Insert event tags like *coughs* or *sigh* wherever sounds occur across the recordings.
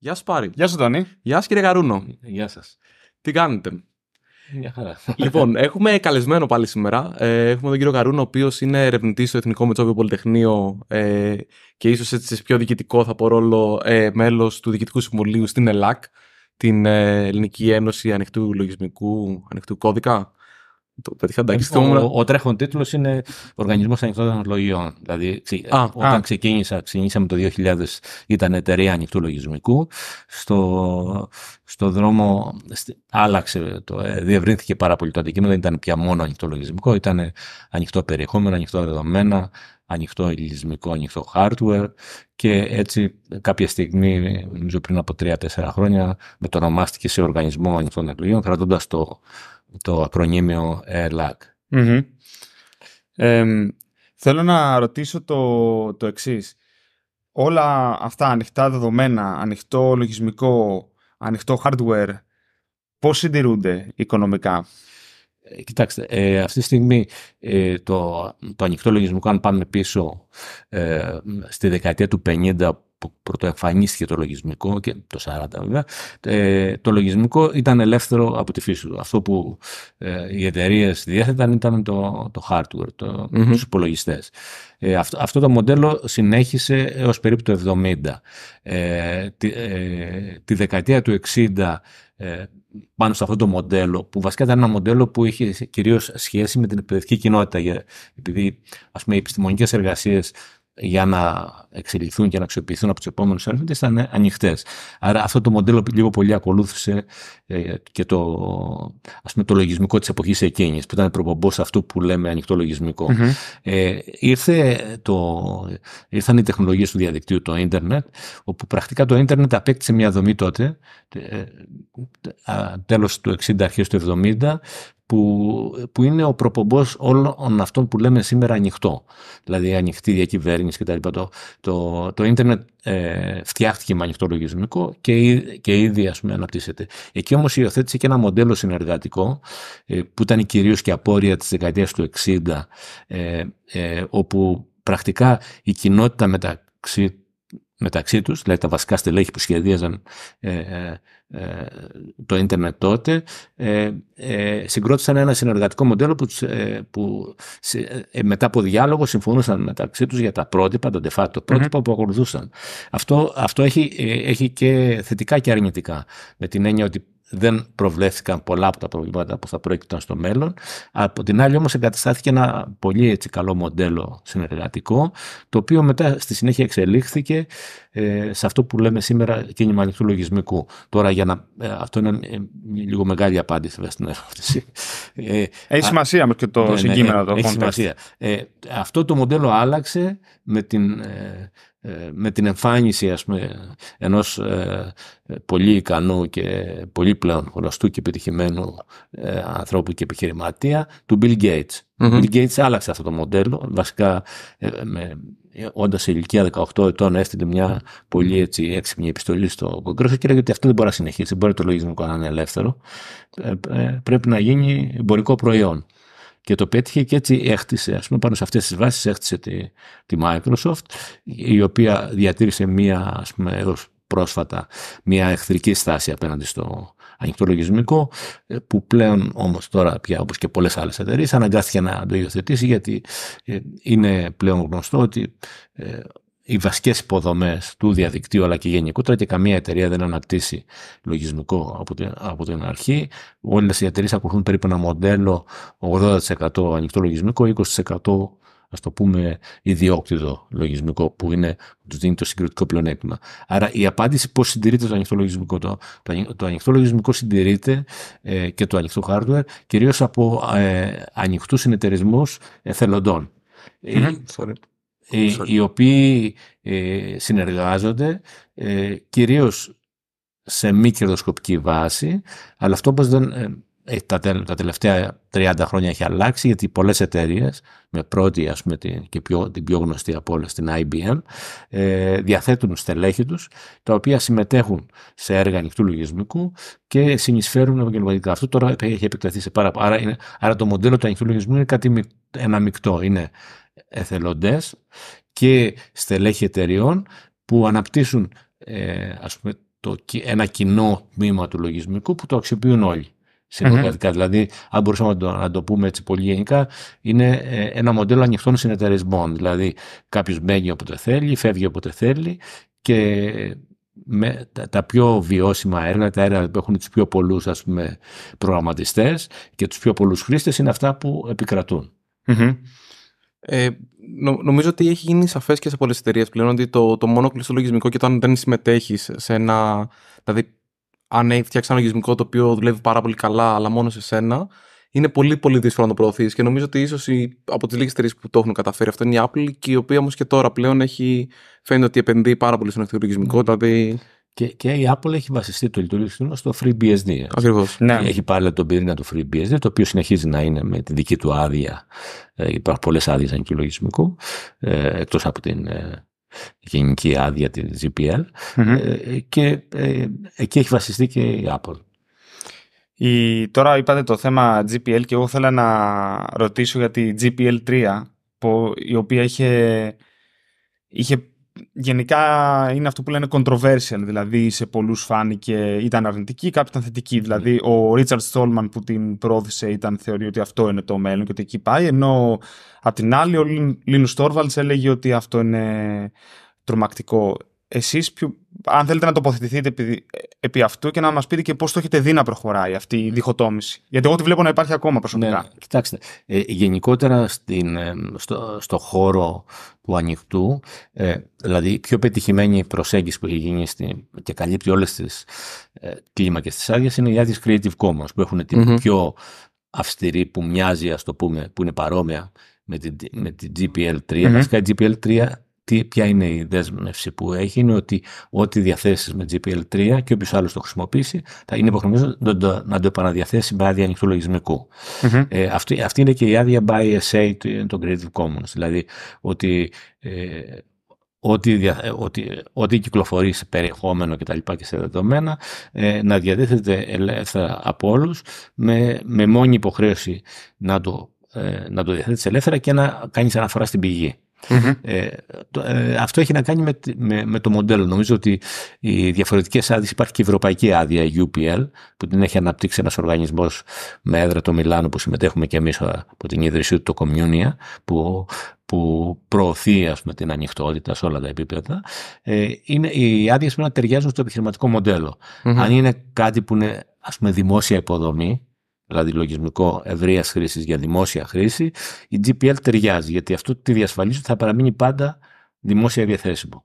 Γεια σου Πάρη. Γεια σου Τόνι. Γεια σου κύριε Καρούνο. Γεια σας. Τι κάνετε; Μια χαρά. λοιπόν, έχουμε καλεσμένο πάλι σήμερα. Ε, έχουμε τον κύριο Καρούνο, ο οποίος είναι ερευνητής στο Εθνικό Μετσόβιο Πολυτεχνείο ε, και ίσως έτσι σε πιο διοικητικό θα πω ρόλο ε, μέλος του Διοικητικού Συμβουλίου στην ΕΛΑΚ, την ε, Ελληνική Ένωση Ανοιχτού Λογισμικού Ανοιχτού Κώδικα. Το πέτυχα εντάξει. Ο, ο, ο τρέχον τίτλος είναι Οργανισμός Ανοιχτών Τεχνολογιών. Δηλαδή, α, όταν α. ξεκίνησα, ξεκίνησαμε το 2000, ήταν εταιρεία ανοιχτού λογισμικού. Στο, στο δρόμο άλλαξε, το, ε, διευρύνθηκε πάρα πολύ το αντικείμενο. Δεν ήταν πια μόνο ανοιχτό λογισμικό, ήταν ανοιχτό περιεχόμενο, ανοιχτό δεδομένα, ανοιχτό λογισμικό, ανοιχτό hardware και έτσι κάποια στιγμή, νομίζω πριν από 3-4 χρόνια, μετονομάστηκε σε οργανισμό ανοιχτών τεχνολογιών, κρατώντας το το ακρονίμιο LAG. Mm-hmm. Ε, θέλω να ρωτήσω το, το εξής. Όλα αυτά ανοιχτά δεδομένα, ανοιχτό λογισμικό, ανοιχτό hardware, πώς συντηρούνται οικονομικά; Ε, κοιτάξτε, ε, αυτή τη στιγμή ε, το, το ανοιχτό λογισμικό, αν πάμε πίσω ε, στη δεκαετία του 50 που πρωτοεμφανίστηκε το λογισμικό και το 40 βέβαια, ε, το λογισμικό ήταν ελεύθερο από τη φύση του. Αυτό που ε, οι εταιρείες διέθεταν ήταν το, το hardware, το, mm-hmm. τους υπολογιστές. Ε, αυτό, αυτό το μοντέλο συνέχισε έως περίπου το 70. Ε, τη, ε, τη δεκαετία του 60 ε, πάνω σε αυτό το μοντέλο, που βασικά ήταν ένα μοντέλο που είχε κυρίως σχέση με την εκπαιδευτική κοινότητα, επειδή ας πούμε, οι επιστημονικές εργασίες για να εξελιχθούν και να αξιοποιηθούν από τους επόμενους έρευνες ήταν ανοιχτές. Άρα αυτό το μοντέλο λίγο πολύ ακολούθησε ε, και το, ας πούμε, το λογισμικό της εποχής εκείνης, που ήταν προπομπός αυτού που λέμε ανοιχτό Ε, ήρθε το, ήρθαν οι τεχνολογίες του διαδικτύου, το ίντερνετ, όπου πρακτικά το ίντερνετ απέκτησε μια δομή τότε, ε, τέλος του 60, αρχές του 70, που, που είναι ο προπομπός όλων αυτών που λέμε σήμερα ανοιχτό. Δηλαδή ανοιχτή διακυβέρνηση κτλ. Το, το, το ίντερνετ ε, φτιάχτηκε με ανοιχτό λογισμικό και, και ήδη ας πούμε αναπτύσσεται. Εκεί όμως υιοθέτησε και ένα μοντέλο συνεργατικό ε, που ήταν κυρίως και απόρρια της δεκαετίας του 60 ε, ε, όπου πρακτικά η κοινότητα μεταξύ μεταξύ τους, δηλαδή τα βασικά στελέχη που σχεδίαζαν ε, ε, ε το ίντερνετ τότε, ε, ε, συγκρότησαν ένα συνεργατικό μοντέλο που, ε, που μετά από διάλογο συμφωνούσαν μεταξύ τους για τα πρότυπα, τα de facto πρότυπα που ακολουθούσαν. Αυτό, αυτό έχει, έχει και θετικά και αρνητικά, με την έννοια ότι δεν προβλέφθηκαν πολλά από τα προβλήματα που θα πρόκειται στο μέλλον. Από την άλλη όμως εγκαταστάθηκε ένα πολύ έτσι καλό μοντέλο συνεργατικό, το οποίο μετά στη συνέχεια εξελίχθηκε ε, σε αυτό που λέμε σήμερα κίνημα ανοιχτού λογισμικού. Τώρα για να, ε, αυτό είναι ε, λίγο μεγάλη απάντηση στην ερώτηση. Ε, έχει σημασία όμως και το ναι, ναι συγκείμενο. Ναι, έχει σημασία. Ε, αυτό το μοντέλο άλλαξε με την ε, με την εμφάνιση ας πούμε, ενός ε, πολύ ικανού και πολύ πλέον γνωστού και επιτυχημένου ε, ανθρώπου και επιχειρηματία του Bill Gates. Ο Bill Gates άλλαξε αυτό το μοντέλο, βασικά με, όντας σε ηλικία 18 ετών έστειλε μια πολύ έτσι, έξυπνη επιστολή στο Κογκρέσο και έλεγε ότι αυτό δεν μπορεί να συνεχίσει, δεν μπορεί το λογισμικό να είναι ελεύθερο, πρέπει να γίνει εμπορικό προϊόν. Και το πέτυχε και έτσι έχτισε, ας πούμε, πάνω σε αυτές τις βάσεις έχτισε τη, τη Microsoft, η οποία διατήρησε μία, ας πούμε, έως πρόσφατα, μία εχθρική στάση απέναντι στο ανοιχτό λογισμικό, ε, που πλέον όμως τώρα πια όπως και πολλές άλλες εταιρείες αναγκάστηκε να το υιοθετήσει γιατί ε, είναι πλέον γνωστό ότι ε, οι βασικές υποδομές του διαδικτύου αλλά και γενικότερα και καμία εταιρεία δεν αναπτύσσει λογισμικό από την, από την αρχή. Όλες οι εταιρείες ακολουθούν περίπου ένα μοντέλο 80% ανοιχτό λογισμικό, 20% ας το πούμε ιδιόκτητο λογισμικό που είναι, τους δίνει το συγκριτικό πλεονέκτημα. Άρα η απάντηση πώς συντηρείται το ανοιχτό λογισμικό; Το, το, το ανοιχτό λογισμικό συντηρείται ε, και το ανοιχτό hardware κυρίως από ε, ανοιχτούς συνεταιρισμούς εθελοντών. Mm-hmm οι, οι οποίοι ε, συνεργάζονται ε, κυρίως σε μη κερδοσκοπική βάση, αλλά αυτό όπως δεν, ε, τα, τα τελευταία 30 χρόνια έχει αλλάξει γιατί πολλές εταιρείες, με πρώτη ας πούμε την, και πιο, την πιο γνωστή από όλες την IBM, ε, διαθέτουν στελέχη τους τα οποία συμμετέχουν σε έργα ανοιχτού λογισμικού και συνεισφέρουν επαγγελματικά. Αυτό τώρα έχει επεκταθεί σε πάρα πολλά. Άρα, άρα το μοντέλο του ανοιχτού λογισμού είναι κάτι ένα μεικτό. Είναι εθελοντές και στελέχη εταιριών που αναπτύσσουν ε, ας πούμε, το, ένα κοινό τμήμα του λογισμικού που το αξιοποιούν όλοι συνεργατικά. Mm-hmm. Δηλαδή, αν μπορούσαμε να το, να το πούμε έτσι πολύ γενικά, είναι ε, ένα μοντέλο ανοιχτών συνεταιρισμών. Δηλαδή, κάποιος μπαίνει όποτε θέλει, φεύγει όποτε θέλει και με τα, πιο βιώσιμα έργα, τα έργα που έχουν τους πιο πολλούς ας πούμε, προγραμματιστές και τους πιο πολλούς χρήστες είναι αυτά που επικρατούν. Ε, νομίζω ότι έχει γίνει σαφές και σε πολλές εταιρείες πλέον ότι το, το μόνο κλειστό λογισμικό και όταν δεν συμμετέχεις σε ένα. Δηλαδή, αν έχεις φτιάξει ένα λογισμικό το οποίο δουλεύει πάρα πολύ καλά, αλλά μόνο σε σένα, είναι πολύ πολύ δύσκολο να το προωθήσει. Και νομίζω ότι ίσως από τις λίγες εταιρείες που το έχουν καταφέρει αυτό είναι η Apple, και η οποία όμως και τώρα πλέον έχει, φαίνεται ότι επενδύει πάρα πολύ στον λογισμικό. Δηλαδή... Και, και η Apple έχει βασιστεί το λειτουργικό στο FreeBSD. Ακριβώς. Ναι. Έχει πάρει τον πυρήνα του FreeBSD, το οποίο συνεχίζει να είναι με τη δική του άδεια. Ε, υπάρχουν πολλές άδειες ανοιχτού λογισμικού, ε, εκτός από την ε, γενική άδεια της GPL. Ε, και ε, εκεί έχει βασιστεί και η Apple. Η, τώρα είπατε το θέμα GPL και εγώ θέλω να ρωτήσω για τη GPL 3 που, η οποία είχε, είχε γενικά είναι αυτό που λένε controversial, δηλαδή σε πολλούς φάνηκε ήταν αρνητική, κάποιοι ήταν θετική. Δηλαδή ο Richard Stallman που την πρόθεσε ήταν θεωρεί ότι αυτό είναι το μέλλον και ότι εκεί πάει, ενώ απ' την άλλη ο Linus Torvalds έλεγε ότι αυτό είναι τρομακτικό. Εσείς αν θέλετε να τοποθετηθείτε επί, επί αυτού και να μας πείτε και πώς το έχετε δει να προχωράει αυτή η διχοτόμηση. Γιατί εγώ τη βλέπω να υπάρχει ακόμα προσωπικά. Ναι, κοιτάξτε, ε, γενικότερα στην, ε, στο, στο χώρο του ανοιχτού, ε, δηλαδή η πιο πετυχημένη προσέγγιση που έχει γίνει στη, και καλύπτει όλες τις ε, κλίμακες της άδειας είναι οι άδειε Creative Commons που έχουν την πιο αυστηρή που μοιάζει, ας το πούμε, που είναι παρόμοια με την, με την GPL3. Mm-hmm. Βασικά η GPL3 τι, ποια είναι η δέσμευση που έχει, είναι ότι ό,τι διαθέσεις με GPL3 και όποιος άλλος το χρησιμοποιήσει, θα είναι υποχρεωμένος να, το, να το επαναδιαθέσει με άδεια ανοιχτού Ε, αυτή, αυτή είναι και η άδεια by SA των Creative Commons. Δηλαδή ότι ε, ό,τι, ό,τι, ό,τι κυκλοφορεί σε περιεχόμενο και τα λοιπά και σε δεδομένα ε, να διαδίδεται ελεύθερα από όλους με, με μόνη υποχρέωση να το, ε, να το διαθέτεις ελεύθερα και να κάνεις αναφορά στην πηγή. Ε, ε, αυτό έχει να κάνει με, με, με, το μοντέλο. Νομίζω ότι οι διαφορετικές άδειες υπάρχει και η ευρωπαϊκή άδεια, η UPL, που την έχει αναπτύξει ένας οργανισμός με έδρα το Μιλάνο, που συμμετέχουμε και εμείς από την ίδρυσή του, το Communia, που, που προωθεί ας πούμε, την ανοιχτότητα σε όλα τα επίπεδα. Ε, είναι, οι άδειες πρέπει να ταιριάζουν στο επιχειρηματικό Αν είναι κάτι που είναι ας πούμε, δημόσια υποδομή, δηλαδή λογισμικό ευρείας χρήσης για δημόσια χρήση, η GPL ταιριάζει, γιατί αυτό τη διασφαλίζει ότι θα παραμείνει πάντα δημόσια διαθέσιμο.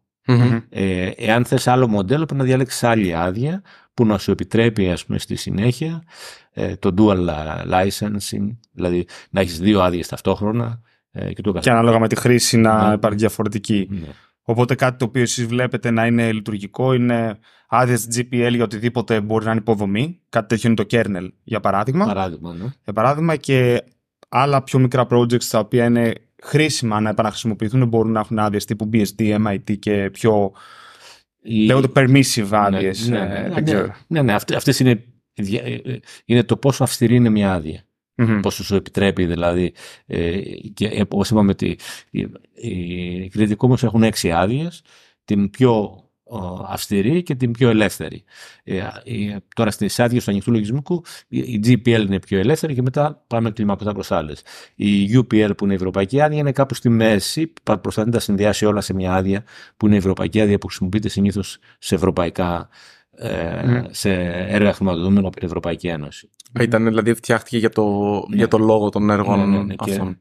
Ε, εάν θες άλλο μοντέλο, πρέπει να διαλέξεις άλλη άδεια που να σου επιτρέπει ας πούμε, στη συνέχεια ε, το dual licensing, δηλαδή να έχεις δύο άδειες ταυτόχρονα. Ε, και, το και ανάλογα με τη χρήση να ναι. υπάρχει διαφορετική. Ναι. Οπότε κάτι το οποίο εσείς βλέπετε να είναι λειτουργικό είναι άδειες GPL για οτιδήποτε μπορεί να είναι υποδομή. Κάτι τέτοιο είναι το kernel, για παράδειγμα. Παράδειγμα, ναι. Για παράδειγμα και άλλα πιο μικρά projects τα οποία είναι χρήσιμα να επαναχρησιμοποιηθούν μπορούν να έχουν άδειες τύπου BSD, MIT και πιο η... λέγονται permissive άδειες. Ναι, ναι, ναι, ναι, ναι, ναι, αυτές είναι, είναι το πόσο αυστηρή είναι μια άδεια. Mm-hmm. Πόσο σου επιτρέπει δηλαδή. Ε, και όπως είπαμε, οι, οι κριτικοί όμως έχουν έξι άδειες. Την πιο αυστηρή και την πιο ελεύθερη. Ε, τώρα στις άδειες του ανοιχτού λογισμικού η GPL είναι πιο ελεύθερη και μετά πάμε κλιμακωτά προς άλλες. Η UPL που είναι η ευρωπαϊκή άδεια είναι κάπου στη μέση, προσπαθεί να τα συνδυάσει όλα σε μια άδεια που είναι η ευρωπαϊκή άδεια που χρησιμοποιείται συνήθως σε ευρωπαϊκά ε, σε έργα χρηματοδοτούμενα από την Ευρωπαϊκή Ένωση. Ήταν δηλαδή φτιάχτηκε για το, ναι. για το λόγο των έργων ναι, ναι, αυτών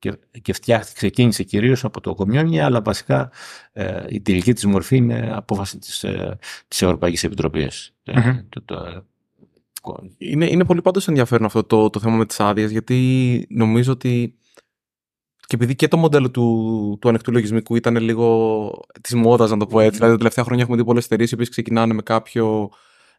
και, και φτιάχτηκε, ξεκίνησε κυρίως από το Κομιόνια, αλλά βασικά ε, η τελική της μορφή είναι απόφαση της ε, της Ευρωπαϊκής Επιτροπής. Ε, είναι, είναι πολύ πάντως ενδιαφέρον αυτό το, το θέμα με τις άδειες, γιατί νομίζω ότι και επειδή και το μοντέλο του, του ανοιχτού λογισμικού ήταν λίγο της μόδας, να το πω έτσι. Δηλαδή, τα τελευταία χρόνια έχουμε δει πολλές εταιρείες οι οποίες ξεκινάνε με κάποιο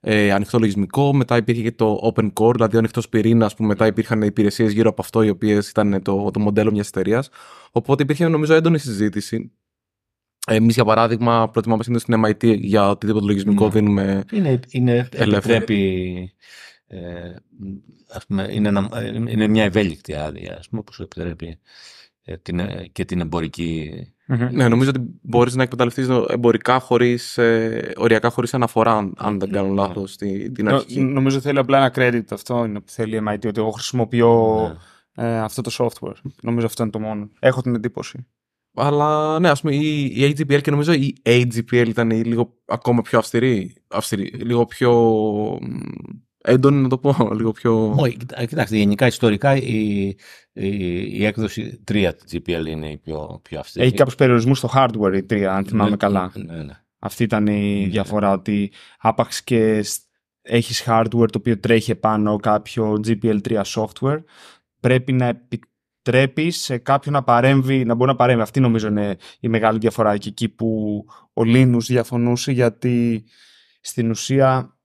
ε, ανοιχτό λογισμικό. Μετά υπήρχε και το open core, δηλαδή ο ανοιχτός πυρήνας που μετά υπήρχαν υπηρεσίες γύρω από αυτό, οι οποίες ήταν το, το μοντέλο μιας εταιρείας. Οπότε υπήρχε νομίζω έντονη συζήτηση. Εμείς, για παράδειγμα, προτιμάμε στην MIT για οτιδήποτε λογισμικό ναι. δίνουμε. Είναι, είναι, επιτρέπει, ε, ας πούμε, είναι, ένα, είναι μια ευέλικτη άδεια ας πούμε, που σου επιτρέπει ε, την, ε, και την εμπορική. Ναι, νομίζω ότι μπορείς να εκμεταλλευτείς εμπορικά χωρίς ε, οριακά χωρίς αναφορά, αν- αν δεν κάνω λάθος, στην την Νο- αρχή. νομίζω θέλει απλά ένα credit αυτό είναι που θέλει η MIT, ότι εγώ χρησιμοποιώ Ναι. ε, αυτό το software. Νομίζω αυτό είναι το μόνο. Έχω την εντύπωση. Αλλά ναι, ας πούμε η, η AGPL και νομίζω η AGPL ήταν η λίγο ακόμα πιο αυστηρή. αυστηρή λίγο πιο. Μ, έντονη να το πω. *laughs* Λίγο πιο. Όχι, κοιτά- κοιτάξτε, γενικά ιστορικά η, η, η έκδοση 3 της GPL είναι η πιο, πιο αυστηρή. Έχει κάποιους περιορισμούς στο hardware η 3, αν θυμάμαι Ναι, καλά. Ναι, ναι. Αυτή ήταν η Ναι. διαφορά, ότι άπαξ και σ- έχεις hardware το οποίο τρέχει επάνω κάποιο GPL3 software, πρέπει να επιτρέπεις σε κάποιον να παρέμβει, να μπορεί να παρέμβει. Αυτή νομίζω είναι η μεγάλη διαφορά και εκεί που ο Linus διαφωνούσε, γιατί στην ουσία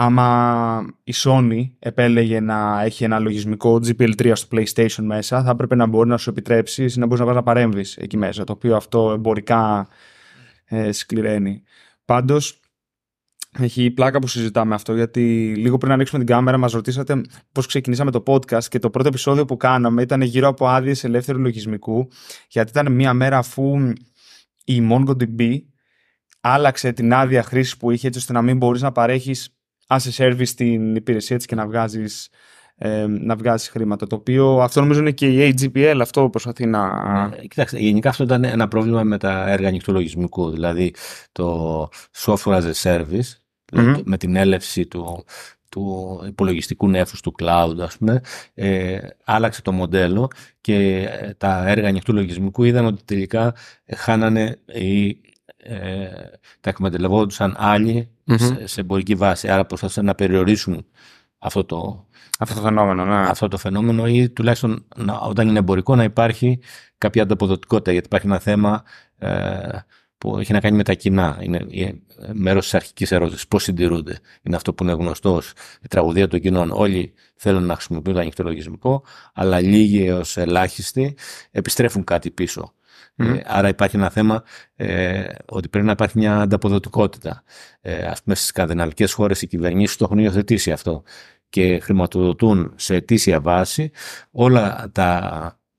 άμα η Sony επέλεγε να έχει ένα λογισμικό GPL3 στο PlayStation μέσα, θα έπρεπε να μπορεί να σου επιτρέψει να μπορείς να πας να παρέμβεις εκεί μέσα, το οποίο αυτό εμπορικά ε, σκληραίνει. Πάντως, έχει πλάκα που συζητάμε αυτό, γιατί λίγο πριν ανοίξουμε την κάμερα μας ρωτήσατε πώς ξεκινήσαμε το podcast και το πρώτο επεισόδιο που κάναμε ήταν γύρω από άδειες ελεύθερου λογισμικού, γιατί ήταν μια μέρα αφού η MongoDB άλλαξε την άδεια χρήση που είχε έτσι ώστε να μην μπορείς να παρέχεις as a service την υπηρεσία της και να βγάζεις, ε, να βγάζεις χρήματα. Το οποίο αυτό νομίζω είναι και η AGPL αυτό που προσπαθεί να... Ε, Κοιτάξτε, γενικά αυτό ήταν ένα πρόβλημα με τα έργα ανοιχτού λογισμικού. Δηλαδή το software as a service, δηλαδή Μμμ. με την έλευση του, του υπολογιστικού νέφους του cloud, ας πούμε, ε, άλλαξε το μοντέλο και ε, τα έργα ανοιχτού λογισμικού είδαν ότι τελικά ε, χάνανε ή ε, τα εκμεταλλευόντουσαν άλλοι Μμμ. σε, σε εμπορική βάση. Άρα προσπαθούσαν να περιορίσουν αυτό το, Αυτό το φαινόμενο, ναι. αυτό το φαινόμενο ή τουλάχιστον να, όταν είναι εμπορικό να υπάρχει κάποια ανταποδοτικότητα γιατί υπάρχει ένα θέμα ε, που έχει να κάνει με τα κοινά. Είναι ε, μέρος της αρχικής ερώτησης. Πώς συντηρούνται; Είναι αυτό που είναι γνωστό ως η τραγωδία των κοινών. Όλοι θέλουν να χρησιμοποιούν το ανοιχτό λογισμικό, αλλά λίγοι έως ελάχιστοι επιστρέφουν κάτι πίσω. Μμμ. Ε, άρα υπάρχει ένα θέμα ε, ότι πρέπει να υπάρχει μια ανταποδοτικότητα. Ε, ας πούμε στις σκανδιναβικές χώρες οι κυβερνήσεις το έχουν υιοθετήσει αυτό και χρηματοδοτούν σε ετήσια βάση όλα τα,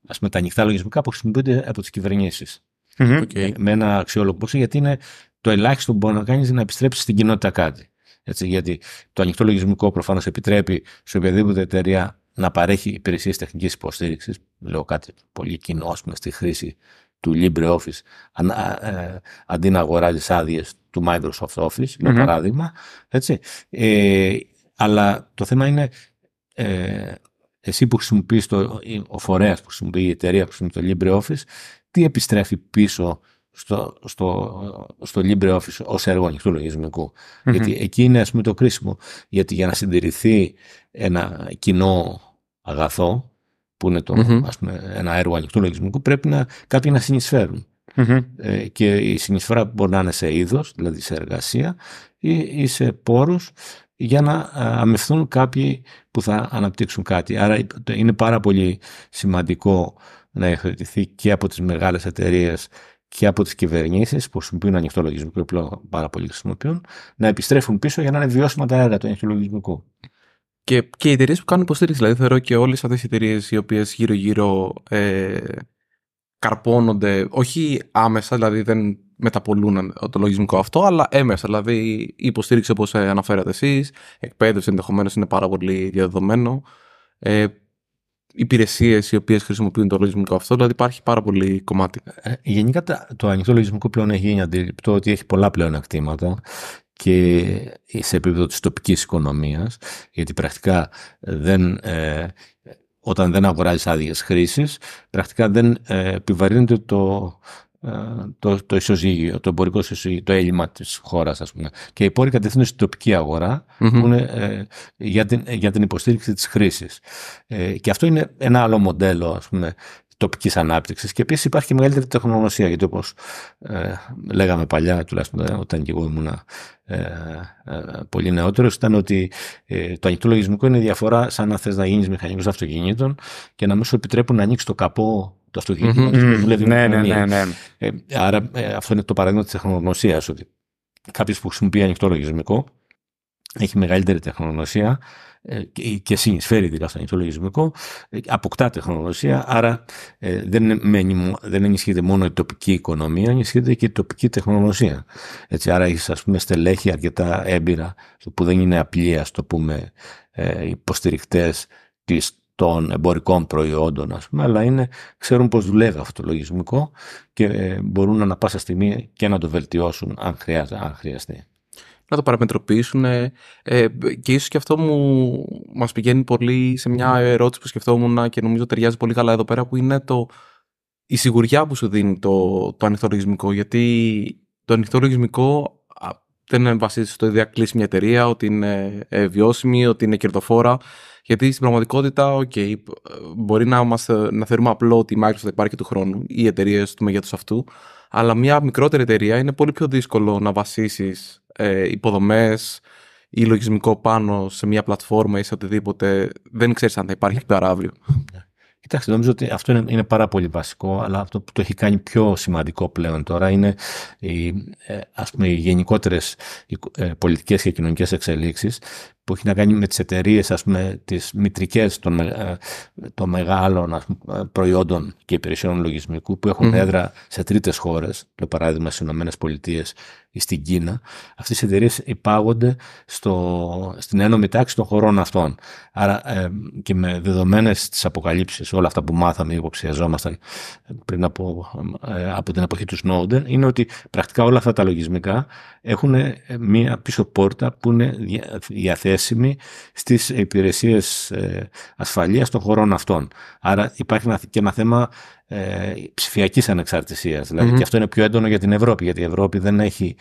ας πούμε, τα ανοιχτά λογισμικά που χρησιμοποιούνται από τις κυβερνήσεις. Μμμ. Οκ. Ε, Με ένα αξιόλογο ποσό, γιατί είναι το ελάχιστο που μπορεί να κάνεις είναι να επιστρέψεις στην κοινότητα κάτι. Έτσι, γιατί το ανοιχτό λογισμικό προφανώς επιτρέπει σε οποιαδήποτε εταιρεία να παρέχει υπηρεσίες τεχνικής υποστήριξης. Λέω κάτι πολύ κοινό, ας πούμε, στη χρήση του LibreOffice, αν, α, ε, αντί να αγοράζεις άδειες του Microsoft Office, για Μμμ. παράδειγμα. Έτσι. Ε, αλλά το θέμα είναι ε, εσύ που χρησιμοποιείς το, ή ο φορέας που χρησιμοποιεί η εταιρεία που χρησιμοποιεί το LibreOffice, τι επιστρέφει πίσω στο, στο, στο LibreOffice ως έργο ανοιχτού λογισμικού. Μμμ. Γιατί εκεί είναι ας πούμε το κρίσιμο. Γιατί για να συντηρηθεί ένα κοινό αγαθό, που είναι το, Μμμ. ας πούμε, ένα έργο ανοιχτού λογισμικού, πρέπει να, κάποιοι να συνεισφέρουν. Μμμ. Ε, και η συνεισφορά μπορεί να είναι σε είδος, δηλαδή σε εργασία ή, ή σε πόρους για να α, αμευθούν κάποιοι που θα αναπτύξουν κάτι. Άρα το- είναι πάρα πολύ σημαντικό να υιοθετηθεί και από τις μεγάλες εταιρείες και από τις κυβερνήσεις που χρησιμοποιούν ανοιχτό λογισμικό, πλέον πάρα πολλοί χρησιμοποιούν, να επιστρέφουν πίσω για να είναι βιώσιμα τα έργα του ανοιχτού λογισμικού. Και, και οι εταιρείες που κάνουν υποστήριξη. Δηλαδή, θεωρώ και όλες αυτές οι εταιρείες οι οποίες γύρω-γύρω ε, καρπώνονται, όχι άμεσα, δηλαδή δεν μεταπολούν το λογισμικό αυτό, αλλά έμεσα. Δηλαδή, η υποστήριξη όπως αναφέρατε εσείς, εκπαίδευση ενδεχομένως είναι πάρα πολύ διαδεδομένο. Ε, Υπηρεσίες οι οποίες χρησιμοποιούν το λογισμικό αυτό, δηλαδή υπάρχει πάρα πολύ κομμάτι. Ε, Γενικά τα- το ανοιχτό λογισμικό πλέον έχει γίνει αντιληπτό ότι έχει πολλά πλέον ακτήματα και σε επίπεδο της τοπικής οικονομίας γιατί πρακτικά δεν, ε, όταν δεν αγοράζεις άδειες χρήσης πρακτικά δεν ε, επιβαρύνεται το, ε, το, το ισοζύγιο, το εμπορικό ισοζύγιο, το έλλειμμα της χώρας ας πούμε. Και οι πόροι κατευθύνονται στην τοπική αγορά Μμμ. που είναι ε, για, την, για την υποστήριξη της χρήσης. Ε, και αυτό είναι ένα άλλο μοντέλο ας πούμε, τοπικής ανάπτυξης και επίσης υπάρχει και μεγαλύτερη τεχνογνωσία γιατί όπως ε, λέγαμε παλιά τουλάχιστον ε, όταν και εγώ ήμουν ε, ε, πολύ νεότερος ήταν ότι ε, το ανοιχτό λογισμικό είναι η διαφορά σαν να θες να γίνεις μηχανικός αυτοκινήτων και να μην σου επιτρέπουν να ανοίξεις το καπό του αυτοκινήτου Μμμ. να Μμμ. δουλεύει Ναι, ναι, μηχανία. ναι, ναι. Ε, άρα ε, αυτό είναι το παράδειγμα της τεχνογνωσίας ότι κάποιος που χρησιμοποιεί ανοιχτό λογισμικό έχει μεγαλύτερη τεχνογνωσία ε, και συνεισφέρει ειδικά στο ανοιχτό λογισμικό, ε, αποκτά τεχνογνωσία, άρα δεν, δεν ενισχύεται μόνο η τοπική οικονομία, ενισχύεται και η τοπική τεχνογνωσία. Έτσι, άρα έχεις ας πούμε στελέχη αρκετά έμπειρα, που δεν είναι απλοί, ας το πούμε, υποστηρικτές της των εμπορικών προϊόντων, ας πούμε, αλλά είναι, ξέρουν πώς δουλεύει αυτό το λογισμικό και μπορούν να πάσα στιγμή και να το βελτιώσουν αν, αν χρειαστεί να το παραμετροποιήσουν. Ε, ε, και ίσως και αυτό μου μας πηγαίνει πολύ σε μια ερώτηση που σκεφτόμουν και νομίζω ταιριάζει πολύ καλά εδώ πέρα που είναι το, η σιγουριά που σου δίνει το, το ανοιχτό λογισμικό. Γιατί το ανοιχτό λογισμικό δεν βασίζεται στο ότι κλείσει μια εταιρεία, ότι είναι ε, βιώσιμη, ότι είναι κερδοφόρα. Γιατί στην πραγματικότητα, okay, μπορεί να, μας, να θεωρούμε απλό ότι η Microsoft υπάρχει του χρόνου ή εταιρείες του μεγέθους αυτού, αλλά μια μικρότερη εταιρεία είναι πολύ πιο δύσκολο να βασίσεις ε, υποδομές ή λογισμικό πάνω σε μια πλατφόρμα ή σε οτιδήποτε, δεν ξέρεις αν θα υπάρχει πέρα αύριο. Κοιτάξτε, νομίζω ότι αυτό είναι, είναι πάρα πολύ βασικό, αλλά αυτό που το έχει κάνει πιο σημαντικό πλέον τώρα είναι οι, ε, ας πούμε, οι γενικότερες ε, πολιτικές και κοινωνικές εξελίξεις που έχει να κάνει με τις εταιρείες, ας πούμε, τις μητρικές των, ε, των μεγάλων ας πούμε, προϊόντων και υπηρεσιών λογισμικού που έχουν έδρα σε τρίτες χώρες, για παράδειγμα στις Ηνωμένες Πολιτείες ή στην Κίνα, αυτές οι εταιρείες υπάγονται στο, στην ένωμη τάξη των χωρών αυτών. Άρα ε, και με δεδομένες τις αποκαλύψεις, όλα αυτά που μάθαμε ή υποψιαζόμασταν πριν από, ε, από την εποχή του Snowden, είναι ότι πρακτικά όλα αυτά τα λογισμικά έχουν μία πίσω πόρτα που είναι διαθέσιμη στις υπηρεσίες ε, ασφαλείας των χωρών αυτών. Άρα υπάρχει και ένα θέμα ε, ψηφιακής ανεξαρτησίας. Δηλαδή, και αυτό είναι πιο έντονο για την Ευρώπη, γιατί η Ευρώπη δεν έχει,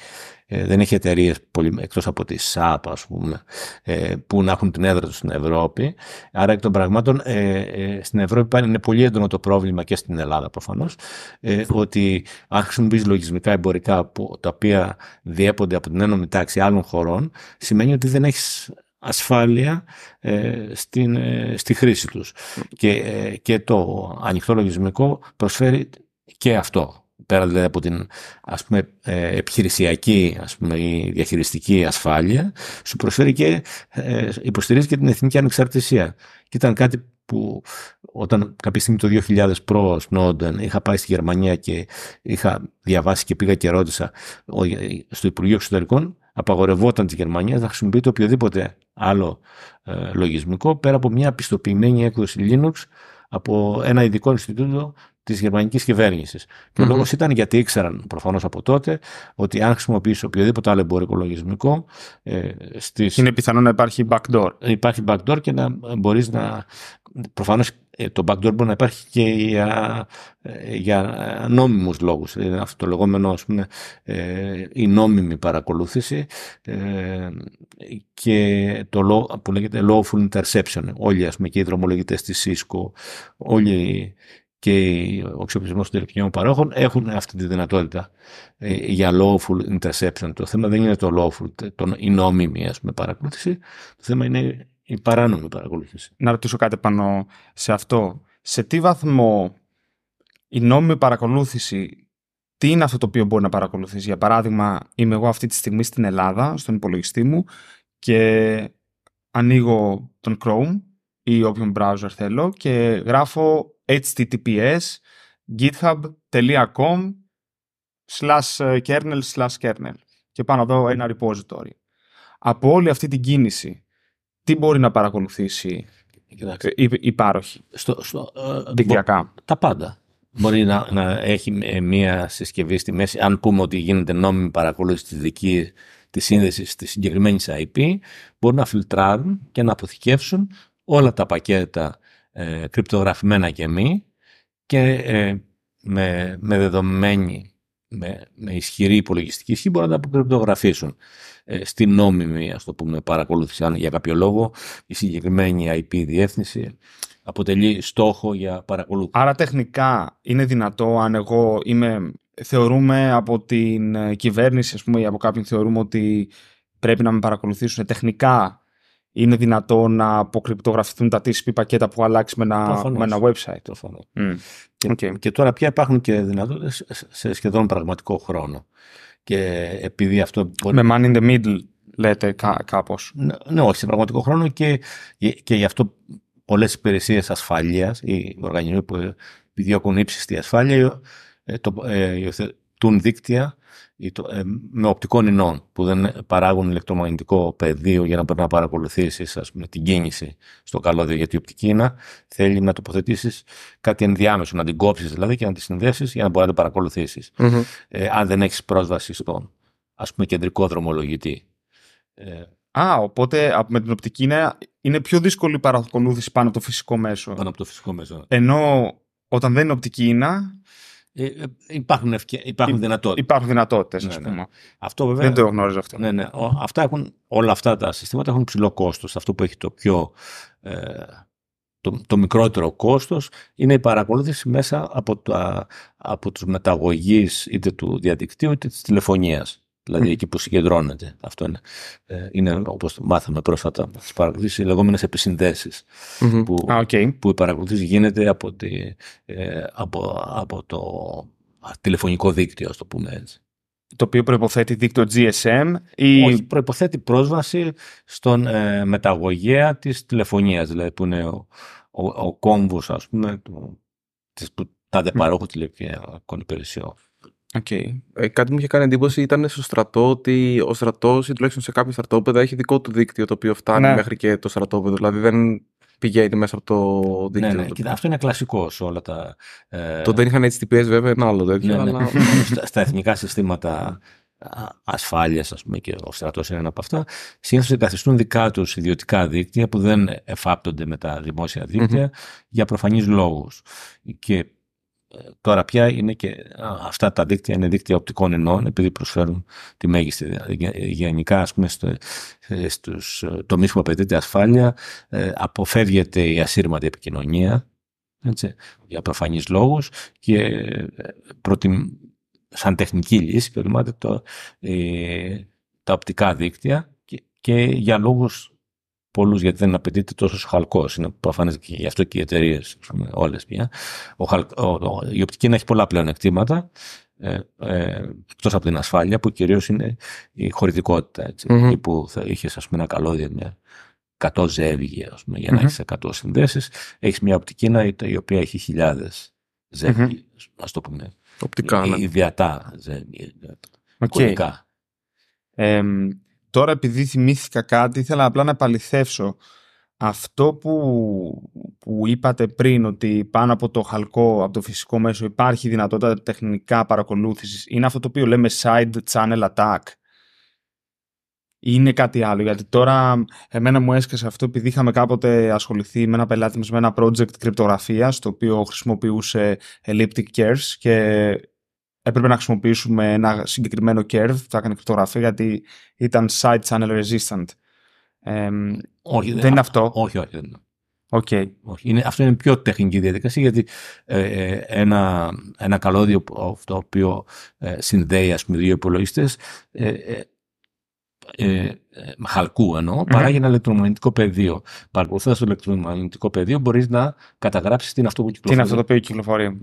ε, δεν έχει εταιρείες εκτός από τη ΣΑΠ, ας πούμε, ε, που να έχουν την έδρα τους στην Ευρώπη. Άρα, εκ των πραγμάτων, ε, ε, στην Ευρώπη είναι πολύ έντονο το πρόβλημα και στην Ελλάδα προφανώς, ε, ότι αν χρησιμοποιείς λογισμικά εμπορικά που, τα οποία διέπονται από την ένωμη τάξη άλλων χωρών, σημαίνει ότι δεν έχεις ασφάλεια ε, στην, ε, στη χρήση τους. Και, ε, και το ανοιχτό λογισμικό προσφέρει και αυτό. Πέρα δηλαδή από την ας πούμε, επιχειρησιακή ας πούμε, η διαχειριστική ασφάλεια, σου προσφέρει και υποστηρίζει και την εθνική ανεξαρτησία. Και ήταν κάτι που όταν κάποια στιγμή το 2000 προ Snowden είχα πάει στη Γερμανία και είχα διαβάσει και πήγα και ρώτησα στο Υπουργείο Εξωτερικών απαγορευόταν της Γερμανίας να χρησιμοποιείται οποιοδήποτε άλλο ε, λογισμικό πέρα από μια πιστοποιημένη έκδοση Linux από ένα ειδικό Ινστιτούτο της γερμανικής κυβέρνησης. Και ο λόγος ήταν γιατί ήξεραν προφανώς από τότε ότι αν χρησιμοποιήσει οποιοδήποτε άλλο εμπορικό λογισμικό. Ε, στις... Είναι πιθανό να υπάρχει backdoor. Υπάρχει backdoor και να μπορείς να. Προφανώς ε, το backdoor μπορεί να υπάρχει και για, ε, για νόμιμους λόγους. Είναι αυτό το λεγόμενο, ας πούμε, ε, η νόμιμη παρακολούθηση και το που λέγεται lawful interception. Όλοι, ας πούμε, και οι δρομολογητές της Cisco, όλοι και ο εξοπλισμός των τηλεπικοινωνιών παρόχων έχουν αυτή τη δυνατότητα για lawful interception. Το θέμα δεν είναι το lawful, το, η νόμιμη ας πούμε, παρακολούθηση. Το θέμα είναι η παράνομη παρακολούθηση. Να ρωτήσω κάτι πάνω σε αυτό. Σε τι βαθμό η νόμιμη παρακολούθηση, τι είναι αυτό το οποίο μπορεί να παρακολουθήσει. Για παράδειγμα, είμαι εγώ αυτή τη στιγμή στην Ελλάδα, στον υπολογιστή μου και ανοίγω τον Chrome ή όποιον browser θέλω και γράφω https github.com slash kernel slash kernel και πάνω εδώ ένα repository. Από όλη αυτή την κίνηση τι μπορεί να παρακολουθήσει η, η πάροχη; Στο, στο, ε, τα πάντα. Μπορεί να, να έχει μία συσκευή στη μέση, αν πούμε ότι γίνεται νόμιμη παρακολούθηση της δική της σύνδεσης της συγκεκριμένης IP, μπορούν να φιλτράρουν και να αποθηκεύσουν όλα τα πακέτα ε, κρυπτογραφημένα και μη και ε, με, με δεδομένη, με, με ισχυρή υπολογιστική ισχύ μπορούν να τα αποκρυπτογραφήσουν. Ε, στην νόμιμη ας το πούμε, παρακολούθηση. Αν για κάποιο λόγο η συγκεκριμένη IP διεύθυνση αποτελεί στόχο για παρακολούθηση. Άρα τεχνικά είναι δυνατό αν εγώ είμαι, θεωρούμε από την ε, κυβέρνηση ας πούμε, ή από κάποιον θεωρούμε ότι πρέπει να με παρακολουθήσουν τεχνικά είναι δυνατό να αποκρυπτογραφηθούν τα TCP πακέτα που αλλάξει με ένα, με ένα website. Mm. Και, και τώρα πια υπάρχουν και δυνατότητες σε σχεδόν πραγματικό χρόνο. Και επειδή αυτό. Με man in the middle. λέτε κά, κάπως. Ναι, ναι, όχι, σε πραγματικό χρόνο και, και γι' αυτό πολλές υπηρεσίες ασφαλείας, οι οργανισμοί που επιδιώκουν ύψιστη ασφάλεια, ε, το, ε, υιοθετούν δίκτυα ε, με οπτικών ινών που δεν παράγουν ηλεκτρομαγνητικό πεδίο για να πρέπει να παρακολουθήσεις την κίνηση στο καλώδιο. Γιατί η οπτική ίνα θέλει να τοποθετήσεις κάτι ενδιάμεσο, να την κόψεις δηλαδή και να τη συνδέσεις για να μπορεί να την παρακολουθησει Ε, αν δεν έχεις πρόσβαση στον ας πούμε, κεντρικό δρομολογητή. Ε, Α, οπότε με την οπτική είναι, είναι πιο δύσκολη η παρακολούθηση πάνω από το φυσικό μέσο. Πάνω από το φυσικό μέσο. Ενώ όταν δεν είναι οπτική ίνα, ε, ε, υπάρχουν, ευκαι... υπάρχουν δυνατότητες. Υπάρχουν δυνατότητες, ναι, ας ναι. πούμε. Αυτό, βέβαια, δεν το γνώριζα αυτό. Ναι, ναι. Αυτά έχουν, όλα αυτά τα συστήματα έχουν ψηλό κόστος. Αυτό που έχει το πιο... Ε, το, το μικρότερο κόστος είναι η παρακολούθηση μέσα από, τα, από τους μεταγωγείς είτε του διαδικτύου είτε της τηλεφωνίας. Δηλαδή εκεί που συγκεντρώνεται. Αυτό είναι, ε, είναι όπως μάθαμε πρόσφατα τις παρακολουθήσεις, οι λεγόμενες επισυνδέσεις. Mm-hmm. Που, okay. που η παρακολουθήση γίνεται από, τη, ε, από, από το τηλεφωνικό δίκτυο, ας το πούμε έτσι. Το οποίο προϋποθέτει δίκτυο GSM ή... Όχι, προϋποθέτει πρόσβαση στον ε, μεταγωγέα της τηλεφωνίας, δηλαδή που είναι ο, ο, ο κόμβος, ας πούμε, του, της, που τάδε παρόχου τηλεφωνικών υπηρεσιών. Okay. Ε, κάτι μου είχε κάνει εντύπωση ήταν στο στρατό ότι ο στρατός ή τουλάχιστον σε κάποια στρατόπεδα έχει δικό του δίκτυο το οποίο φτάνει ναι. μέχρι και το στρατόπεδο. Δηλαδή δεν πηγαίνει μέσα από το δίκτυο. Ναι, ναι. Κοίτα, αυτό είναι κλασικός σε όλα τα. Ε... Το δεν είχαν HTTPS βέβαια ένα άλλο τέτοιο. Ναι, ναι. Αλλά... *laughs* στα, στα εθνικά συστήματα ασφάλειας, ας πούμε, και ο στρατός είναι ένα από αυτά, συνήθως εγκαθιστούν δικά τους ιδιωτικά δίκτυα που δεν εφάπτονται με τα δημόσια δίκτυα mm-hmm. για προφανείς λόγους. Και Τώρα πια είναι και αυτά τα δίκτυα είναι δίκτυα οπτικών ενών επειδή προσφέρουν τη μέγιστη γενικά ας πούμε στο, στους τομείς που απαιτείται ασφάλεια ε, αποφεύγεται η ασύρματη επικοινωνία έτσι, για προφανείς λόγους και ε, προτιμ, σαν τεχνική λύση προτιμάται το, ε, τα οπτικά δίκτυα και, και για λόγους πολλούς γιατί δεν απαιτείται τόσο χαλκός. Είναι προφανές και γι' αυτό και οι εταιρείες, όλες πια. Ο, ο, η οπτική έχει πολλά πλέον εκτήματα. Ε, ε, εκτός από την ασφάλεια που κυρίως είναι η χωρητικότητα έτσι, mm-hmm. που θα είχες ας πούμε ένα καλώδιο με 100 ζεύγη ας πούμε, για να mm-hmm. έχεις 100 συνδέσεις έχεις μια οπτική η οποία έχει χιλιάδες ζεύγη mm-hmm. ας το πούμε οπτικά ναι. ιδιατά ζεύγη okay. Ε, Τώρα επειδή θυμήθηκα κάτι, ήθελα απλά να επαληθεύσω. Αυτό που, που είπατε πριν ότι πάνω από το χαλκό, από το φυσικό μέσο υπάρχει δυνατότητα τεχνικά παρακολούθησης είναι αυτό το οποίο λέμε side channel attack είναι κάτι άλλο γιατί τώρα εμένα μου έσκασε αυτό επειδή είχαμε κάποτε ασχοληθεί με ένα πελάτη μας με ένα project κρυπτογραφίας το οποίο χρησιμοποιούσε elliptic curves και έπρεπε να χρησιμοποιήσουμε ένα συγκεκριμένο curve που θα έκανε κρυπτογραφία γιατί ήταν side channel resistant. Ε, όχι, δεν είναι αυτό; Όχι, όχι. Δεν Okay. Όχι. Είναι, αυτό είναι πιο τεχνική διαδικασία γιατί ε, ε ένα, ένα καλώδιο το οποίο ε, συνδέει ας πούμε δύο υπολογιστές. Ε, ε, ε, χαλκού εννοώ, mm-hmm. παράγει ένα ηλεκτρομαγνητικό πεδίο. Παρακολουθώντας το ηλεκτρομαγνητικό πεδίο, μπορείς να καταγράψεις τι είναι αυτό που κυκλοφορεί. Τι είναι αυτό το οποίο κυκλοφορεί.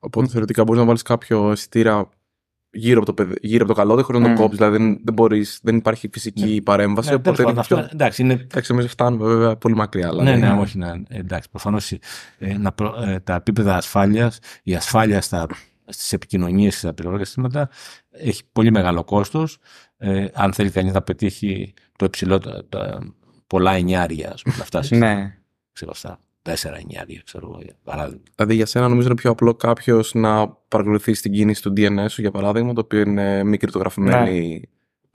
Οπότε mm. θεωρητικά μπορείς να βάλεις κάποιο αισθητήρα γύρω από το, γύρω από το καλώδιο χωρί να το κόψεις. Δηλαδή δεν, δεν, μπορείς, δεν υπάρχει φυσική ναι. παρέμβαση. Ναι, οπότε είναι πιο... Εντάξει, είναι... εντάξει, εμείς φτάνουμε βέβαια πολύ μακριά. Αλλά ναι, ναι, ναι, όχι. Ναι, εντάξει, προφανώς ε, ε, τα επίπεδα ασφάλειας, η ασφάλεια στα, στις επικοινωνίες και στα πληροφορικά συστήματα έχει πολύ μεγάλο κόστος. Ε, αν θέλει κανείς να πετύχει το υψηλό, τα, τα πολλά εννιάρια, ας πούμε, να φτάσει. ναι. Ξέρω αυτά. 4-9, ξέρω εγώ, για παράδειγμα. Δηλαδή για σένα νομίζω είναι πιο απλό κάποιος να παρακολουθήσει την κίνηση του DNS σου, για παράδειγμα, το οποίο είναι μη κρυπτογραφημένη.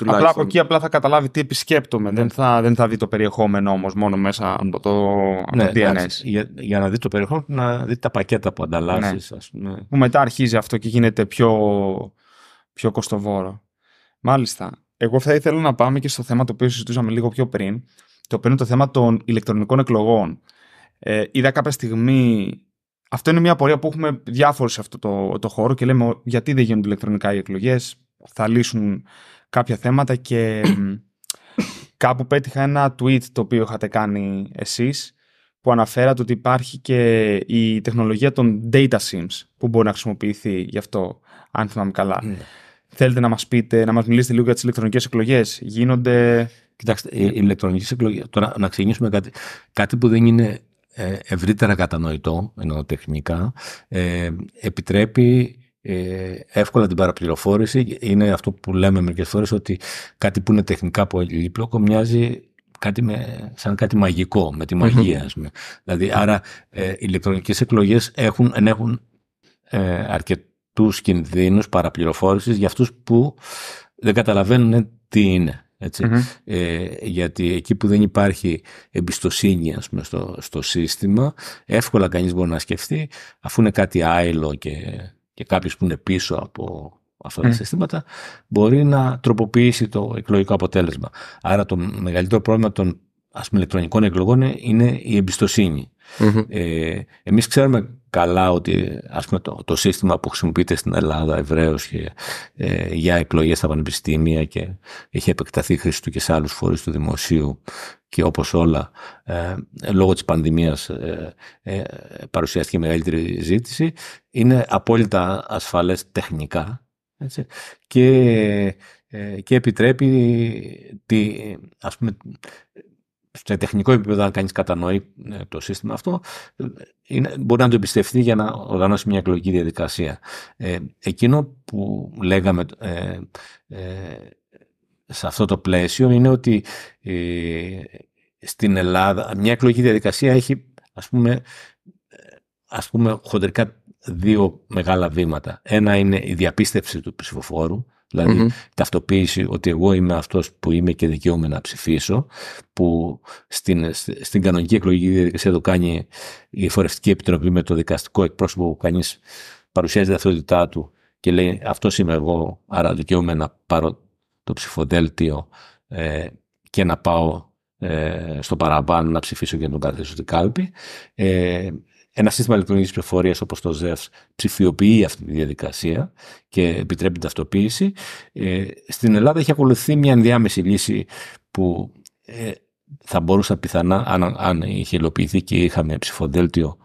Ναι. Απλά από εκεί απλά θα καταλάβει τι επισκέπτομαι. Ναι. Δεν, θα, δεν θα δει το περιεχόμενο όμως μόνο μέσα από το, ναι, το DNS. για, για, να δεις το περιεχόμενο, να δεις τα πακέτα που ανταλλάσσεις. Ναι. Που μετά αρχίζει αυτό και γίνεται πιο, πιο κοστοβόρο. Μάλιστα. Εγώ θα ήθελα να πάμε και στο θέμα το οποίο συζητούσαμε λίγο πιο πριν, το οποίο είναι το θέμα των ηλεκτρονικών εκλογών. Ε, είδα κάποια στιγμή. Αυτό είναι μια πορεία που έχουμε διάφορους σε αυτό το, το χώρο και λέμε γιατί δεν γίνονται ηλεκτρονικά οι εκλογές. Θα λύσουν κάποια θέματα και κάπου πέτυχα ένα tweet το οποίο είχατε κάνει εσείς που αναφέρατε ότι υπάρχει και η τεχνολογία των data sims που μπορεί να χρησιμοποιηθεί γι' αυτό, αν θυμάμαι καλά. Ναι. θέλετε να μας πείτε, να μας μιλήσετε λίγο για τις ηλεκτρονικές εκλογές. Γίνονται... Κοιτάξτε, οι ηλεκτρονικές εκλογές, τώρα να ξεκινήσουμε κάτι, κάτι που δεν είναι ε, ευρύτερα κατανοητό, ενώ τεχνικά, ε, επιτρέπει ε, εύκολα την παραπληροφόρηση. Είναι αυτό που λέμε μερικές φορές ότι κάτι που είναι τεχνικά πολύπλοκο μοιάζει κάτι με, σαν κάτι μαγικό, με τη μαγεία, ας πούμε. Δηλαδή, άρα, ε, οι ηλεκτρονικές εκλογές έχουν, έχουν ε, αρκετούς κινδύνους παραπληροφόρησης για αυτούς που δεν καταλαβαίνουν τι είναι. Ετσι Ε, γιατί εκεί που δεν υπάρχει εμπιστοσύνη ας πούμε, στο, στο σύστημα, εύκολα κανείς μπορεί να σκεφτεί, αφού είναι κάτι άειλο και, και κάποιος που είναι πίσω από αυτά τα συστήματα, μπορεί να τροποποιήσει το εκλογικό αποτέλεσμα. Άρα το μεγαλύτερο πρόβλημα των ας πούμε, ηλεκτρονικών εκλογών είναι η εμπιστοσύνη. Ε, εμείς ξέρουμε καλά ότι ας πούμε, το, το σύστημα που χρησιμοποιείται στην Ελλάδα ευρέως και, ε, για εκλογές στα πανεπιστήμια και έχει επεκταθεί η χρήση του και σε άλλους φορείς του δημοσίου και όπως όλα ε, λόγω της πανδημίας ε, ε, παρουσιάστηκε μεγαλύτερη ζήτηση είναι απόλυτα ασφαλές τεχνικά έτσι, και, ε, και επιτρέπει τη, ας πούμε, σε τεχνικό επίπεδο, αν κανείς κατανοεί ε, το σύστημα αυτό, είναι, μπορεί να το εμπιστευτεί για να οργανώσει μια εκλογική διαδικασία. Ε, εκείνο που λέγαμε ε, σε αυτό το πλαίσιο είναι ότι στην Ελλάδα μια εκλογική διαδικασία έχει ας πούμε, ας πούμε χοντρικά δύο μεγάλα βήματα. Ένα είναι η διαπίστευση του ψηφοφόρου, Δηλαδή, ταυτοποίηση ότι εγώ είμαι αυτός που είμαι και δικαιούμαι να ψηφίσω, που στην, στην κανονική εκλογική διαδικασία το κάνει η Φορευτική Επιτροπή με το δικαστικό εκπρόσωπο που κανείς παρουσιάζει την αυτότητά του και λέει αυτό είμαι εγώ, άρα δικαιούμαι να πάρω το ψηφοδέλτιο ε, και να πάω ε, στο παραπάνω να ψηφίσω και να τον καταθέσω στην κάλπη. Ε, ένα σύστημα ηλεκτρονικής πληροφορίας όπως το ΖΕΦ ψηφιοποιεί αυτή τη διαδικασία και επιτρέπει την ταυτοποίηση. Ε, στην Ελλάδα έχει ακολουθεί μια ενδιάμεση λύση που ε, θα μπορούσε πιθανά, αν, αν είχε υλοποιηθεί και είχαμε ψηφοδέλτιο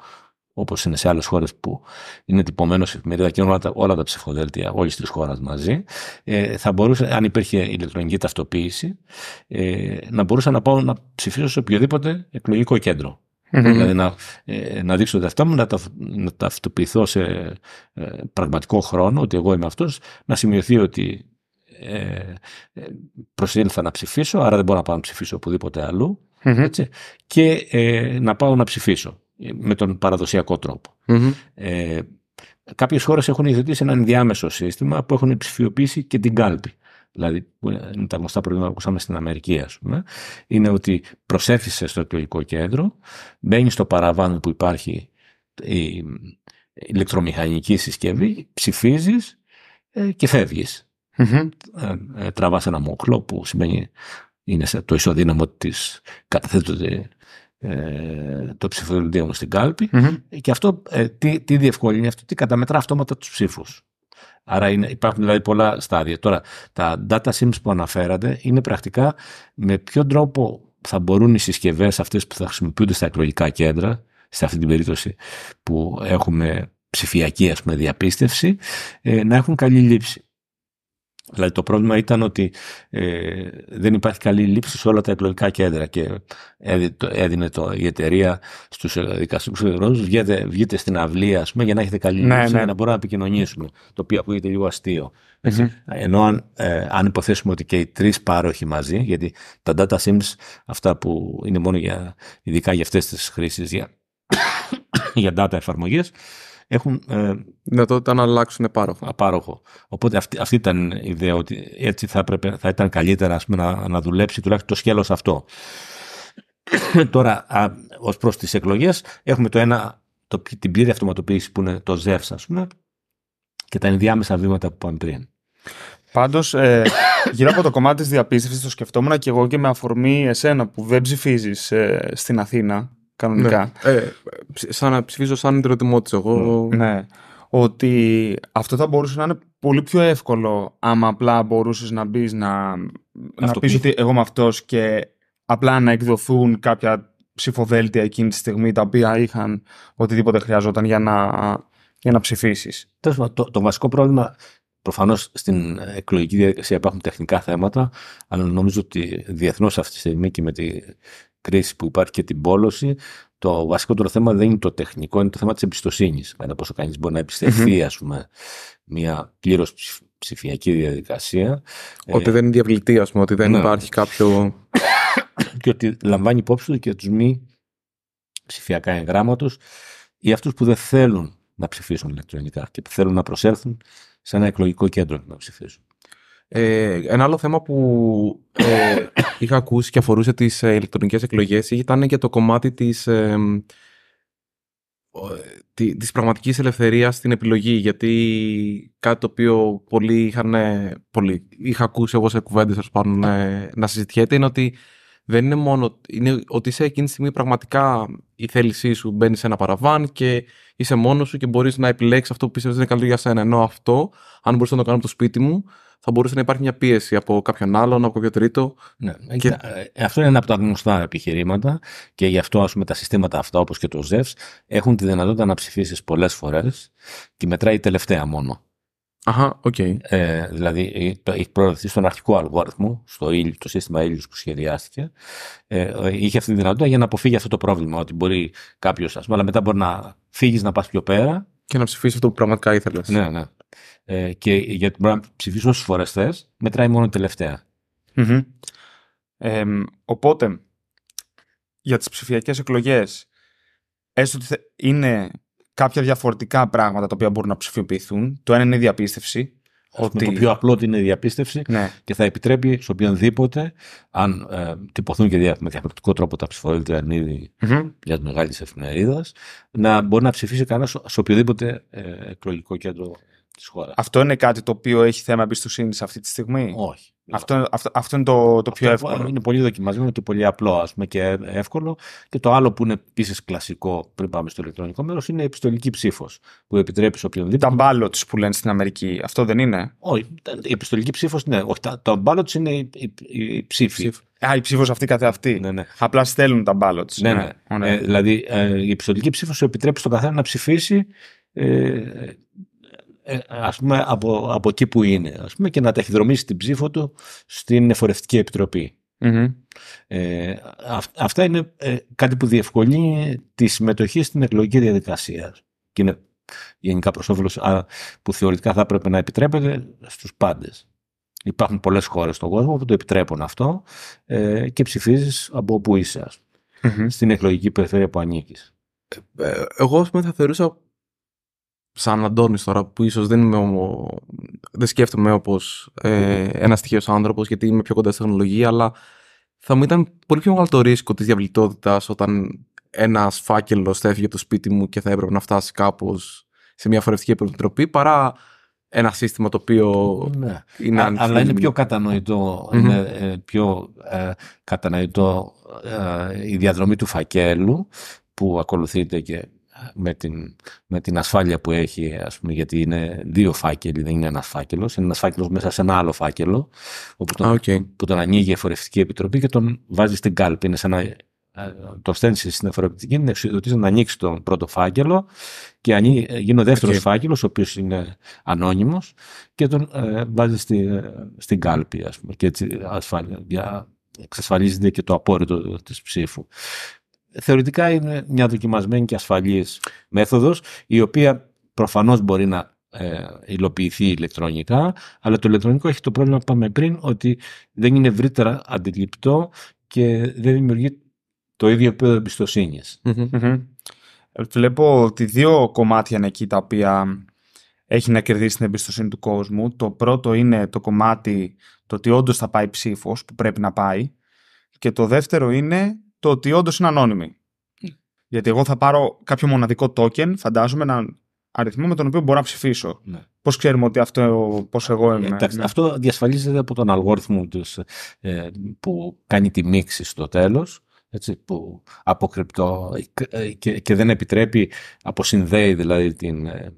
όπως είναι σε άλλες χώρες που είναι τυπωμένος σε εφημερίδα και όλα τα, όλα τα ψηφοδέλτια όλη τη χώρα μαζί, ε, θα μπορούσε, αν υπήρχε ηλεκτρονική ταυτοποίηση, ε, να μπορούσα να πάω να ψηφίσω σε οποιοδήποτε εκλογικό κέντρο. Δηλαδή να, ε, να δείξω το μου, να, τα, να ταυτοποιηθώ σε ε, πραγματικό χρόνο ότι εγώ είμαι αυτός, να σημειωθεί ότι ε, ε, προσήλθα να ψηφίσω, άρα δεν μπορώ να πάω να ψηφίσω οπουδήποτε αλλού, έτσι, και ε, να πάω να ψηφίσω με τον παραδοσιακό τρόπο. Ε, κάποιες χώρες έχουν υιοθετήσει ένα ενδιάμεσο σύστημα που έχουν ψηφιοποιήσει και την κάλπη δηλαδή που είναι τα γνωστά προβλήματα που ακούσαμε στην Αμερική, ας πούμε, είναι ότι προσέφησε στο εκλογικό κέντρο, μπαίνει στο παραβάν που υπάρχει η ηλεκτρομηχανική συσκευή, ψηφίζεις ε, και φεύγεις. Mm-hmm. Ε, ε, τραβάς ένα μοχλό που σημαίνει είναι το ισοδύναμο της καταθέτω ε, το ψηφοδελτίο μου στην κάλπη και αυτό ε, τι, τι διευκολύνει αυτό, τι καταμετρά αυτόματα τους ψήφους. Άρα είναι, υπάρχουν δηλαδή πολλά στάδια. Τώρα, τα data sims που αναφέρατε είναι πρακτικά με ποιο τρόπο θα μπορούν οι συσκευές αυτές που θα χρησιμοποιούνται στα εκλογικά κέντρα, σε αυτή την περίπτωση που έχουμε ψηφιακή ας πούμε, διαπίστευση, ε, να έχουν καλή λήψη. Δηλαδή το πρόβλημα ήταν ότι ε, δεν υπάρχει καλή λήψη σε όλα τα εκλογικά κέντρα και έδινε το, η εταιρεία στους δικαστικούς εκδρόζους βγείτε, βγείτε στην αυλή ας πούμε, για να έχετε καλή ναι, λήψη ναι. για να μπορούμε να επικοινωνήσουμε το οποίο ακούγεται λίγο αστείο. Mm-hmm. Ενώ αν, ε, αν υποθέσουμε ότι και οι τρεις πάροχοι μαζί γιατί τα data sims αυτά που είναι μόνο για, ειδικά για αυτές τις χρήσεις για, *coughs* για data εφαρμογές έχουν ε, δυνατότητα να αλλάξουν πάροχο. Απάροχο. Οπότε αυτή, αυτή ήταν η ιδέα ότι έτσι θα, πρέπει, θα ήταν καλύτερα ας πούμε, να, να δουλέψει τουλάχιστον το σκέλος αυτό. *coughs* Τώρα, α, ως προς τις εκλογές, έχουμε το ένα, το, την πλήρη αυτοματοποίηση που είναι το ΖΕΦΣ, ας πούμε, και τα ενδιάμεσα βήματα που πάμε πριν. Πάντως, ε, *coughs* γύρω από το κομμάτι της διαπίστευσης το σκεφτόμουν και εγώ και με αφορμή εσένα που δεν ψηφίζεις ε, στην Αθήνα κανονικά. Ναι. Ε, σαν να ψηφίζω σαν ιδιωτημότη εγώ. Ναι. Ότι αυτό θα μπορούσε να είναι πολύ πιο εύκολο άμα απλά μπορούσες να μπεις να, να πεις ότι εγώ είμαι αυτός και απλά να εκδοθούν κάποια ψηφοδέλτια εκείνη τη στιγμή τα οποία είχαν οτιδήποτε χρειαζόταν για να, για να ψηφίσεις. Το, το βασικό πρόβλημα Προφανώς στην εκλογική διαδικασία υπάρχουν τεχνικά θέματα, αλλά νομίζω ότι διεθνώς αυτή τη στιγμή και με τη κρίση που υπάρχει και την πόλωση, το βασικότερο θέμα δεν είναι το τεχνικό, είναι το θέμα της εμπιστοσύνης. Ένα πόσο κανείς μπορεί να εμπιστευτεί, ας πούμε, μια πλήρως ψηφιακή διαδικασία. Ότι ε, δεν είναι διαβλητή, ας πούμε, ότι δεν ναι. υπάρχει κάποιο. *coughs* και ότι λαμβάνει υπόψη του και τους μη ψηφιακά εγγράμματος ή αυτούς που δεν θέλουν να ψηφίσουν ηλεκτρονικά και που θέλουν να προσέλθουν σε ένα εκλογικό κέντρο να ψηφίσουν. Ε, ένα άλλο θέμα που ε, είχα ακούσει και αφορούσε τις ε, ηλεκτρονικές εκλογές ήταν και το κομμάτι της, ε, της πραγματικής ελευθερίας στην επιλογή γιατί κάτι το οποίο πολλοί είχαν, πολλοί, είχα ακούσει εγώ σε κουβέντες πάνω, ε, να συζητιέται είναι ότι δεν είναι μόνο είναι ότι σε εκείνη τη στιγμή πραγματικά η θέλησή σου μπαίνει σε ένα παραβάν και είσαι μόνος σου και μπορείς να επιλέξεις αυτό που πιστεύεις είναι καλύτερο για σένα. Ενώ αυτό, αν μπορούσα να το κάνω από το σπίτι μου, θα μπορούσε να υπάρχει μια πίεση από κάποιον άλλον, από κάποιο τρίτο. Ναι. Και... Ε, αυτό είναι ένα από τα γνωστά επιχειρήματα και γι' αυτό ας πούμε, τα συστήματα αυτά, όπως και το ZEVS, έχουν τη δυνατότητα να ψηφίσεις πολλές φορές και μετράει η τελευταία μόνο. Αχα, okay. ε, δηλαδή έχει προωθηθεί στον αρχικό αλγόριθμο, στο το σύστημα ήλιου που σχεδιάστηκε. Ε, είχε αυτή τη δυνατότητα για να αποφύγει αυτό το πρόβλημα. Ότι μπορεί κάποιος, ας πούμε, αλλά μετά μπορεί να φύγεις να πας πιο πέρα. Και να ψηφίσεις αυτό που πραγματικά ήθελες. Ναι, ναι. Ε, και γιατί μπορεί να ψηφίσει όσες φορές θες, μετράει μόνο τελευταία. Mm-hmm. Ε, οπότε, για τις ψηφιακές εκλογές, έστω ότι είναι κάποια διαφορετικά πράγματα τα οποία μπορούν να ψηφιοποιηθούν. Το ένα είναι η διαπίστευση. Ότι... Το πιο απλό είναι η διαπίστευση ναι. και θα επιτρέπει σε οποιονδήποτε, αν ε, τυπωθούν και με διαφορετικό τρόπο τα ψηφοδέλτια ήδη mm-hmm. μια μεγάλη εφημερίδα, να μπορεί να ψηφίσει κανένας σε οποιοδήποτε ε, εκλογικό κέντρο της χώρας. Αυτό είναι κάτι το οποίο έχει θέμα εμπιστοσύνης αυτή τη στιγμή; Όχι. Αυτό, αυτό, αυτό είναι το, το πιο εύκολο. Είναι πολύ δοκιμασμένο και πολύ απλό ας πούμε, και εύκολο. Και το άλλο που είναι επίσης κλασικό πριν πάμε στο ηλεκτρονικό μέρος είναι η επιστολική ψήφος. Που επιτρέπει σε οποιονδήποτε. Τα μπάλωτς που λένε στην Αμερική. Αυτό δεν είναι; Όχι. Η επιστολική ψήφος ναι. Όχι, τα, τα μπάλωτς είναι η, η, η ψήφη. Α, η ψήφος αυτή καθε αυτή. Ναι, ναι. Απλά στέλνουν τα μπάλωτς. Ναι, ναι. ναι. Ε, δηλαδή ε, η επιστολική ψήφος σου επιτρέπει στον καθένα να ψηφίσει ε, ε, ας πούμε, από, από εκεί που είναι ας πούμε, και να ταχυδρομήσει την ψήφο του στην Εφορευτική Ε, αυτά είναι ε, κάτι που διευκολύνει τη συμμετοχή στην εκλογική διαδικασία και είναι γενικά προς όφελος που θεωρητικά θα έπρεπε να επιτρέπεται στους πάντες. Υπάρχουν πολλές χώρες στον κόσμο που το επιτρέπουν αυτό ε, και ψηφίζεις από όπου είσαι στην εκλογική περιφέρεια που ανήκεις. Ε, εγώ θα θεωρούσα σαν Αντώνης τώρα που ίσως δεν, είμαι δεν σκέφτομαι όπως ε, ένας τυχαίος άνθρωπος γιατί είμαι πιο κοντά στη τεχνολογία αλλά θα μου ήταν πολύ πιο μεγάλο το ρίσκο της διαβλητότητας όταν ένας φάκελος έφυγε το σπίτι μου και θα έπρεπε να φτάσει κάπως σε μια φορευτική επιτροπή παρά ένα σύστημα το οποίο ναι. είναι Α, Αλλά είναι πιο κατανοητό, είναι ε, πιο ε, κατανοητό ε, η διαδρομή του φακέλου που ακολουθείται και με την, με την ασφάλεια που έχει, ας πούμε, γιατί είναι δύο φάκελοι, δεν είναι ένας φάκελος. Είναι ένας φάκελος μέσα σε ένα άλλο φάκελο, όπου τον, okay. που τον ανοίγει η εφορευτική επιτροπή και τον βάζει στην κάλπη. Είναι σαν να ε, το στέλνεις στην εφορευτική, είναι να ανοίξει τον πρώτο φάκελο και ανοίγει, ε, γίνει ο δεύτερος okay. φάκελος, ο οποίος είναι ανώνυμος, και τον ε, βάζει στη, στην κάλπη, ας πούμε. Και έτσι ασφάλεια, για, εξασφαλίζεται και το απόρριτο της ψήφου θεωρητικά είναι μια δοκιμασμένη και ασφαλής μέθοδος η οποία προφανώς μπορεί να ε, υλοποιηθεί ηλεκτρονικά αλλά το ηλεκτρονικό έχει το πρόβλημα που είπαμε πριν ότι δεν είναι ευρύτερα αντιληπτό και δεν δημιουργεί το ίδιο επίπεδο εμπιστοσύνης. Βλέπω ότι δύο κομμάτια είναι εκεί τα οποία έχει να κερδίσει την εμπιστοσύνη του κόσμου. Το πρώτο είναι το κομμάτι το ότι όντως θα πάει ψήφος που πρέπει να πάει. Και το δεύτερο είναι το ότι όντως είναι ανώνυμη. Γιατί εγώ θα πάρω κάποιο μοναδικό token, φαντάζομαι, έναν αριθμό με τον οποίο μπορώ να ψηφίσω. Ναι. Πώς ξέρουμε ότι αυτό, πώς εγώ είμαι. Εντάξει, ναι. Αυτό διασφαλίζεται από τον αλγόριθμο τους, ε, που κάνει τη μίξη στο τέλος. Έτσι, που αποκρυπτώ και, και δεν επιτρέπει, αποσυνδέει δηλαδή την, ε,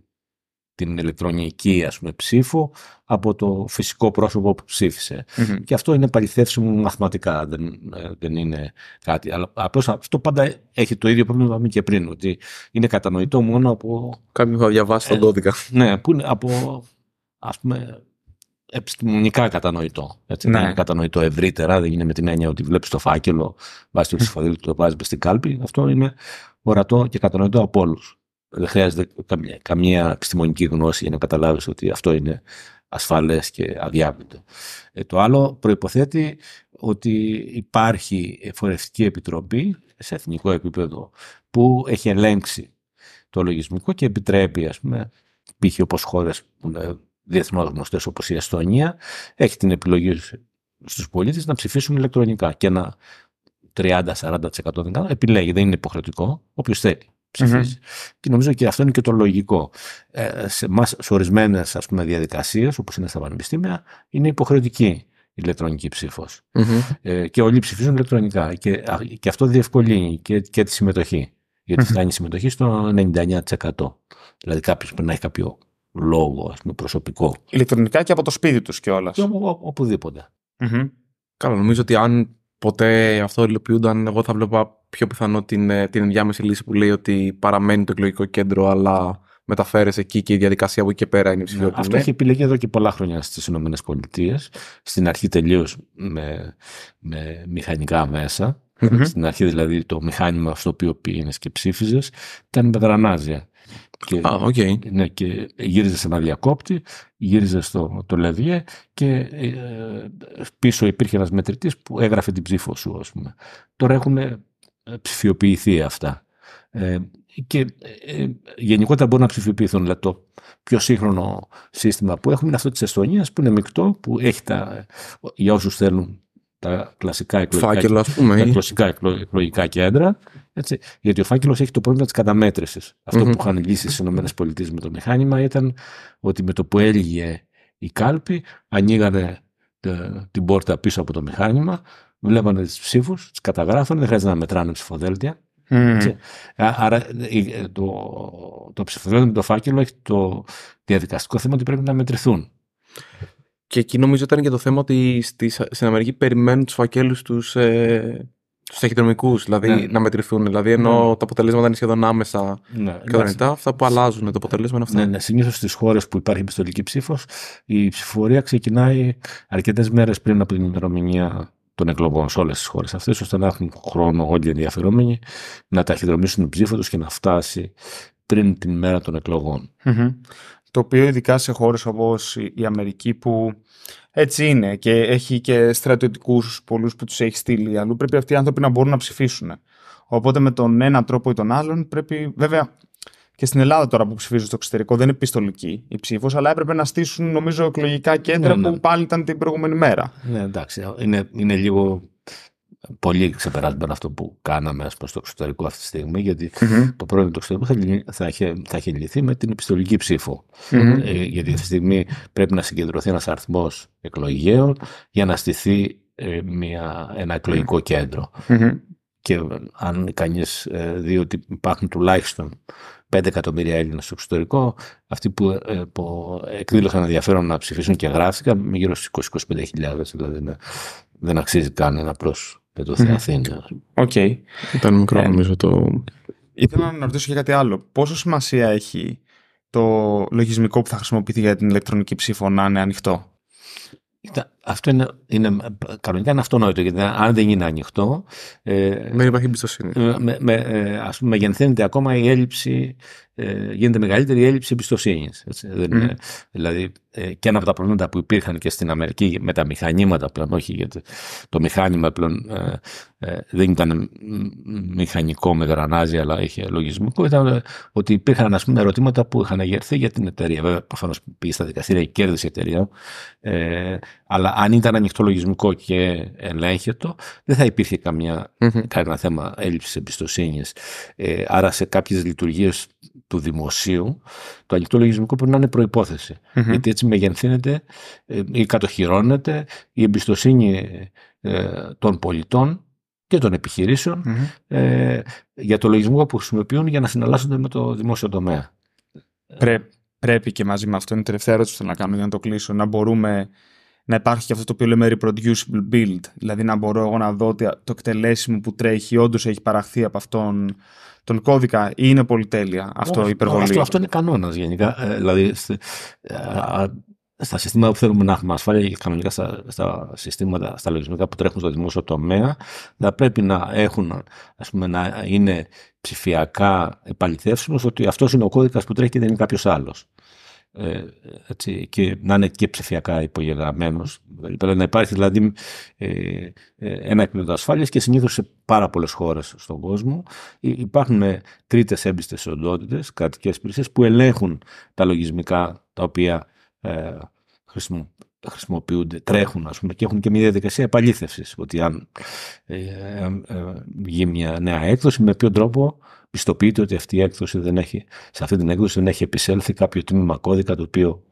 την ηλεκτρονική ας πούμε, ψήφο από το φυσικό πρόσωπο που ψηφισε Και αυτό είναι παληθεύσιμο μαθηματικά, δεν, ε, δεν είναι κάτι. Αλλά απλώς αυτό πάντα έχει το ίδιο πρόβλημα που και πριν, ότι είναι κατανοητό μόνο από... Κάποιοι θα διαβάσει τον ε, κώδικα. Ναι, που είναι από, ας πούμε επιστημονικά κατανοητό. Έτσι, Ναι. Δεν είναι κατανοητό ευρύτερα, δεν είναι με την έννοια ότι βλέπεις το φάκελο, βάζεις το ψηφοδέλτιο, το βάζεις στην κάλπη. Αυτό είναι ορατό και κατανοητό από όλους. Δεν χρειάζεται καμία, καμία επιστημονική γνώση για να καταλάβεις ότι αυτό είναι ασφαλές και αδιάβητο. Ε, το άλλο προϋποθέτει ότι υπάρχει φορευτική επιτροπή σε εθνικό επίπεδο που έχει ελέγξει το λογισμικό και επιτρέπει, ας πούμε, π.χ. όπως χώρες που είναι διεθνώς γνωστές όπως η Εστονία, έχει την επιλογή στους πολίτες να ψηφίσουν ηλεκτρονικά και ένα 30-40% δεν κάνω, επιλέγει, δεν είναι υποχρεωτικό, όποιος θέλει ψηφίσει. Και νομίζω και αυτό είναι και το λογικό. Ε, σε, μας, σε ορισμένες ας πούμε, διαδικασίες, όπως είναι στα πανεπιστήμια, είναι υποχρεωτική η ηλεκτρονική ψήφος. Ε, και όλοι ψηφίζουν ηλεκτρονικά. Και, α- και αυτό διευκολύνει και, και τη συμμετοχή. Γιατί Μμμ. φτάνει η συμμετοχή στο 99%. Δηλαδή κάποιος πρέπει να έχει κάποιο λόγο ας πούμε, προσωπικό. Ηλεκτρονικά και από το σπίτι τους κιόλας. Και οπου- οπου- οπουδήποτε. Καλά, νομίζω ότι αν ποτέ αυτό υλοποιούνταν, εγώ θα βλέπα πιο πιθανό την, ε, την ενδιάμεση λύση που λέει ότι παραμένει το εκλογικό κέντρο, αλλά μεταφέρεσαι εκεί και η διαδικασία από εκεί και πέρα είναι η ψηφιότητα. Αυτό έχει επιλεγεί εδώ και πολλά χρόνια στις Ηνωμένες Πολιτείες. Στην αρχή τελείως με, με μηχανικά μέσα. Μμμ. Στην αρχή δηλαδή το μηχάνημα στο οποίο πήγαινες και ψήφιζες ήταν με γρανάζια. Και, Α, οκ. ναι, και γύριζες σε ένα διακόπτη, γύριζες στο το λεβιέ και ε, πίσω υπήρχε ένας μετρητής που έγραφε την ψήφο σου, ας πούμε. Τώρα έχουν ε, ψηφιοποιηθεί αυτά. Ε, και ε, γενικότερα μπορούν να ψηφιοποιηθούν. Δηλαδή το πιο σύγχρονο σύστημα που έχουμε είναι αυτό της Εστονίας που είναι μεικτό, που έχει τα, για όσους θέλουν τα κλασικά εκλογικά, Φάκελο, ας πούμε. τα ή- κλασικά εκλο- εκλογικά κέντρα. Έτσι, γιατί ο φάκελος έχει το πρόβλημα της καταμέτρησης. Αυτό Μμμ. που είχαν λύσει στις ΗΠΑ με το μηχάνημα ήταν ότι με το που έλυγε η κάλπη ανοίγανε τε- την πόρτα πίσω από το μηχάνημα, βλέπανε τις ψήφους, τις καταγράφανε, δεν χρειάζεται να μετράνε ψηφοδέλτια. Έτσι. Α- Άρα ε, το, το ψηφοδέλτιο με το φάκελο έχει το διαδικαστικό θέμα ότι πρέπει να μετρηθούν. Και εκεί νομίζω ήταν και το θέμα ότι στη, στην Αμερική περιμένουν τους φακέλους τους ε, τους ταχυδρομικούς, δηλαδή Ναι. να μετρηθούν. Δηλαδή ενώ τα αποτελέσματα είναι σχεδόν άμεσα Ναι, και δωρητά, αυτά που αλλάζουν το αποτέλεσμα είναι αυτά. Ναι, ναι. Συνήθως στις χώρες που υπάρχει επιστολική ψήφος, η ψηφοφορία ξεκινάει αρκετές μέρες πριν από την ημερομηνία των εκλογών σε όλες τις χώρες αυτές, ώστε να έχουν χρόνο όλοι οι ενδιαφερόμενοι να ταχυδρομήσουν την ψήφο τους και να φτάσει πριν την μέρα των εκλογών. Μμμ. Το οποίο ειδικά σε χώρες όπως η η Αμερική που έτσι είναι και έχει και στρατιωτικούς πολλούς που τους έχει στείλει αλλού, πρέπει αυτοί οι άνθρωποι να μπορούν να ψηφίσουν. Οπότε με τον ένα τρόπο ή τον άλλον πρέπει, βέβαια και στην Ελλάδα τώρα που ψηφίζουν στο εξωτερικό δεν είναι πιστολική η ψήφος, αλλά έπρεπε να στήσουν νομίζω εκλογικά κέντρα Ναι, ναι. που πάλι ήταν την προηγούμενη μέρα. Ναι, εντάξει. Είναι, είναι λίγο πολύ ξεπεράσματα αυτό που κάναμε ας πούμε, στο εξωτερικό αυτή τη στιγμή, γιατί το πρόβλημα του εξωτερικού θα, λυ- θα, είχε, θα είχε λυθεί με την επιστολική ψήφο. Μμμ. Ε, γιατί αυτή τη στιγμή πρέπει να συγκεντρωθεί ένας αριθμός εκλογέων για να στηθεί ε, μια, ένα εκλογικό κέντρο. Μμμ. Και ε, αν κανείς ε, δει ότι υπάρχουν τουλάχιστον 5 εκατομμύρια Έλληνες στο εξωτερικό, αυτοί που, ε, που εκδήλωσαν ενδιαφέρον να ψηφίσουν και γράφτηκαν, γύρω στους 20-25 χιλιάδες, δηλαδή είναι- δεν αξίζει καν ένα προς με το θεαθήναι. Οκ. Ήταν μικρό Ε, νομίζω το. Ήθελα να ρωτήσω και κάτι άλλο. Πόσο σημασία έχει το λογισμικό που θα χρησιμοποιηθεί για την ηλεκτρονική ψήφο να είναι ανοιχτό; Κοίτα, Αυτό είναι, είναι, κανονικά είναι αυτονόητο, γιατί αν δεν είναι ανοιχτό, ε, Δεν υπάρχει εμπιστοσύνη. ε, με, με, ε, ας πούμε, μεγενθύνεται ακόμα η έλλειψη, ε, γίνεται μεγαλύτερη η έλλειψη εμπιστοσύνης. Μμμ. Δηλαδή, ε, και ένα από τα προβλήματα που υπήρχαν και στην Αμερική με τα μηχανήματα πλέον, όχι γιατί το μηχάνημα πλέον ε, ε, δεν ήταν μ, μηχανικό με γρανάζι, αλλά είχε λογισμικό, ήταν ε, ότι υπήρχαν ας πούμε, ερωτήματα που είχαν αγερθεί για την εταιρεία. Βέβαια, προφανώς πήγε στα δικαστήρια και κέρδισε η εταιρεία. Ε, αλλά αν ήταν ανοιχτό λογισμικό και ελέγχετο, δεν θα υπήρχε καμιά Μμμ. κανένα θέμα έλλειψης εμπιστοσύνης. Ε, άρα σε κάποιες λειτουργίες του δημοσίου το ανοιχτό λογισμικό πρέπει να είναι προϋπόθεση. Μμμ. Γιατί έτσι μεγενθύνεται ε, ή κατοχυρώνεται η εμπιστοσύνη ε, των πολιτών και των επιχειρήσεων Μμμ. ε, για το λογισμικό που χρησιμοποιούν για να συναλλάσσονται με το δημόσιο τομέα. Πρέ- πρέπει και μαζί με αυτό, είναι η τελευταία ερώτηση που θέλω να κάνω για να το κλείσω, να μπορούμε να υπάρχει και αυτό το οποίο λέμε reproducible build. Δηλαδή να μπορώ εγώ να δω ότι το εκτελέσιμο που τρέχει όντως έχει παραχθεί από αυτόν τον κώδικα ή είναι πολυτέλεια αυτό Όχι, η υπερβολή. Αυτό, αυτό είναι κανόνας γενικά. Ε, δηλαδή, στε- ε, α, στα συστήματα που θέλουμε να έχουμε ασφάλεια και κανονικά στα, στα συστήματα, στα λογισμικά που τρέχουν στο δημόσιο τομέα, θα πρέπει να έχουν, ας πούμε, να είναι ψηφιακά επαληθεύσιμος ότι αυτός είναι ο κώδικας που τρέχει και δεν είναι κάποιος άλλος. Ε, έτσι, και να είναι και ψηφιακά υπογεγραμμένος. Πρέπει να υπάρχει δηλαδή ε, ε, ένα επίπεδο ασφάλειας και συνήθως σε πάρα πολλές χώρες στον κόσμο υπάρχουν τρίτες έμπιστες οντότητες, κρατικές υπηρεσίες που ελέγχουν τα λογισμικά τα οποία ε, χρησιμοποιούνται, τρέχουν ας πούμε, και έχουν και μια διαδικασία επαλήθευσης. Ότι αν ε, ε, ε, βγει μια νέα έκδοση, με ποιο τρόπο πιστοποιείται ότι αυτή η έκδοση δεν έχει, σε αυτή την έκδοση δεν έχει επισέλθει κάποιο τμήμα κώδικα το οποιο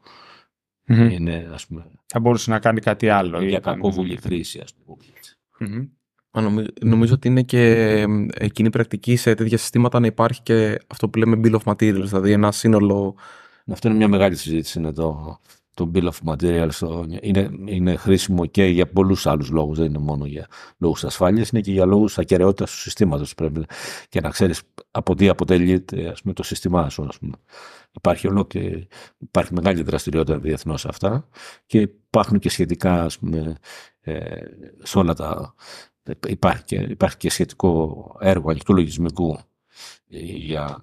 είναι, ας πούμε. Θα μπορούσε να κάνει κάτι άλλο. Για κακόβουλη χρήση, ας πούμε. Νομίζω ότι είναι και εκείνη η πρακτική σε τέτοια συστήματα να υπάρχει και αυτό που λέμε bill of materials, δηλαδή ένα σύνολο. Αυτό είναι μια μεγάλη συζήτηση είναι το, το bill of materials. Είναι, είναι χρήσιμο και για πολλούς άλλους λόγους, δεν είναι μόνο για λόγους ασφάλειας, είναι και για λόγους ακαιρεότητας του συστήματος. Πρέπει και να ξέρεις από τι αποτελείται ας πούμε, το σύστημά σου. Ας πούμε. Υπάρχει, όλο και, υπάρχει μεγάλη δραστηριότητα διεθνώς αυτά και υπάρχουν και σχετικά ας πούμε, ε, σε όλα τα Υπάρχει και, υπάρχει και σχετικό έργο ανοιχτού λογισμικού για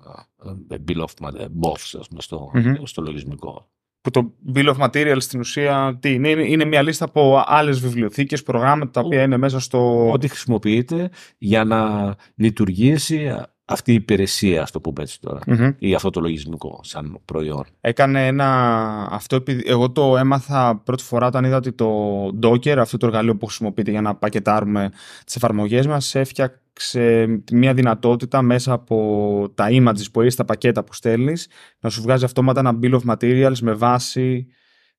ε, bill of box στο, mm-hmm. στο λογισμικό. Που το bill of materials στην ουσία τι είναι, είναι μια λίστα από άλλες βιβλιοθήκες, προγράμματα τα οποία είναι μέσα στο... Ό,τι χρησιμοποιείται για να λειτουργήσει αυτή η υπηρεσία, ας το πούμε έτσι τώρα, mm-hmm. ή αυτό το λογισμικό σαν προϊόν. Έκανε ένα. Αυτό επειδή εγώ το έμαθα πρώτη φορά όταν είδα ότι το Docker, αυτό το εργαλείο που χρησιμοποιείται για να πακετάρουμε τις εφαρμογές μας, έφτιαξε μια δυνατότητα μέσα από τα images που έχεις στα πακέτα που στέλνεις να σου βγάζει αυτόματα ένα bill of materials με βάση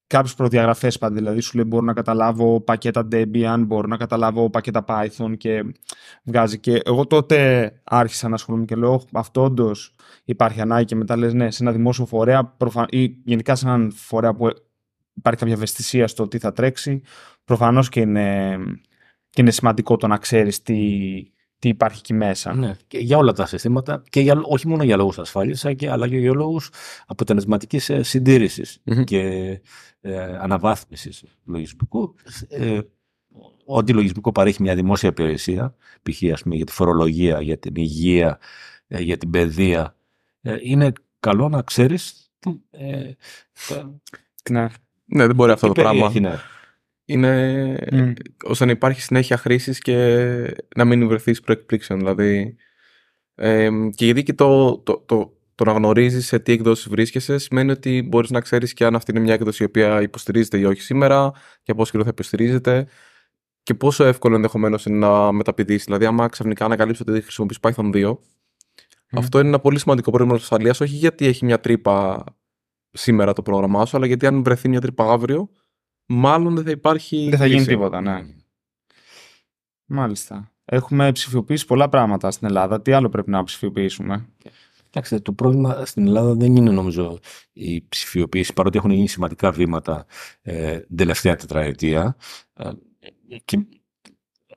κάποιες προδιαγραφές πάντα. Δηλαδή, σου λέει: Μπορώ να καταλάβω πακέτα Debian, μπορώ να καταλάβω πακέτα Python και βγάζει. Και εγώ τότε άρχισα να ασχολούμαι και λέω: Αυτό όντως υπάρχει ανάγκη. Και μετά λες: Ναι, σε ένα δημόσιο φορέα προφα... ή γενικά σε έναν φορέα που υπάρχει κάποια ευαισθησία στο τι θα τρέξει. Προφανώς και είναι, και είναι σημαντικό το να ξέρεις τι, τι υπάρχει εκεί μέσα. Ναι, και για όλα τα συστήματα και για, όχι μόνο για λόγους ασφάλειας αλλά και για λόγους αποτελεσματικής ε, και ε, αναβάθμισης λογισμικού. Ε, ό,τι λογισμικό παρέχει μια δημόσια υπηρεσία, π.χ. για τη φορολογία, για την υγεία, ε, για την παιδεία, ε, είναι καλό να ξέρεις ε, ναι. ναι, δεν μπορεί αυτό το πράγμα. Ναι είναι mm. ώστε να υπάρχει συνέχεια χρήσης και να μην βρεθεί προεκπλήξεων. Δηλαδή, ε, και γιατί και το, το, το, το να γνωρίζεις σε τι εκδόσεις βρίσκεσαι σημαίνει ότι μπορείς να ξέρεις και αν αυτή είναι μια έκδοση η οποία υποστηρίζεται ή όχι σήμερα και πόσο καιρό θα υποστηρίζεται και πόσο εύκολο ενδεχομένως είναι να μεταπηδήσεις. Δηλαδή, άμα ξαφνικά ανακαλύψει ότι χρησιμοποιείς Python 2, αυτό είναι ένα πολύ σημαντικό πρόβλημα ασφαλείας, όχι γιατί έχει μια τρύπα σήμερα το πρόγραμμά σου, αλλά γιατί αν βρεθεί μια τρύπα αύριο, μάλλον δεν θα υπάρχει. Δεν θα γίνει τίποτα, ναι. Μάλιστα. Έχουμε ψηφιοποιήσει πολλά πράγματα στην Ελλάδα. Τι άλλο πρέπει να ψηφιοποιήσουμε; Κοιτάξτε, το πρόβλημα στην Ελλάδα δεν είναι νομίζω η ψηφιοποίηση, παρότι έχουν γίνει σημαντικά βήματα ε, την τελευταία τετραετία. Ε, και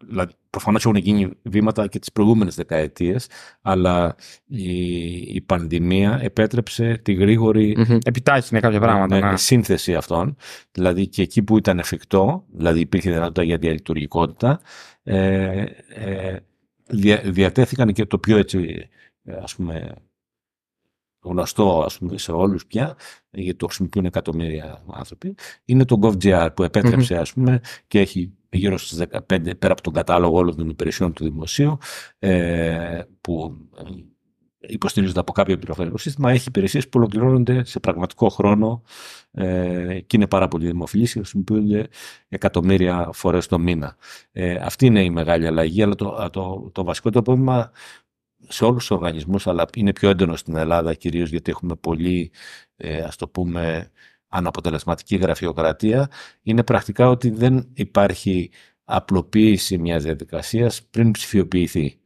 δηλαδή, προφανώς έχουν γίνει βήματα και τις προηγούμενες δεκαετίες, αλλά η, η πανδημία επέτρεψε τη γρήγορη. Mm-hmm. Επιτάχυνε κάποια πράγματα. Ναι, ναι. Σύνθεση αυτών. Δηλαδή και εκεί που ήταν εφικτό, δηλαδή υπήρχε δυνατότητα για διαλειτουργικότητα, ε, ε, δια, διατέθηκαν και το πιο έτσι, ας πούμε, γνωστό ας πούμε, σε όλους πια, γιατί το χρησιμοποιούν εκατομμύρια άνθρωποι, είναι το GovGR που επέτρεψε ας πούμε και έχει γύρω στις 15 πέρα από τον κατάλογο όλων των υπηρεσιών του δημοσίου ε, που υποστηρίζονται από κάποιο πληροφορικό σύστημα, έχει υπηρεσίες που ολοκληρώνονται σε πραγματικό χρόνο ε, και είναι πάρα πολύ δημοφιλείς και χρησιμοποιούνται εκατομμύρια φορές το μήνα. Ε, αυτή είναι η μεγάλη αλλαγή, αλλά το, το, το βασικό το πρόβλημα σε όλους τους οργανισμούς, αλλά είναι πιο έντονο στην Ελλάδα, κυρίως γιατί έχουμε πολύ, ε, ας το πούμε, αναποτελεσματική γραφειοκρατία, είναι πρακτικά ότι δεν υπάρχει απλοποίηση μιας διαδικασίας πριν ψηφιοποιηθεί.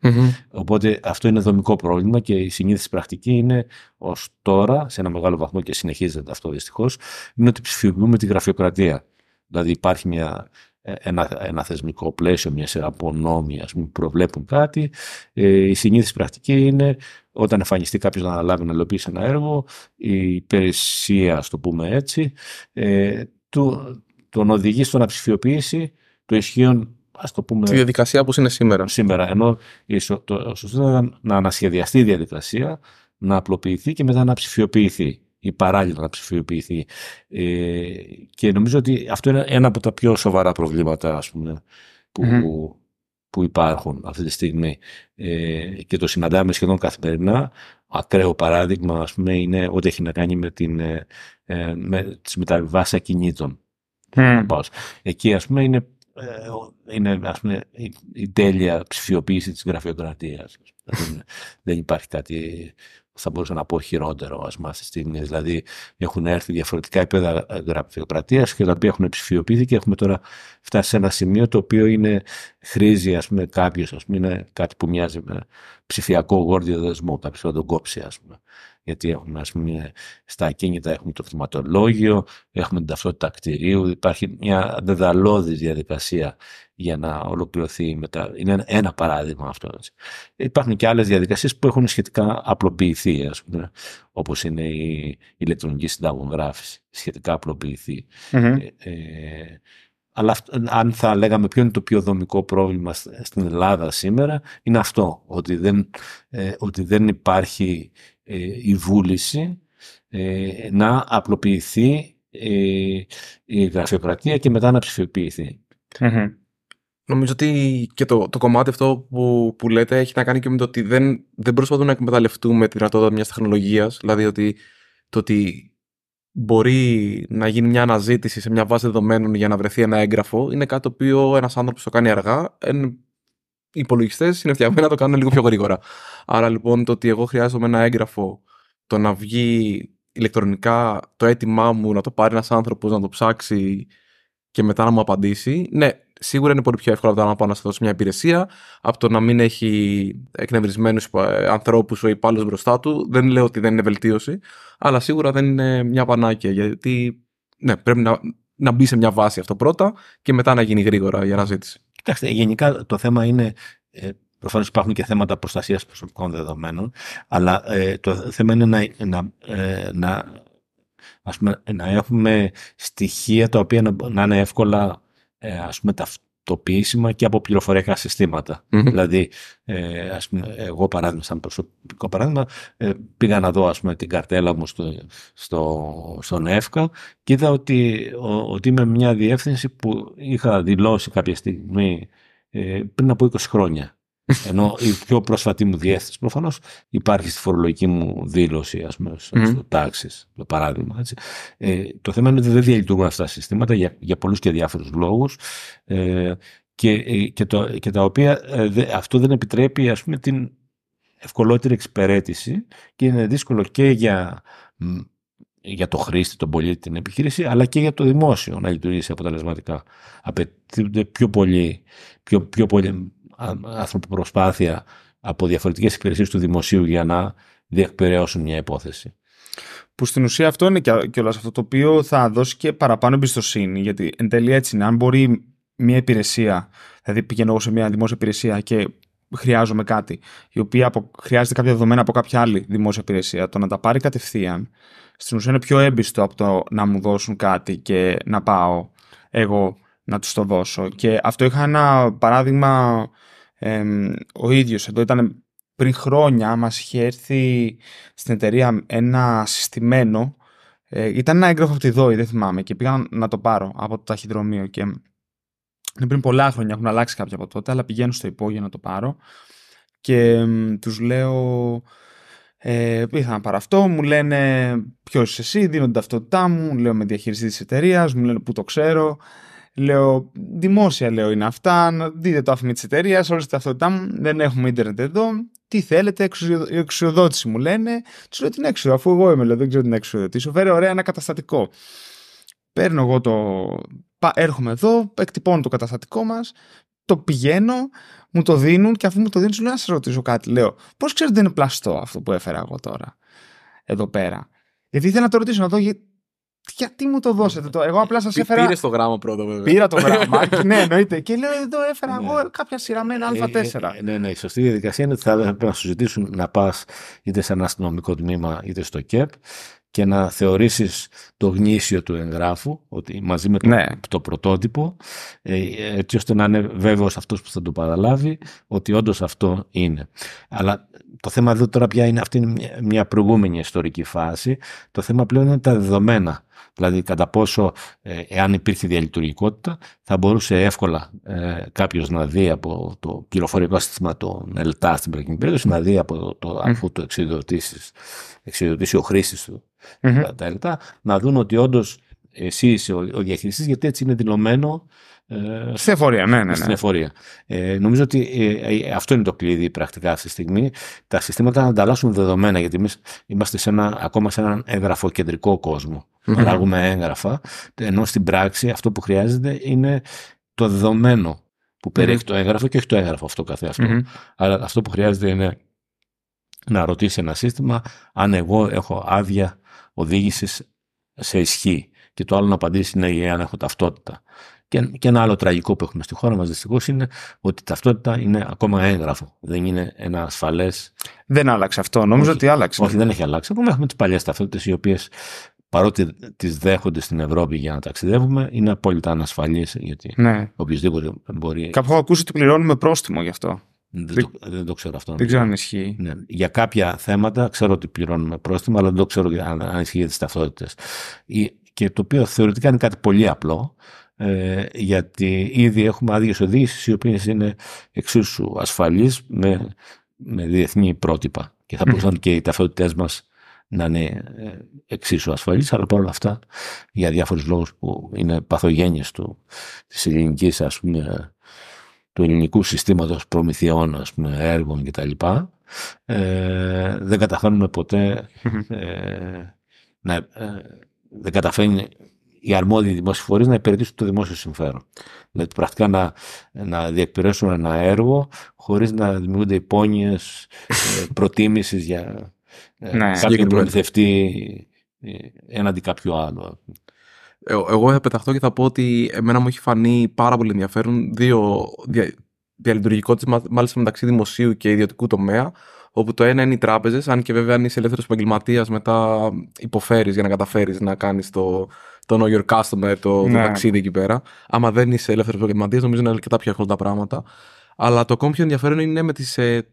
Οπότε αυτό είναι δομικό πρόβλημα και η συνήθιση πρακτική είναι ως τώρα, σε ένα μεγάλο βαθμό και συνεχίζεται αυτό δυστυχώς, είναι ότι ψηφιοποιούμε τη γραφειοκρατία. Δηλαδή υπάρχει μια ε, ένα, ένα θεσμικό πλαίσιο, μια σειρά από νόμοι που προβλέπουν κάτι. Ε, η συνήθιση πρακτική είναι όταν εμφανιστεί κάποιος να αναλάβει να υλοποιήσει ένα έργο, η υπηρεσία, ας το πούμε έτσι, ε, του, τον οδηγεί στο να ψηφιοποιήσει το ισχύον ας το πούμε, Τη διαδικασία που είναι σήμερα. σήμερα. Ενώ το σωστός ήταν να ανασχεδιαστεί η διαδικασία, να απλοποιηθεί και μετά να ψηφιοποιηθεί ή παράλληλα να ψηφιοποιηθεί. Ε, και νομίζω ότι αυτό είναι ένα από τα πιο σοβαρά προβλήματα ας πούμε, που, που υπάρχουν αυτή τη στιγμή ε, και το συναντάμε σχεδόν καθημερινά. Ακραίο παράδειγμα ας πούμε, είναι ό,τι έχει να κάνει με, την, ε, ε με τις μεταβιβάσεις ακινήτων. Εκεί ας πούμε είναι ε, είναι ας πούμε, η, η τέλεια ψηφιοποίηση της γραφειοκρατίας. *laughs* δεν, δεν υπάρχει κάτι θα μπορούσα να πω χειρότερο ας πούμε, αυτή τη στιγμή. Δηλαδή έχουν έρθει διαφορετικά επίπεδα γραφειοκρατίας και τα οποία έχουν ψηφιοποιηθεί και έχουμε τώρα φτάσει σε ένα σημείο το οποίο είναι, χρήζει ας πούμε κάποιος, ας πούμε, είναι κάτι που μοιάζει με ψηφιακό γόρδιο δεσμό, κάποιος θα τον κόψει ας πούμε γιατί έχουμε ας πούμε, στα ακίνητα έχουμε το χρηματολόγιο, έχουμε την ταυτότητα κτηρίου, υπάρχει μια δεδαλώδης διαδικασία για να ολοκληρωθεί μετά. Είναι ένα παράδειγμα αυτό. Έτσι. Υπάρχουν και άλλες διαδικασίες που έχουν σχετικά απλοποιηθεί, ας πούμε, όπως είναι η ηλεκτρονική συνταγογράφηση, σχετικά απλοποιηθεί. Ε, ε, αλλά αν θα λέγαμε ποιο είναι το πιο δομικό πρόβλημα στην Ελλάδα σήμερα, είναι αυτό, ότι δεν, ε, ότι δεν υπάρχει ε, η βούληση ε, να απλοποιηθεί ε, η γραφειοκρατία και μετά να ψηφιοποιηθεί. Νομίζω ότι και το, το κομμάτι αυτό που, που λέτε έχει να κάνει και με το ότι δεν, δεν προσπαθούμε να εκμεταλλευτούμε τη δυνατότητα μιας τεχνολογίας. Δηλαδή ότι το ότι μπορεί να γίνει μια αναζήτηση σε μια βάση δεδομένων για να βρεθεί ένα έγγραφο είναι κάτι το οποίο ένας άνθρωπος το κάνει αργά. Οι υπολογιστές είναι φτιαγμένοι να το κάνουν λίγο πιο γρήγορα. Άρα λοιπόν το ότι εγώ χρειάζομαι ένα έγγραφο, το να βγει ηλεκτρονικά το αίτημά μου, να το πάρει ένας άνθρωπος, να το ψάξει και μετά να μου απαντήσει. Ναι, σίγουρα είναι πολύ πιο εύκολο από το να πάω να σα δώσω μια υπηρεσία, από το να μην έχει εκνευρισμένους ε, ανθρώπους ο υπάλληλος μπροστά του. Δεν λέω ότι δεν είναι βελτίωση, αλλά σίγουρα δεν είναι μια πανάκια. Γιατί ναι, πρέπει να, να μπει σε μια βάση αυτό πρώτα και μετά να γίνει γρήγορα η αναζήτηση. Κοιτάξτε, γενικά το θέμα είναι. Ε, Προφανώς υπάρχουν και θέματα προστασίας προσωπικών δεδομένων, αλλά ε, το θέμα είναι να, να, ε, να, ας πούμε, να έχουμε στοιχεία τα οποία να, να είναι εύκολα ε, ας πούμε, ταυτοποιήσιμα και από πληροφοριακά Δηλαδή, ε, ας πούμε, εγώ παράδειγμα, σαν προσωπικό παράδειγμα, ε, πήγα να δω ας πούμε, την καρτέλα μου στο, στο, στον ΕΦΚΑ και είδα ότι, ο, ότι είμαι μια διεύθυνση που είχα δηλώσει κάποια στιγμή ε, πριν από 20 χρόνια. Ενώ η πιο πρόσφατη μου διεύθυνση προφανώς υπάρχει στη φορολογική μου δήλωση, ας πούμε, στο τάξη, το παράδειγμα. Έτσι. Ε, το θέμα είναι ότι δεν διαλειτουργούν αυτά τα συστήματα για, για πολλούς και διάφορους λόγους. Ε, και, ε, και, το, και τα οποία ε, αυτό δεν επιτρέπει ας πούμε, την ευκολότερη εξυπηρέτηση και είναι δύσκολο και για, για το χρήστη, τον πολίτη, την επιχείρηση, αλλά και για το δημόσιο να λειτουργήσει αποτελεσματικά. Απαιτείται πιο πολύ, πιο, πιο πολύ ανθρωποπροσπάθεια από διαφορετικές υπηρεσίες του δημοσίου για να διεκπαιρεώσουν μια υπόθεση. Που στην ουσία αυτό είναι και όλα αυτό το οποίο θα δώσει και παραπάνω εμπιστοσύνη. Γιατί εν τέλει έτσι είναι. Αν μπορεί μια υπηρεσία, δηλαδή πηγαίνω εγώ σε μια δημόσια υπηρεσία και χρειάζομαι κάτι, η οποία χρειάζεται κάποια δεδομένα από κάποια άλλη δημόσια υπηρεσία, το να τα πάρει κατευθείαν, στην ουσία είναι πιο έμπιστο από το να μου δώσουν κάτι και να πάω εγώ να τους το δώσω. Και αυτό είχα ένα παράδειγμα ο ίδιος εδώ ήταν πριν χρόνια μας είχε έρθει στην εταιρεία ένα συστημένο ε, ήταν ένα έγγραφο από τη ΔΟΗ, δεν θυμάμαι και πήγα να το πάρω από το ταχυδρομείο και είναι πριν πολλά χρόνια, έχουν αλλάξει κάποια από τότε αλλά πηγαίνω στο υπόγειο να το πάρω και τους λέω ε, ήρθα να πάρω αυτό, μου λένε ποιος είσαι εσύ, δίνω την ταυτότητά μου, λέω με διαχειριστή της εταιρείας, μου λένε που το ξέρω Λέω, δημόσια λέω είναι αυτά, δείτε το άφημι της εταιρείας, όλε τα ταυτότητά μου, δεν έχουμε ίντερνετ εδώ. Τι θέλετε, η εξουσιοδότηση μου λένε. Τους λέω την έξοδο, αφού εγώ είμαι, λέω, δεν ξέρω την εξουσιοδότηση. Σου φέρει ωραία ένα καταστατικό. Παίρνω εγώ το. Έρχομαι εδώ, εκτυπώνω το καταστατικό μας, το πηγαίνω, μου το δίνουν και αφού μου το δίνουν, σου λέω να σας ρωτήσω κάτι. Λέω, πώς ξέρετε ότι είναι πλαστό αυτό που έφερα εγώ τώρα εδώ πέρα. Γιατί ήθελα να το ρωτήσω, να δω γιατί μου το δώσετε το; Εγώ απλά σας έφερα. Πήρες το γράμμα πρώτο, βέβαια. Πήρα το γράμμα. *laughs* ναι, εννοείται. Και λέω εδώ έφερα ναι. εγώ κάποια σειραμένα Α4. Ε, ναι, ναι. Η σωστή διαδικασία είναι ότι θα πρέπει να σου ζητήσουν να πας είτε σε ένα αστυνομικό τμήμα είτε στο ΚΕΠ και να θεωρήσεις το γνήσιο του εγγράφου, ότι μαζί με το, Ναι. το πρωτότυπο, ε, έτσι ώστε να είναι βέβαιος αυτός που θα το παραλάβει ότι όντως αυτό είναι. Αλλά το θέμα εδώ τώρα πια είναι αυτή είναι μια- μια προηγούμενη ιστορική φάση. Το θέμα πλέον είναι τα δεδομένα. Δηλαδή κατά πόσο ε, εάν υπήρχε διαλειτουργικότητα θα μπορούσε εύκολα ε, κάποιος να δει από το πληροφορικό σύστημα των ΕΛΤΑ στην προηγούμενη περίπτωση να δει από το, αφού το εξειδοτήσεις, εξειδοτήσει ο χρήστης του Μμμ. τα, τα ΕΛΤΑ να δουν ότι όντως εσύ είσαι ο, ο διαχειριστής γιατί έτσι είναι δηλωμένο ε, Στην εφορία, ναι, ναι. στην ναι. εφορία. Ε, νομίζω ότι ε, ε, αυτό είναι το κλειδί πρακτικά αυτή τη στιγμή. Τα συστήματα να ανταλλάσσουν δεδομένα, γιατί εμείς είμαστε σε ένα, ακόμα σε έναν εγγραφοκεντρικό κόσμο. Μμμ. Παράγουμε έγγραφα, ενώ στην πράξη αυτό που χρειάζεται είναι το δεδομένο που περιέχει το έγγραφο και όχι το έγγραφο αυτό καθεαυτό. Μμμ. Άρα αυτό που χρειάζεται είναι να ρωτήσει ένα σύστημα αν εγώ έχω άδεια οδήγησης σε ισχύ. Και το άλλο να απαντήσει ναι ή αν έχω ταυτότητα. Και, και ένα άλλο τραγικό που έχουμε στη χώρα μας δυστυχώς είναι ότι η ταυτότητα είναι ακόμα έγγραφο. Δεν είναι ένα ασφαλές... Δεν άλλαξε αυτό. Νομίζω Όχι. ότι άλλαξε. Όχι, δεν έχει αλλάξει. Ακόμα έχουμε τις παλιές ταυτότητες οι οποίες παρότι τις δέχονται στην Ευρώπη για να ταξιδεύουμε είναι απόλυτα ανασφαλείς γιατί Ναι. οποιοδήποτε μπορεί... Κάπου έχω ακούσει ότι πληρώνουμε πρόστιμο γι' αυτό. Δεν, το, δεν το ξέρω αυτό. Δεν ξέρω αν ισχύει. Ναι. Για κάποια θέματα ξέρω ότι πληρώνουμε πρόστιμα, αλλά δεν το ξέρω αν, αν ισχύει για τις ταυτότητες. Και το οποίο θεωρητικά είναι κάτι πολύ απλό, ε, γιατί ήδη έχουμε άδειες οδήγηση οι οποίες είναι εξίσου ασφαλείς με, με διεθνή πρότυπα. Και θα μπορούσαν και οι ταυτότητές μας να είναι ε, εξίσου ασφαλείς, αλλά παρόλα αυτά για διάφορους λόγους που είναι παθογένειες του, της ελληνικής ας πούμε, του ελληνικού συστήματος προμηθειών, ας πούμε, έργων κτλ. Ε, δεν καταφέρνουμε ποτέ ε, να, ε, δεν καταφέρνει οι αρμόδιοι δημόσιοι φορείς να υπηρετήσουν το δημόσιο συμφέρον. Δηλαδή πρακτικά να, να διεκπαιρέσουν ένα έργο χωρίς να δημιουργούνται υπόνοιες ε, *laughs* προτίμησης για ε, Ναι. κάποιον Συγκεκριμένο. προμηθευτή ε, έναντι κάποιου άλλου. Ε, Εγώ θα πεταχτώ και θα πω ότι εμένα μου έχει φανεί πάρα πολύ ενδιαφέρον δύο δια, διαλειτουργικότητες, μάλιστα μεταξύ δημοσίου και ιδιωτικού τομέα. Όπου το ένα είναι οι τράπεζες, αν και βέβαια αν είσαι ελεύθερος επαγγελματίας, μετά υποφέρεις για να καταφέρεις να κάνεις το, το know your customer, το, το Ναι. ταξίδι εκεί πέρα. Άμα δεν είσαι ελεύθερος επαγγελματίας, νομίζω είναι αρκετά πιο εύκολα τα πράγματα. Αλλά το ακόμη πιο ενδιαφέρον είναι με, τις, ε,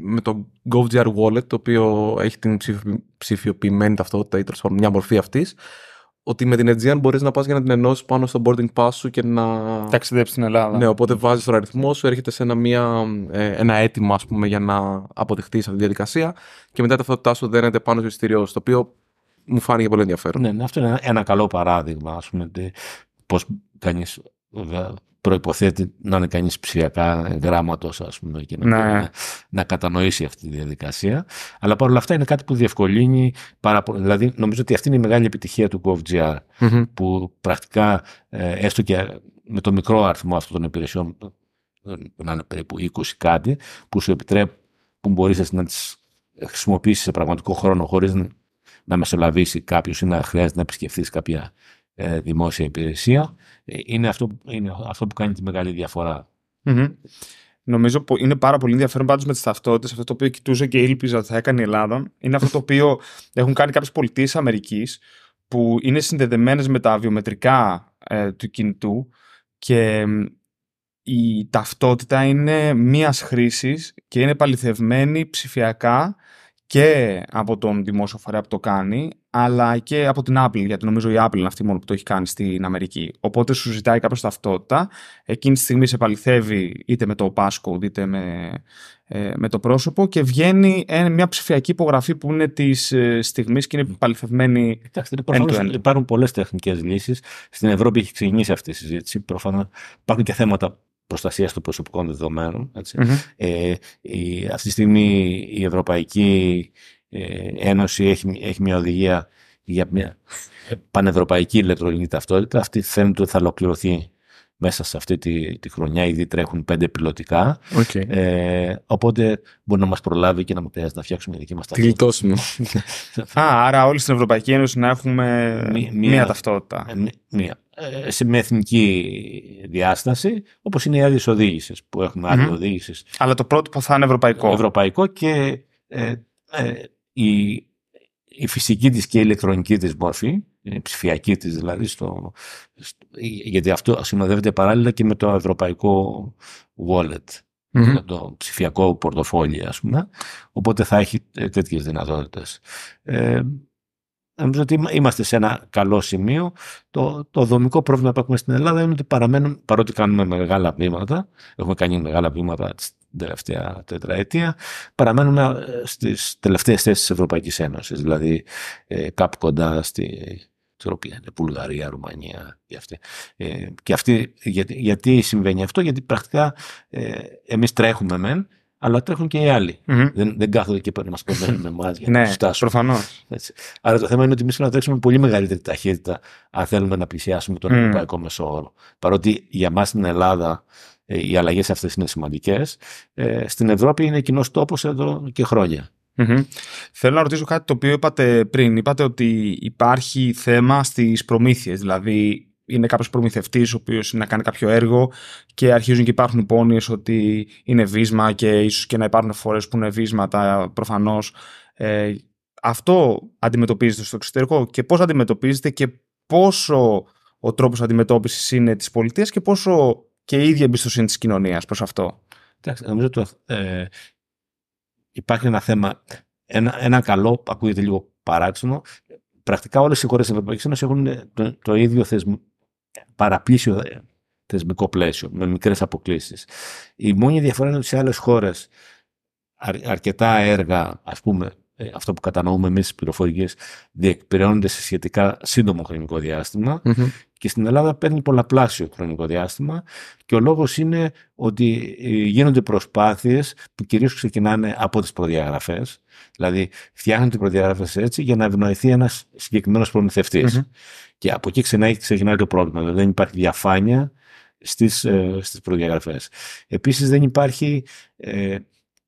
με το GovGR Wallet, το οποίο έχει την ψηφι- ψηφιοποιημένη ταυτότητα ή τέλος πάντων μια μορφή αυτής. Ότι με την Aegean μπορείς να πας για να την ενώσεις πάνω στο boarding pass σου και να. Ταξιδέψεις στην Ελλάδα. Ναι, οπότε βάζεις τον αριθμό σου, έρχεται σε ένα, μια, ε, ένα αίτημα ας πούμε, για να αποδεχτεί αυτή τη διαδικασία και μετά η ταυτότητά σου δένεται πάνω στο εισιτήριό σου. Το οποίο μου φάνηκε πολύ ενδιαφέρον. Ναι, ναι, αυτό είναι ένα, ένα καλό παράδειγμα, ας πούμε, τι- πώς κανείς βέβαια, προϋποθέτει να είναι κανείς ψηφιακά γράμματος, ας πούμε, και να, Ναι. μπορεί να, να κατανοήσει αυτή τη διαδικασία. Αλλά παρόλα αυτά είναι κάτι που διευκολύνει πάρα πολύ. Δηλαδή, νομίζω ότι αυτή είναι η μεγάλη επιτυχία του GovGR, Μμμ. που πρακτικά, ε, έστω και με το μικρό αριθμό αυτών των υπηρεσιών, ε, να είναι περίπου 20 κάτι, που σου επιτρέπουν, που μπορείς να τις χρησιμοποιήσεις σε πραγματικό χρόνο χωρίς να- να μεσολαβήσει κάποιος ή να χρειάζεται να επισκεφθείς κάποια ε, δημόσια υπηρεσία, ε, είναι αυτό, είναι αυτό που κάνει τη μεγάλη διαφορά. Μμμ. Νομίζω που είναι πάρα πολύ ενδιαφέρον πάντως με τις ταυτότητες. Αυτό το οποίο κοιτούσα και ήλπιζα ότι θα έκανε η Ελλάδα είναι αυτό το οποίο *laughs* έχουν κάνει κάποιες πολιτείες Αμερικής που είναι συνδεδεμένες με τα βιομετρικά ε, του κινητού και μ, η ταυτότητα είναι μίας χρήσης και είναι παληθευμένη ψηφιακά και από τον δημόσιο φορέα που το κάνει, αλλά και από την Apple, γιατί νομίζω η Apple είναι αυτή μόνο που το έχει κάνει στην Αμερική. Οπότε σου ζητάει κάποιος ταυτότητα, εκείνη τη στιγμή σε παληθεύει είτε με το passcode είτε με, ε, με το πρόσωπο και βγαίνει ε, μια ψηφιακή υπογραφή που είναι της ε, στιγμής και είναι παληθευμένη. Κοιτάξτε, προφανώς End-to-end. υπάρχουν πολλές τεχνικές λύσεις. Στην Ευρώπη έχει ξεκινήσει αυτή η συζήτηση. Προφανώς υπάρχουν και θέματα προστασίας των προσωπικών δεδομένων. Έτσι. Μμμ. Ε, η, αυτή τη στιγμή η Ευρωπαϊκή ε, Ένωση έχει, έχει μια οδηγία για μια πανευρωπαϊκή ηλεκτρονική ταυτότητα. Αυτή φαίνεται ότι θα ολοκληρωθεί μέσα σε αυτή τη, τη χρονιά. Ήδη τρέχουν πέντε πιλωτικά. Οκ. Ε, οπότε μπορεί να μας προλάβει και να μην χρειάζεται να φτιάξουμε δική μας Τη γλιτώσουμε. *laughs* Α, άρα όλοι στην Ευρωπαϊκή Ένωση να έχουμε Μία- μία, μία- ταυτότητα. Ε, μ- Μία. Ε, σε με εθνική διάσταση, όπως είναι οι άδειες οδήγησης που έχουμε άδεια Μμμ. οδήγησης Αλλά το πρότυπο θα είναι ευρωπαϊκό. ευρωπαϊκό και ε, ε, η, η φυσική της και η ηλεκτρονική της μόρφη, η ψηφιακή της δηλαδή, στο, γιατί αυτό συνοδεύεται παράλληλα και με το ευρωπαϊκό wallet, το ψηφιακό πορτοφόλι ας πούμε, οπότε θα έχει τέτοιες δυνατότητες. Ε, Νομίζω ότι είμαστε σε ένα καλό σημείο. Το, το δομικό πρόβλημα που έχουμε στην Ελλάδα είναι ότι παραμένουν, παρότι κάνουμε μεγάλα βήματα, έχουμε κάνει μεγάλα βήματα την τελευταία τετραετία, παραμένουμε ε, στις τελευταίες θέσεις της Ευρωπαϊκής Ένωσης, δηλαδή ε, κάπου κοντά στη Ευρωπαϊκή, Βουλγαρία, Ρουμανία και αυτή. Ε, και αυτή γιατί, γιατί συμβαίνει αυτό, γιατί πρακτικά ε, εμείς τρέχουμε μεν, αλλά τρέχουν και οι άλλοι. Mm-hmm. Δεν, δεν κάθονται και να μα περιμένουν με εμά για να ναι, φτάσουν. Προφανώ. Άρα το θέμα είναι ότι εμείς πρέπει να τρέξουμε πολύ μεγαλύτερη ταχύτητα αν θέλουμε να πλησιάσουμε τον mm. ευρωπαϊκό μεσόωρο. Παρότι για εμά στην Ελλάδα ε, οι αλλαγές αυτές είναι σημαντικές, ε, στην Ευρώπη είναι κοινός τόπος εδώ και χρόνια. Mm-hmm. Θέλω να ρωτήσω κάτι το οποίο είπατε πριν. Είπατε ότι υπάρχει θέμα στις προμήθειες. Δηλαδή, είναι κάποιος προμηθευτής ο οποίος είναι να κάνει κάποιο έργο και αρχίζουν και υπάρχουν υπόνοιε ότι είναι βίσμα και ίσως και να υπάρχουν φορές που είναι βίσματα προφανώς. Ε, αυτό αντιμετωπίζεται στο εξωτερικό και πώς αντιμετωπίζετε και πόσο ο τρόπος αντιμετώπισης είναι της πολιτείας και πόσο και η ίδια εμπιστοσύνη της κοινωνίας προς αυτό. Εντάξει, νομίζω ότι ε, υπάρχει ένα θέμα, ένα, ένα καλό, ακούγεται λίγο παράξενο, πρακτικά όλες οι χώρες της Ευρωπαϊκής Ένωσης έχουν το, το ίδιο θεσμό, παραπλήσιο θεσμικό πλαίσιο, με μικρές αποκλήσεις. Η μόνη διαφορά είναι ότι σε άλλες χώρες αρκετά έργα, ας πούμε, ε, αυτό που κατανοούμε εμείς στις πληροφορίες, διεκπαιρεώνονται σε σχετικά σύντομο χρονικό και στην Ελλάδα παίρνει πολλαπλάσιο χρονικό διάστημα και ο λόγος είναι ότι ε, γίνονται προσπάθειες που κυρίως ξεκινάνε από τις προδιαγραφές, δηλαδή φτιάχνονται οι προδιαγραφές έτσι για να ευνοηθεί ένας συγκεκριμένος και από εκεί ξεκινάει, ξεκινάει το πρόβλημα. Δηλαδή δεν υπάρχει διαφάνεια στις, ε, στις προδιαγραφές. Επίσης δεν υπάρχει ε,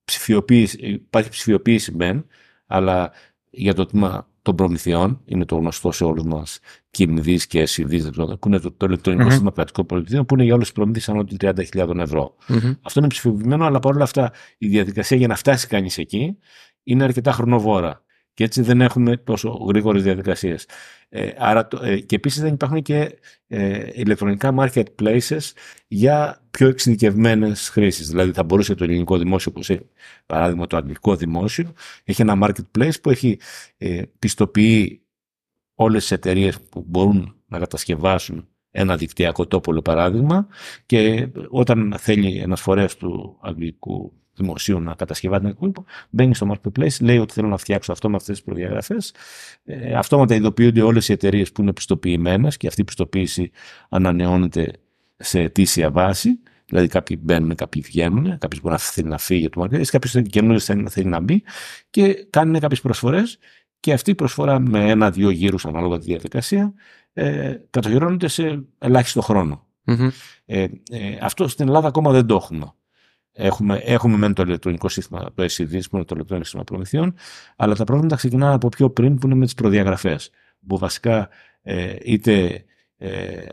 ψηφιοποίηση, υπάρχει ψηφιοποίηση μεν, αλλά για το τμήμα των προμηθειών, είναι το γνωστό σε όλους μας, KIMDIS και SIDIS, που είναι το, το ηλεκτρονικό mm-hmm. σύστημα κρατικών πολιτικών, που είναι για όλε τι προμήθειε άνω των 30.000 ευρώ. Mm-hmm. Αυτό είναι ψηφιοποιημένο, αλλά παρόλα αυτά η διαδικασία για να φτάσει κανείς εκεί είναι αρκετά χρονοβόρα. Και έτσι δεν έχουμε τόσο γρήγορες διαδικασίες. Ε, άρα, ε, και επίσης δεν υπάρχουν και ε, ηλεκτρονικά marketplaces για πιο εξειδικευμένες χρήσεις. Δηλαδή θα μπορούσε το ελληνικό δημόσιο, όπως έχει παράδειγμα το αγγλικό δημόσιο, έχει ένα marketplace που έχει ε, πιστοποιεί όλες τις εταιρείες που μπορούν να κατασκευάσουν ένα δικτυακό τόπολο παράδειγμα και όταν θέλει ένας φορέας του αγγλικού δημοσίου να κατασκευάσει ένα κόλπο, μπαίνει στο marketplace, λέει ότι θέλω να φτιάξω αυτό με αυτές τις προδιαγραφές. Ε, αυτόματα ειδοποιούνται όλες οι εταιρείες που είναι πιστοποιημένες και αυτή η πιστοποίηση ανανεώνεται σε αιτήσια βάση. Δηλαδή, κάποιοι μπαίνουν, κάποιοι βγαίνουν, κάποιος μπορεί να θέλει να φύγει από το marketplace, κάποιος καινούριο θέλει, θέλει να μπει και κάνουν κάποιες προσφορές. Και αυτή η προσφορά με ένα-δύο γύρους ανάλογα τη διαδικασία ε, κατοχυρώνεται σε ελάχιστο χρόνο. Mm-hmm. Ε, ε, αυτό στην Ελλάδα ακόμα δεν το έχουμε. Έχουμε, έχουμε μεν το ηλεκτρονικό σύστημα, το SED, που είναι το ηλεκτρονικό σύστημα προμηθειών, αλλά τα προβλήματα ξεκινάνε από πιο πριν που είναι με τις προδιαγραφές. Που βασικά ε, είτε ε,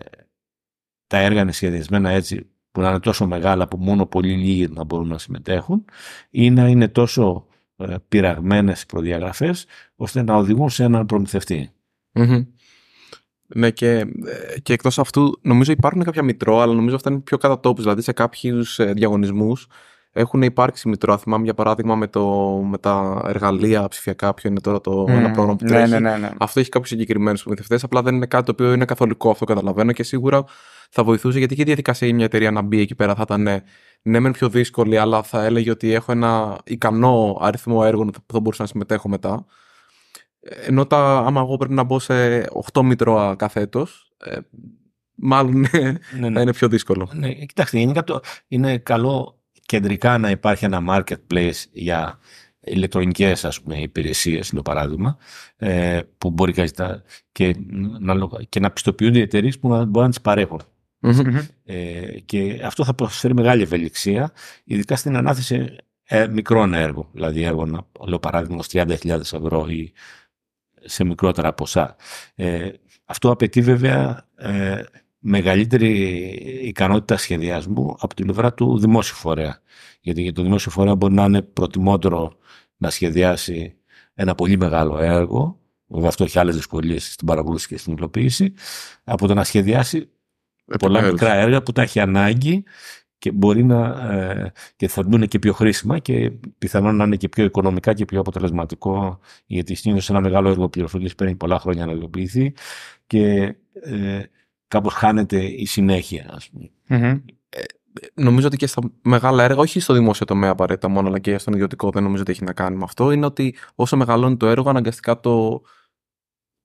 τα έργα είναι σχεδιασμένα έτσι που να είναι τόσο μεγάλα που μόνο πολύ λίγοι να μπορούν να συμμετέχουν ή να είναι τόσο ε, πειραγμένες προδιαγραφές ώστε να οδηγούν σε έναν προμηθευτή. Ναι, και, και εκτός αυτού, νομίζω υπάρχουν κάποια μητρό, αλλά νομίζω αυτά είναι πιο κατά τόπους. Δηλαδή, σε κάποιους ε, διαγωνισμούς έχουν υπάρξει μητρό. Θυμάμαι για παράδειγμα με, το, με τα εργαλεία ψηφιακά, ποιο είναι τώρα το mm, ένα πρόγραμμα που ναι, τρέχει. Ναι, ναι, ναι, Αυτό έχει κάποιους συγκεκριμένους προμηθευτές. Απλά δεν είναι κάτι το οποίο είναι καθολικό, αυτό καταλαβαίνω και σίγουρα θα βοηθούσε γιατί και η διαδικασία για μια εταιρεία να μπει εκεί πέρα θα ήταν ναι, ναι μεν πιο δύσκολη, αλλά θα έλεγε ότι έχω ένα ικανό αριθμό έργων που θα μπορούσα να συμμετέχω μετά. Ενώ τα, άμα εγώ πρέπει να μπω σε 8 μητρώα κάθε έτος, ε, μάλλον ναι, ναι. θα είναι πιο δύσκολο. Ναι, κοιτάξτε, είναι, είναι καλό κεντρικά να υπάρχει ένα marketplace για ηλεκτρονικές ας πούμε, υπηρεσίες, το παράδειγμα, ε, που μπορεί και να, και να πιστοποιούνται οι εταιρείες που να, μπορούν να τις παρέχουν. Ε, και αυτό θα προσφέρει μεγάλη ευελιξία, ειδικά στην ανάθεση ε, μικρών έργων. Δηλαδή, έργων, λέω παράδειγμα, 30.000 ευρώ ή σε μικρότερα ποσά. Ε, αυτό απαιτεί βέβαια ε, μεγαλύτερη ικανότητα σχεδιασμού από την πλευρά του δημόσιου φορέα. Γιατί για το δημόσιο φορέα μπορεί να είναι προτιμότερο να σχεδιάσει ένα πολύ μεγάλο έργο, βέβαια αυτό έχει άλλες δυσκολίες στην παρακολούθηση και στην υλοποίηση, από το να σχεδιάσει πολλά μικρά έργα που τα έχει ανάγκη και μπορεί να ε, και θα μπουν και πιο χρήσιμα και πιθανόν να είναι και πιο οικονομικά και πιο αποτελεσματικό γιατί συνήθως ένα μεγάλο έργο πληροφορικής παίρνει πολλά χρόνια να υλοποιηθεί και ε, κάπως χάνεται η συνέχεια ας πούμε. Mm-hmm. Ε, νομίζω ότι και στα μεγάλα έργα, όχι στο δημόσιο τομέα απαραίτητα μόνο, αλλά και στον ιδιωτικό, δεν νομίζω ότι έχει να κάνει με αυτό. Είναι ότι όσο μεγαλώνει το έργο, αναγκαστικά το,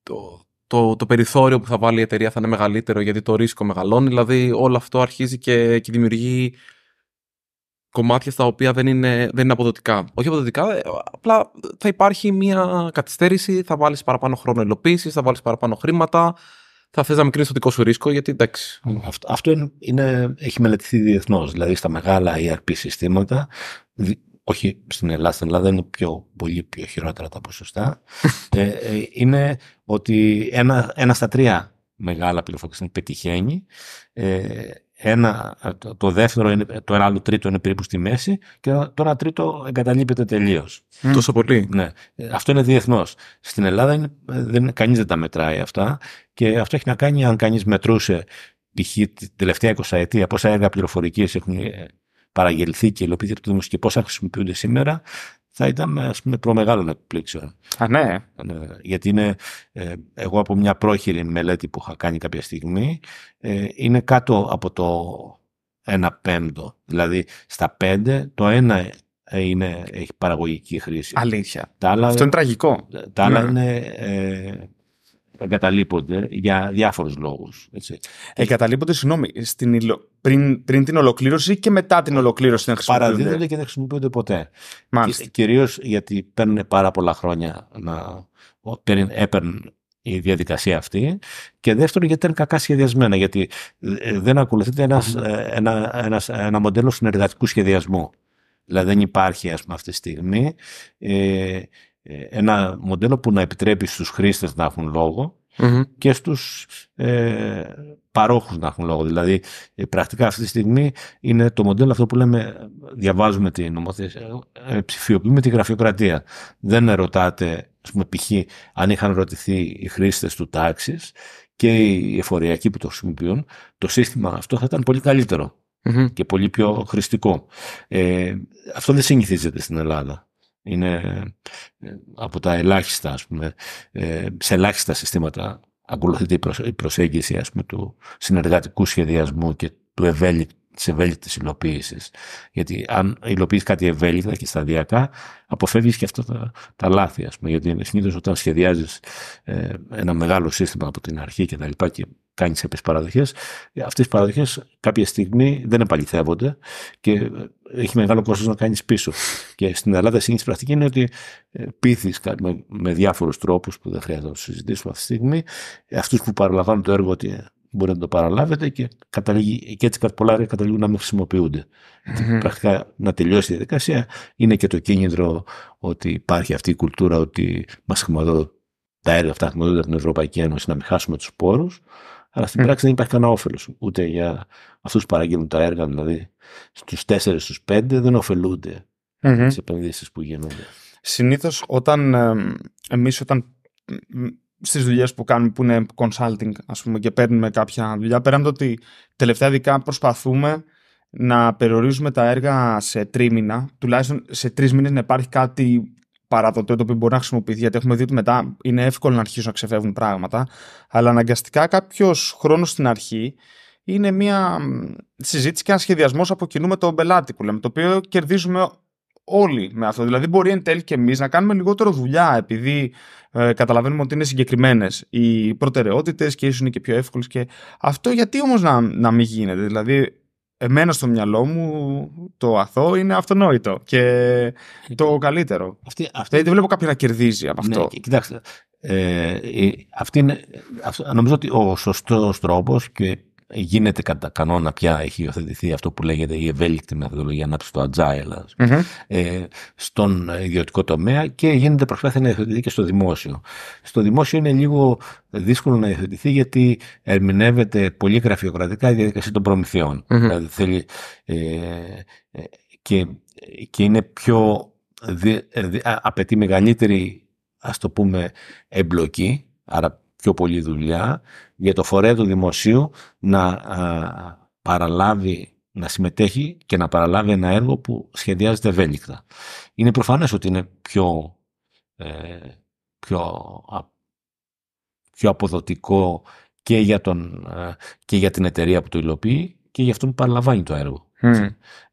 το, το, το περιθώριο που θα βάλει η εταιρεία θα είναι μεγαλύτερο γιατί το ρίσκο μεγαλώνει. Δηλαδή όλο αυτό αρχίζει και, και δημιουργεί κομμάτια στα οποία δεν είναι, δεν είναι αποδοτικά. Όχι αποδοτικά, ε, απλά θα υπάρχει μια καθυστέρηση, θα βάλεις παραπάνω χρόνο υλοποίησης, θα βάλεις παραπάνω χρήματα, θα θες να μικρύνει το δικό σου ρίσκο, γιατί εντάξει. Αυτό, αυτό είναι, είναι, έχει μελετηθεί διεθνώς. Δηλαδή στα μεγάλα ERP συστήματα, όχι στην Ελλάδα, στην Ελλάδα είναι πιο, πολύ πιο χειρότερα τα ποσοστά, *laughs* ε, ε, είναι ότι ένα, ένα στα τρία μεγάλα πληροφορικά πετυχαίνει. Ε, ένα, το δεύτερο, είναι, το ένα άλλο τρίτο είναι περίπου στη μέση και το ένα τρίτο εγκαταλείπεται τελείως. Mm. Τόσο πολύ. Ναι. Αυτό είναι διεθνώς. Στην Ελλάδα είναι, δεν, κανείς δεν τα μετράει αυτά και αυτό έχει να κάνει αν κανείς μετρούσε π.χ. τη τελευταία 20 ετία πόσα έργα πληροφορικής έχουν παραγγελθεί και υλοποιηθεί από το δημόσιο και πόσα χρησιμοποιούνται σήμερα, θα ήταν ας πούμε προμεγάλων εκπλήξεων. Α, ναι. ναι. Γιατί είναι, ε, εγώ από μια πρόχειρη μελέτη που είχα κάνει κάποια στιγμή, ε, είναι κάτω από το 1 πέμπτο. Δηλαδή στα 5 το 1 είναι, έχει παραγωγική χρήση. Αλήθεια. Αυτό είναι τραγικό. Τα άλλα ναι. είναι ε, εγκαταλείπονται για διάφορους λόγους. Έτσι. Εγκαταλείπονται, συγγνώμη, στην πριν, πριν την ολοκλήρωση και μετά την ολοκλήρωση δεν χρησιμοποιούνται. Παραδίδονται και δεν χρησιμοποιούνται ποτέ. Μάλιστα. κυρίως γιατί παίρνουν πάρα πολλά χρόνια να έπαιρνουν η διαδικασία αυτή και δεύτερον γιατί ήταν κακά σχεδιασμένα γιατί ε, δεν ακολουθείται ένας, ε, ένα, ένας, ένα μοντέλο συνεργατικού σχεδιασμού. Δηλαδή δεν υπάρχει ας πούμε αυτή τη στιγμή ε, ε, ένα μοντέλο που να επιτρέπει στους χρήστες να έχουν και στους ε, παρόχους να έχουν λόγο. Δηλαδή, ε, πρακτικά αυτή τη στιγμή είναι το μοντέλο αυτό που λέμε, διαβάζουμε την νομοθεσία, ε, ψηφιοποιούμε τη γραφειοκρατία. Δεν ερωτάτε, ας πούμε, π.χ. αν είχαν ρωτηθεί οι χρήστες του τάξης και οι εφοριακοί που το χρησιμοποιούν, το σύστημα αυτό θα ήταν πολύ και πολύ πιο χρηστικό. Ε, αυτό δεν συνηθίζεται στην Ελλάδα. Είναι ε, από τα ελάχιστα, ας πούμε, ε, σε ελάχιστα συστήματα ακολουθείται η προσέγγιση ας πούμε, του συνεργατικού σχεδιασμού και του ευέλικτου της ευέλικτης υλοποίησης. Γιατί αν υλοποιείς κάτι ευέλικτα και σταδιακά, αποφεύγεις και αυτά τα, τα λάθη. Ας πούμε, γιατί συνήθως όταν σχεδιάζεις ε, ένα μεγάλο σύστημα από την αρχή και τα λοιπά και κάνεις κάποιες παραδοχές, αυτές οι παραδοχές κάποια στιγμή δεν επαληθεύονται και έχει μεγάλο κόστος να κάνεις πίσω. Και στην Ελλάδα η συνήθι πρακτική είναι ότι ε, πείθεις με, με διάφορους τρόπους που δεν χρειάζεται να του συζητήσουμε αυτή τη στιγμή, αυτούς που παραλαμβάνουν το έργο ότι μπορεί να το παραλάβετε και, καταλήγει, και έτσι πολλά έργα καταλήγουν να μην χρησιμοποιούνται. Mm-hmm. Πρακτικά να τελειώσει η διαδικασία είναι και το κίνητρο ότι υπάρχει αυτή η κουλτούρα ότι μας χρηματοδοτούν τα έργα αυτά χρηματοδοτούνται από την Ευρωπαϊκή Ένωση να μην χάσουμε τους πόρους. Αλλά στην πράξη δεν υπάρχει κανένα όφελος. Ούτε για αυτούς που παραγγείλουν τα έργα, δηλαδή στους 4 στους 5 δεν ωφελούνται mm-hmm. τις επενδύσεις που γίνονται. Συνήθως όταν ε, εμείς όταν στις δουλειές που κάνουμε που είναι consulting ας πούμε και παίρνουμε κάποια δουλειά. Πέραν το ότι τελευταία δικά προσπαθούμε να περιορίζουμε τα έργα σε τρίμηνα τουλάχιστον σε τρεις μήνες να υπάρχει κάτι παραδοτέ το οποίο μπορεί να χρησιμοποιηθεί γιατί έχουμε δει ότι μετά είναι εύκολο να αρχίσουν να ξεφεύγουν πράγματα αλλά αναγκαστικά κάποιος χρόνος στην αρχή είναι μια συζήτηση και ένα σχεδιασμός από κοινού με τον πελάτη που λέμε, το οποίο κερδίζουμε όλοι με αυτό. Δηλαδή, μπορεί εν τέλει και εμείς να κάνουμε λιγότερο δουλειά, επειδή ε, καταλαβαίνουμε ότι είναι συγκεκριμένες οι προτεραιότητες και ίσως είναι και πιο εύκολες. Και αυτό γιατί όμως να, να μην γίνεται. Δηλαδή, εμένα στο μυαλό μου το αθώο είναι αυτονόητο και το καλύτερο. Αυτή, αυτή... Δεν βλέπω κάποιον να κερδίζει από ναι, αυτό. Ναι, κοιτάξτε, ε, αυτή είναι, νομίζω ότι ο σωστός τρόπος και γίνεται κατά κανόνα πια έχει υιοθετηθεί αυτό που λέγεται η ευέλικτη μεθοδολογία ανάπτυξης του agile ε, στον ιδιωτικό τομέα και γίνεται προσπάθεια να υιοθετηθεί και στο δημόσιο. Στο δημόσιο είναι λίγο δύσκολο να υιοθετηθεί γιατί ερμηνεύεται πολύ γραφειοκρατικά η διαδικασία των προμηθειών. Δηλαδή θέλει, ε, ε, και, και είναι πιο, δι, ε, απαιτεί μεγαλύτερη ας το πούμε, εμπλοκή, άρα πιο πολλή δουλειά, για το φορέα του δημοσίου να παραλάβει να συμμετέχει και να παραλάβει ένα έργο που σχεδιάζεται ευέλικτα. Είναι προφανές ότι είναι πιο, ε, πιο, πιο αποδοτικό και για, τον, ε, και για την εταιρεία που το υλοποιεί και για αυτόν που παραλαμβάνει το έργο.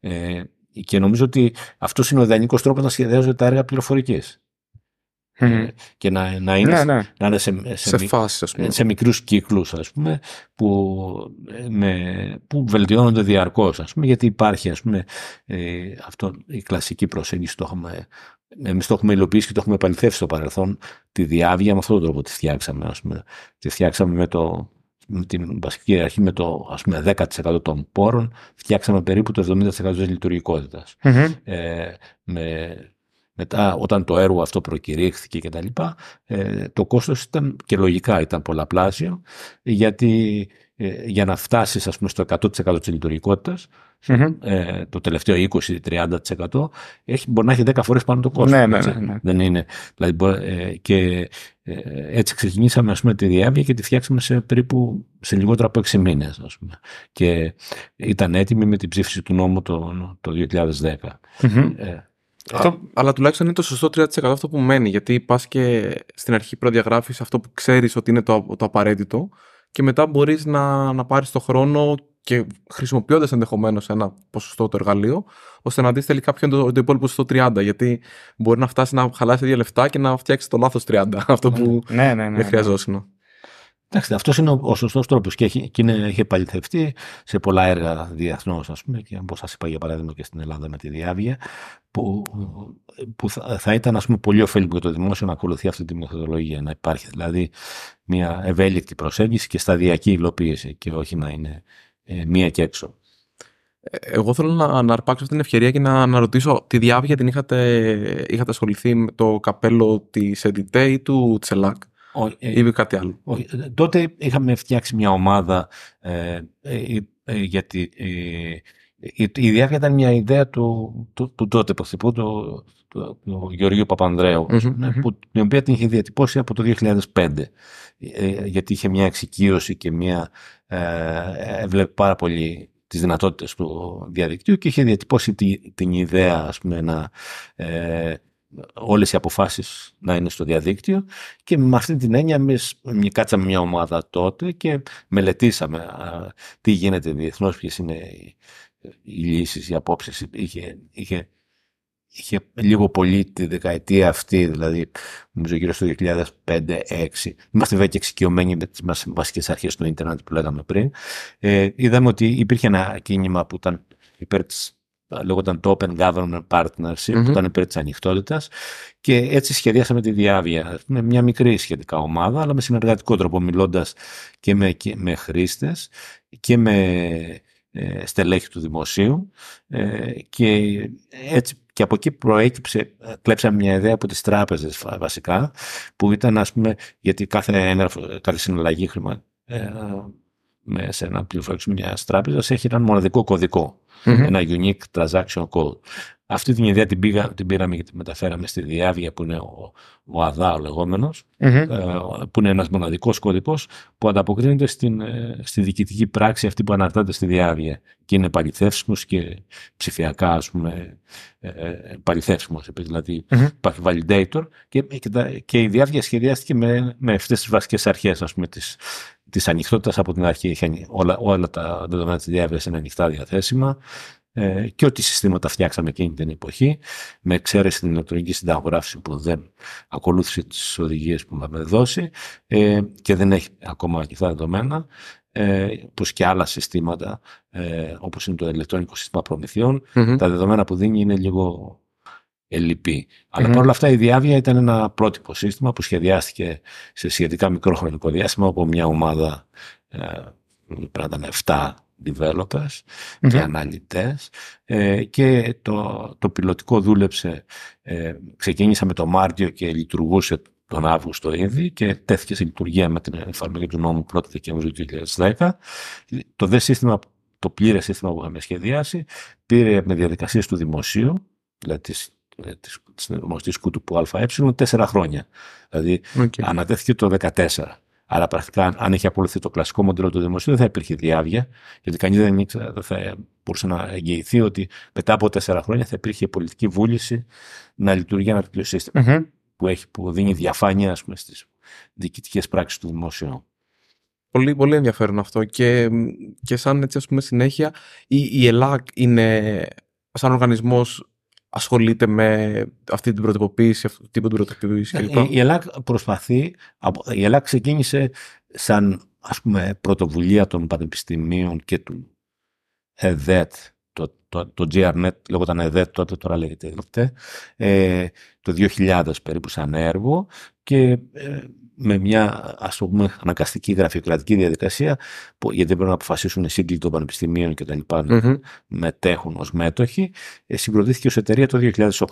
Ε, και νομίζω ότι αυτός είναι ο ιδανικός τρόπος να σχεδιάζονται τα έργα πληροφορικής. Ε, και να, να, είναι, ναι, ναι. να είναι σε, σε, σε, φάσεις, ας πούμε. σε μικρούς κύκλους ας πούμε, που, με, που βελτιώνονται διαρκώς ας πούμε, γιατί υπάρχει ας πούμε, ε, αυτό, η κλασική προσέγγιση το έχουμε, εμείς το έχουμε υλοποιήσει και το έχουμε επαληθεύσει στο παρελθόν τη διάβια με αυτόν τον τρόπο τη φτιάξαμε ας πούμε. τη φτιάξαμε με το με την βασική αρχή με το ας πούμε 10% των πόρων φτιάξαμε περίπου το 70% της λειτουργικότητας. Mm-hmm. Ε, με μετά όταν το έργο αυτό προκηρύχθηκε και τα λοιπά, ε, το κόστος ήταν και λογικά ήταν πολλαπλάσιο γιατί ε, για να φτάσεις ας πούμε στο 100% της λειτουργικότητας ε, το τελευταίο 20-30% μπορεί να έχει 10 φορές πάνω το κόστος. Ναι, ναι, ναι, ναι. Δεν είναι. Δηλαδή, ε, και ε, έτσι ξεκινήσαμε ας πούμε, τη διάβια και τη φτιάξαμε σε περίπου σε λιγότερο από 6 μήνες. Ας πούμε. Και ήταν έτοιμη με την ψήφιση του νόμου το, το 2010. Mm-hmm. Αυτό... αλλά τουλάχιστον είναι το σωστό 3% αυτό που μένει. Γιατί πας και στην αρχή προδιαγράφεις αυτό που ξέρεις ότι είναι το, το απαραίτητο και μετά μπορείς να, να πάρεις το χρόνο και χρησιμοποιώντας ενδεχομένως ένα ποσοστό το εργαλείο, ώστε να δεις τελικά ποιο είναι το, το υπόλοιπο στο 30. Γιατί μπορεί να φτάσει να χαλάσει ίδια λεφτά και να φτιάξει το λάθος 30. *laughs* Αυτό που ναι, ναι, ναι, δεν χρειαζόσουν. Εντάξει, αυτός είναι ο, ο σωστός τρόπος και, έχει, και είναι, έχει επαληθευτεί σε πολλά έργα διεθνώς, ας πούμε, και όπως σας είπα για παράδειγμα και στην Ελλάδα με τη Διάβια, που, που θα, θα, ήταν ας πούμε, πολύ ωφέλιμο για το δημόσιο να ακολουθεί αυτή τη μεθοδολογία. Να υπάρχει δηλαδή μια ευέλικτη προσέγγιση και σταδιακή υλοποίηση και όχι να είναι ε, μία και έξω. Ε, εγώ θέλω να, να αρπάξω αυτή την ευκαιρία και να, να ρωτήσω τη διάβια την είχατε, είχατε ασχοληθεί με το καπέλο της Edite ή του Τσελάκ; Ε, ή κάτι άλλο. Ε, τότε είχαμε φτιάξει μια ομάδα ε, γιατί η, η διάβια ήταν μια ιδέα του, του, του τότε πρωθυπού, του, του, του Γεωργίου Παπανδρέου, mm-hmm. που, την οποία την είχε διατυπώσει από το 2005. γιατί είχε μια εξοικείωση και μια. Ε, έβλεπε πάρα πολύ τις δυνατότητες του διαδικτύου και είχε διατυπώσει τη, την ιδέα ας πούμε, να, ε, όλες οι αποφάσεις να είναι στο διαδίκτυο και με αυτή την έννοια εμείς κάτσαμε μια ομάδα τότε και μελετήσαμε τι γίνεται διεθνώς, ποιες είναι οι, οι λύσεις, οι απόψεις. Είχε, είχε, είχε λίγο πολύ τη δεκαετία αυτή, δηλαδή νομίζω γύρω στο 2005-2006. Είμαστε βέβαια και εξοικειωμένοι με τις βασικές αρχές του ίντερνετ που λέγαμε πριν. Ε, είδαμε ότι υπήρχε ένα κίνημα που ήταν υπέρ της λέγονταν το Open Government Partnership, mm-hmm. που ήταν υπέρ της ανοιχτότητας. Και έτσι σχεδιάσαμε τη διάβια. Με μια μικρή σχετικά ομάδα, αλλά με συνεργατικό τρόπο, μιλώντας και με, και με χρήστες και με ε, στελέχη του δημοσίου. Ε, και έτσι και από εκεί προέκυψε, ε, κλέψαμε μια ιδέα από τις τράπεζες βασικά, που ήταν ας πούμε, γιατί κάθε, κάθε συναλλαγή χρημα, ε, με σε ένα πληροφορικό μιας τράπεζας έχει έναν μοναδικό κωδικό. mm-hmm. and a unique transaction code. Αυτή την ιδέα την, πήγα, την πήραμε και τη μεταφέραμε στη Διάβια που είναι ο, ο ΑΔΑ ο λεγόμενος, mm-hmm. ε, που είναι ένας μοναδικός κωδικός που ανταποκρίνεται στην, ε, στη διοικητική πράξη αυτή που αναρτάται στη Διάβια και είναι παληθεύσιμος και ψηφιακά ας πούμε ε, ε παληθεύσιμος. Δηλαδή mm-hmm. υπάρχει validator και, και, και η Διάβια σχεδιάστηκε με, με αυτές τις βασικές αρχές ας πούμε της, της ανοιχτότητας από την αρχή. Όλα, όλα τα δεδομένα της διάβρεσης είναι ανοιχτά διαθέσιμα ε, και ό,τι συστήματα φτιάξαμε εκείνη την εποχή, με εξαίρεση την ηλεκτρονική συνταγογράφηση που δεν ακολούθησε τις οδηγίες που είχαμε δώσει ε, και δεν έχει ακόμα ανοιχτά δεδομένα, ε, όπως και άλλα συστήματα, ε, όπως είναι το ηλεκτρονικό σύστημα τα δεδομένα που δίνει είναι λίγο ελλειπη Αλλά παρόλα αυτά η διάβια ήταν ένα πρότυπο σύστημα που σχεδιάστηκε σε σχετικά μικρό χρονικό διάστημα από μια ομάδα ε, πρέπει να ήταν 7 developers και αναλυτές ε, και το, το πιλωτικό δούλεψε, ε, ξεκίνησα με το Μάρτιο και λειτουργούσε τον Αύγουστο ήδη και τέθηκε σε λειτουργία με την εφαρμογή του νόμου 1η Δεκεμβρίου του 2010. Το δε σύστημα, το πλήρες σύστημα που είχαμε σχεδιάσει, πήρε με διαδικασίες του δημοσίου, δηλαδή ε, της, της γνωστής κούτου ΑΕ τέσσερα χρόνια. Δηλαδή Okay. ανατέθηκε το 2014. Άρα πρακτικά αν είχε ακολουθεί το κλασικό μοντέλο του δημοσίου δεν θα υπήρχε διάβια γιατί κανείς δεν, ήξερε, δεν θα μπορούσε να εγγυηθεί ότι μετά από τέσσερα χρόνια θα υπήρχε πολιτική βούληση να λειτουργεί ένα τέτοιο σύστημα Μμμ. που, έχει, που δίνει διαφάνεια ας πούμε, στις διοικητικές πράξεις του δημόσιου. Πολύ, πολύ ενδιαφέρον αυτό και, και σαν έτσι ας πούμε συνέχεια η, η ΕΛΑΚ είναι σαν οργανισμός ασχολείται με αυτή την προτυποποίηση, αυτού του τύπου την προτυποποίηση κλπ. Ε, Η, η ΕΛΑΚ προσπαθεί, από- η ΕΛΑΚ ξεκίνησε σαν ας πούμε πρωτοβουλία των πανεπιστημίων και του ΕΔΕΤ, το, το, το GRNet λέγονταν ΕΔΕΤ τότε, τώρα λέγεται ΕΔΕΤ, ε, το 2000 περίπου σαν έργο και ε, με μια ας το πούμε αναγκαστική γραφειοκρατική διαδικασία που, γιατί πρέπει να αποφασίσουν οι σύγκλοι των πανεπιστημίων και τα λοιπά Μμμ. μετέχουν ως μέτοχοι, ε, συγκροτήθηκε ως εταιρεία το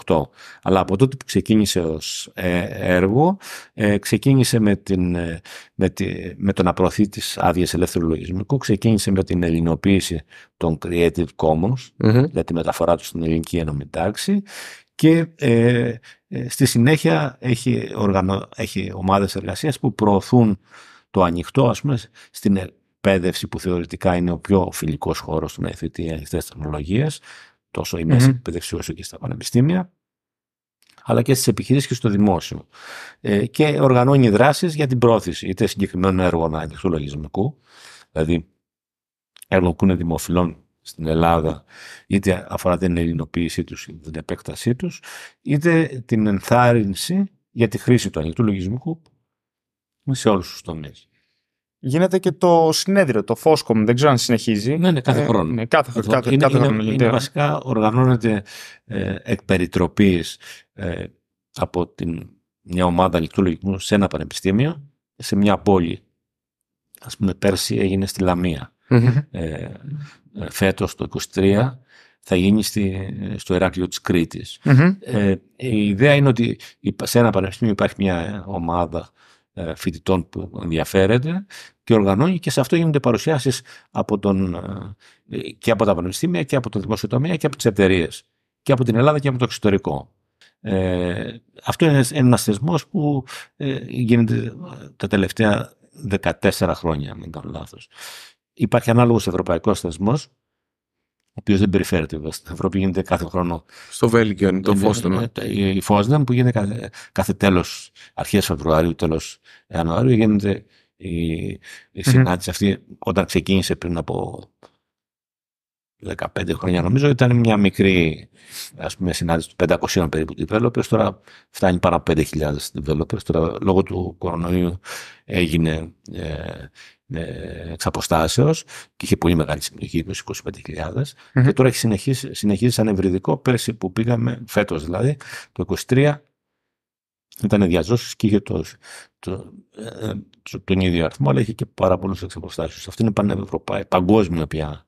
2008. Αλλά από τότε που ξεκίνησε ως ε, έργο, ε, ξεκίνησε με, την, ε, με, τη, με το να προωθεί τις άδειες ελεύθερου λογισμικού, ξεκίνησε με την ελληνοποίηση των Creative Commons, Μμμ. για τη μεταφορά τους στην ελληνική ένωμη τάξη και ε, ε, στη συνέχεια έχει, οργανω... έχει ομάδες εργασίας που προωθούν το ανοιχτό ας πούμε στην εκπαίδευση που θεωρητικά είναι ο πιο φιλικός χώρος του να υιοθετεί ανοιχτές τεχνολογίες τόσο η μέση Μμμ. εκπαίδευση όσο και στα πανεπιστήμια αλλά και στις επιχειρήσεις και στο δημόσιο. Ε, και οργανώνει δράσεις για την πρόθεση είτε συγκεκριμένων έργων ανοιχτού λογισμικού, δηλαδή έργων που είναι δημοφιλών στην Ελλάδα, είτε αφορά την ελληνοποίησή τους, είτε την επέκτασή τους, είτε την ενθάρρυνση για τη χρήση του ανοιχτού λογισμικού σε όλους τους τομείς. Γίνεται και το συνέδριο, το FOSCOM, δεν ξέρω αν συνεχίζει. Ναι, ναι, κάθε Ε, χρόνο. Ναι, κάθε, κάθε, κάθε, είναι, κάθε είναι, χρόνο είναι γίνεται. βασικά οργανώνεται ε, εκ περιτροπής, ε, από την, μια ομάδα ανοιχτού λογισμού σε ένα πανεπιστήμιο, σε μια πόλη. Ας πούμε πέρσι έγινε στη Λαμία. Μμμ. Ε, ε, φέτος το 23 θα γίνει στη, στο Εράκλειο της Κρήτης. Μμμ. Ε, η ιδέα είναι ότι υπά- σε ένα πανεπιστήμιο υπάρχει μια ομάδα ε, φοιτητών που ενδιαφέρεται και οργανώνει και σε αυτό γίνονται παρουσιάσεις από τον, ε, και από τα πανεπιστήμια και από το δημόσιο τομέα και από τις εταιρείες και από την Ελλάδα και από το εξωτερικό. Ε, αυτό είναι ένας θεσμός που ε, γίνεται τα τελευταία 14 χρόνια, αν δεν κάνω λάθος. Υπάρχει ανάλογος ευρωπαϊκός θεσμός, ο οποίος δεν περιφέρεται βέβαια στην Ευρώπη, γίνεται κάθε χρόνο Στο Βέλγιο είναι το είναι- φως του. ναι. είναι Η η Φόσδεμ που γίνεται κάθε, κάθε τέλος, αρχές Φεβρουαρίου, τέλος Ιανουαρίου, γίνεται η, η συνάντηση αυτή όταν ξεκίνησε πριν από 15 χρόνια νομίζω ήταν μια μικρή ας πούμε, συνάντηση του 500 περίπου developers τώρα φτάνει πάνω από 5.000 developers τώρα λόγω του κορονοϊού έγινε ε, ε, εξ αποστάσεως. Και είχε πολύ μεγάλη συμμετοχή 25.000 Μμμ. και τώρα έχει συνεχίσει, συνεχίσει σαν ευρυδικό πέρσι που πήγαμε φέτος δηλαδή. Το 23 ήταν διαζώσεις και είχε το, το, ε, το- τον ίδιο αριθμό αλλά είχε και πάρα πολλούς εξαποστάσεις. Αυτό είναι πανευρωπαϊκό, παγκόσμιο πια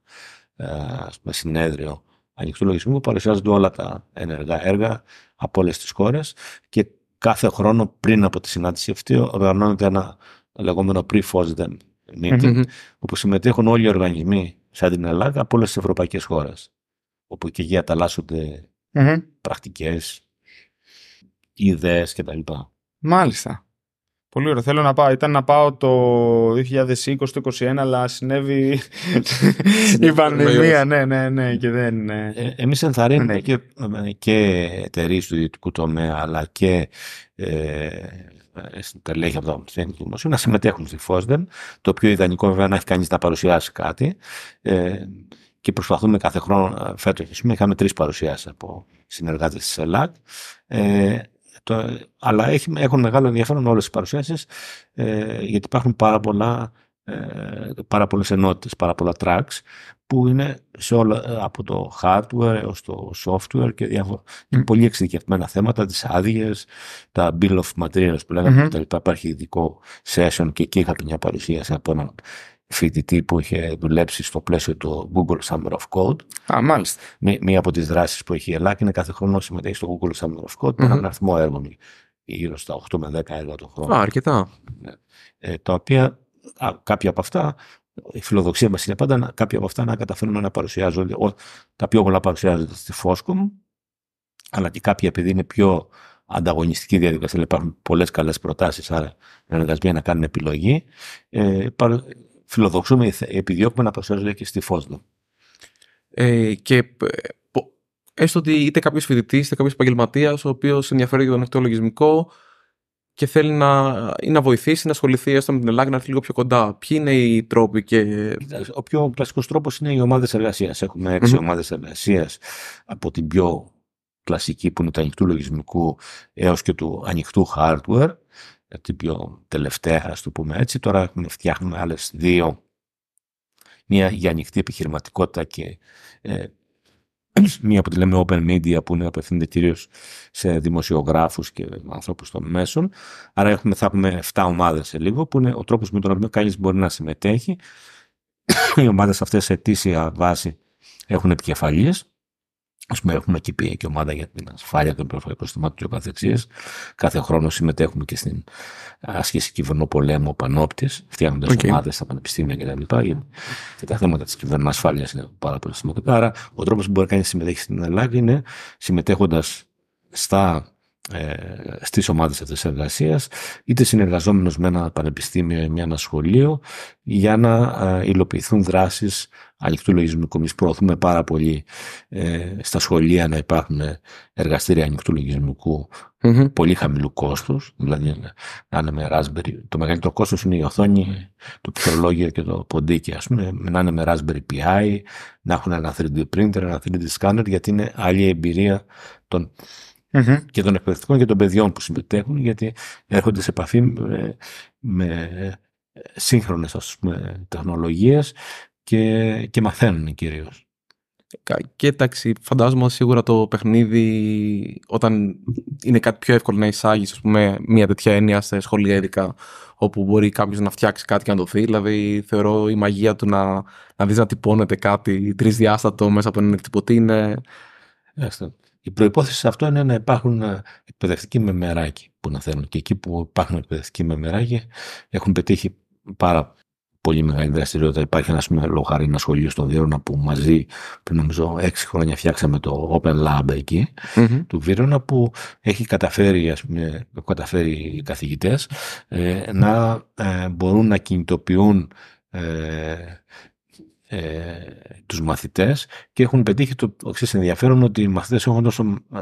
ε, ας πούμε, συνέδριο ανοιχτού λογισμού που παρουσιάζονται όλα τα ενεργά έργα από όλες τις χώρες. Και κάθε χρόνο πριν από τη συνάντηση αυτή οργανώνεται ένα λεγόμενο pre-FOSDEM meeting Μμμ. όπου συμμετέχουν όλοι οι οργανισμοί σαν την Ελλάδα από όλες τις ευρωπαϊκές χώρες. Όπου και εκεί ανταλλάσσονται Μμμ. πρακτικές, ιδέες κτλ. Μάλιστα. Πολύ ωραίο. Θέλω να πάω. Ήταν να πάω το 2020, το 2021, αλλά συνέβη η πανδημία. Ναι, ναι, ναι. Και δεν. ε, Ε, εμείς ενθαρρύνουμε Ναι. και, ε, και εταιρείες του ιδιωτικού τομέα αλλά και ε, στελέχη από τα πανεπιστήμια του δημοσίου να συμμετέχουν στη FOSDEM, το οποίο ιδανικό βέβαια να έχει κανείς να παρουσιάσει κάτι. Ε, και προσπαθούμε κάθε χρόνο, ε, φέτος ας πούμε, είχαμε τρεις παρουσιάσεις από συνεργάτες της ΕΛΑΚ. Ε, το, αλλά έχει, έχουν μεγάλο ενδιαφέρον όλες οι παρουσιάσεις ε, γιατί υπάρχουν πάρα πολλά ε, πάρα πολλές ενότητες, πάρα πολλά tracks που είναι σε όλα, ε, από το hardware έως το software και, διάφορα, και πολύ εξειδικευμένα θέματα, τις άδειες, τα bill of materials που λέγαμε Μμμ. mm-hmm. κτλ. Υπάρχει ειδικό session και εκεί είχα μια παρουσίαση από έναν φοιτητή που είχε δουλέψει στο πλαίσιο του Google Summer of Code. Α, μάλιστα. Μí- Μία από τις δράσεις που έχει η Ελλάδα είναι κάθε χρόνο συμμετέχει στο Google Summer of Code με έναν Μμμ. αριθμό έργων, γύρω στα 8 με 10 έργα το χρόνο Α, αρκετά. ε, τα οποία α, κάποια από αυτά, η φιλοδοξία μας είναι πάντα να, κάποια από αυτά να καταφέρουμε να παρουσιάζονται, ο, τα πιο πολλά παρουσιάζονται στη Foscom αλλά και κάποια επειδή είναι πιο ανταγωνιστική διαδικασία, υπάρχουν πολλές καλές προτάσεις, άρα εργασμοί να κάνουν επιλογή. Ε, φιλοδοξούμε, επιδιώκουμε να προσφέρουμε και στη Φόσδο. Ε, και ε, έστω ότι είτε κάποιος φοιτητής είτε κάποιος επαγγελματίας, ο οποίος ενδιαφέρει για τον ανοιχτό λογισμικό και θέλει να, ή να βοηθήσει, να ασχοληθεί έστω με την Ελλάδα, να έρθει λίγο πιο κοντά. Ποιοι είναι οι τρόποι και. Ο πιο κλασικός τρόπος είναι οι ομάδες εργασίας. Έχουμε έξι mm-hmm. ομάδες εργασίας από την πιο κλασική που είναι του ανοιχτού λογισμικού έως και του ανοιχτού hardware. Την πιο τελευταία, ας το πούμε έτσι. Τώρα φτιάχνουμε άλλες δύο. Μία για ανοιχτή επιχειρηματικότητα και ε, *clears throat* μία που τη λέμε open media που είναι απευθύνεται κυρίως σε δημοσιογράφους και ανθρώπους των μέσων. Άρα έχουμε, θα έχουμε 7 ομάδες σε λίγο που είναι ο τρόπος με τον οποίο κανείς μπορεί να συμμετέχει. *clears throat* Οι ομάδες αυτές σε αιτήσια βάση έχουν επικεφαλίες Α πούμε, έχουμε εκεί πει και ομάδα για την ασφάλεια των πληροφορικών συστημάτων και ο καθεξής. Κάθε χρόνο συμμετέχουμε και στην άσκηση κυβερνοπολέμου πανόπτης, φτιάχνοντας okay. ομάδες στα πανεπιστήμια κτλ. Και τα θέματα της κυβερνοασφάλεια είναι πάρα πολύ σημαντικά. Άρα, ο τρόπος που μπορεί να κάνει συμμετέχει στην Ελλάδα είναι συμμετέχοντας στα ε, στις ομάδες αυτής της εργασίας είτε συνεργαζόμενος με ένα πανεπιστήμιο ή με ένα σχολείο για να ε, υλοποιηθούν δράσεις ανοιχτού λογισμικού. Εμείς προωθούμε πάρα πολύ ε, στα σχολεία να υπάρχουν εργαστήρια ανοιχτού πολύ χαμηλού κόστους. Δηλαδή να είναι με Raspberry. Το μεγαλύτερο κόστος είναι η οθόνη, το πληκτρολόγιο και το ποντίκι, ας πούμε, να είναι με Raspberry Pi, να έχουν ένα 3D printer, ένα 3D scanner, γιατί είναι άλλη εμπειρία των mm και των εκπαιδευτικών και των παιδιών που συμμετέχουν, γιατί έρχονται σε επαφή με, με σύγχρονες ας πούμε, τεχνολογίες και, και μαθαίνουν κυρίως. Και εντάξει, φαντάζομαι σίγουρα το παιχνίδι όταν είναι κάτι πιο εύκολο να εισάγεις μια τέτοια έννοια σε σχολεία ειδικά όπου μπορεί κάποιος να φτιάξει κάτι και να το δει. Δηλαδή θεωρώ η μαγεία του να, να δεις να τυπώνεται κάτι τρισδιάστατο μέσα από έναν εκτυπωτή είναι... Η προπόθεση σε αυτό είναι να υπάρχουν ε, εκπαιδευτικοί με μεράκι που να θέλουν. Και εκεί που υπάρχουν εκπαιδευτικοί με μεράκι έχουν πετύχει πάρα πολύ μεγάλη δραστηριότητα. Υπάρχει ένας πούμε, λογάρι, ένα σχολείο στο Βίρονα που μαζί πριν νομίζω έξι χρόνια φτιάξαμε το Open Lab εκεί mm-hmm. του Βίρονα που έχει καταφέρει, ας πούμε, καταφέρει οι καθηγητές ε, να ε, μπορούν να κινητοποιούν ε, ε, τους μαθητές και έχουν πετύχει το εξή ενδιαφέρον ότι οι μαθητές έχουν τόσο ε,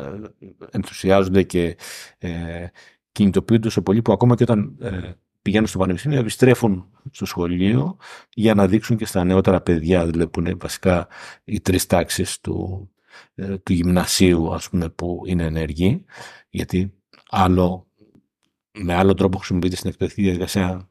ενθουσιάζονται και ε, κινητοποιούνται τόσο πολύ που ακόμα και όταν ε, πηγαίνουν στο πανεπιστήμιο επιστρέφουν στο σχολείο για να δείξουν και στα νεότερα παιδιά δηλαδή που είναι βασικά οι τρεις τάξεις του, ε, του γυμνασίου ας πούμε που είναι ενεργοί. Γιατί άλλο, με άλλο τρόπο χρησιμοποιείται στην εκπαιδευτική διαδικασία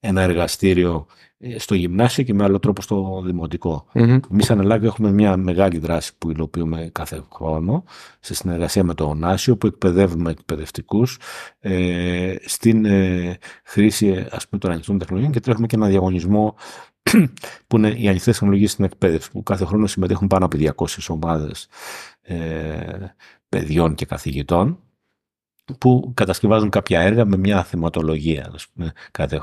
ένα εργαστήριο ε, στο γυμνάσιο και με άλλο τρόπο στο δημοτικό. Mm-hmm. Εμείς σαν Ελλάδα έχουμε μια μεγάλη δράση που υλοποιούμε κάθε χρόνο σε συνεργασία με το Ωνάσιο που εκπαιδεύουμε εκπαιδευτικούς ε, στην ε, χρήση ας πούμε, των ανοιχτών τεχνολογιών και τρέχουμε και ένα διαγωνισμό *clears throat* που είναι οι ανοιχτές τεχνολογίες στην εκπαίδευση που κάθε χρόνο συμμετέχουν πάνω από 200 ομάδες ε, παιδιών και καθηγητών που κατασκευάζουν κάποια έργα με μια θεματολογία. Ας πούμε, κάθε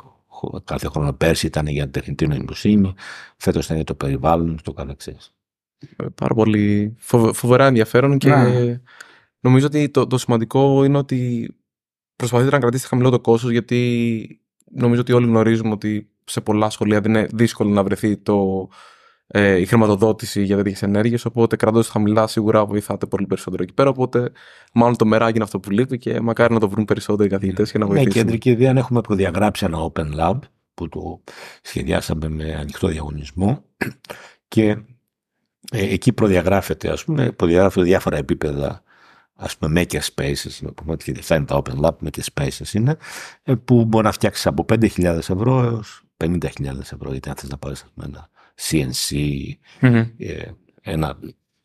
κάθε χρόνο πέρσι ήταν για τεχνητή νοημοσύνη, φέτος ήταν για το περιβάλλον, το καθεξής. Ε, πάρα πολύ φοβερά ενδιαφέρον και ναι. νομίζω ότι το, το σημαντικό είναι ότι προσπαθείτε να κρατήσετε χαμηλό το κόστος γιατί νομίζω ότι όλοι γνωρίζουμε ότι σε πολλά σχολεία δεν είναι δύσκολο να βρεθεί το, ε, η χρηματοδότηση για τέτοιες ενέργειες. Οπότε κρατώντας χαμηλά σίγουρα βοηθάτε πολύ περισσότερο εκεί πέρα. Οπότε μάλλον το μεράκι είναι αυτό που λείπει και μακάρι να το βρουν περισσότεροι καθηγητές και να βοηθήσουν. Ναι, κεντρική ιδέα αν έχουμε προδιαγράψει ένα open lab που το σχεδιάσαμε με ανοιχτό διαγωνισμό και ε, εκεί προδιαγράφεται, ας πούμε, προδιαγράφεται διάφορα επίπεδα ας πούμε maker spaces, να πούμε ότι αυτά είναι τα open lab, maker spaces είναι, ε, που μπορεί να φτιάξεις από 5.000 ευρώ έως 50.000 ευρώ, είτε αν θες να πάρεις ένα CNC, ε, ένα,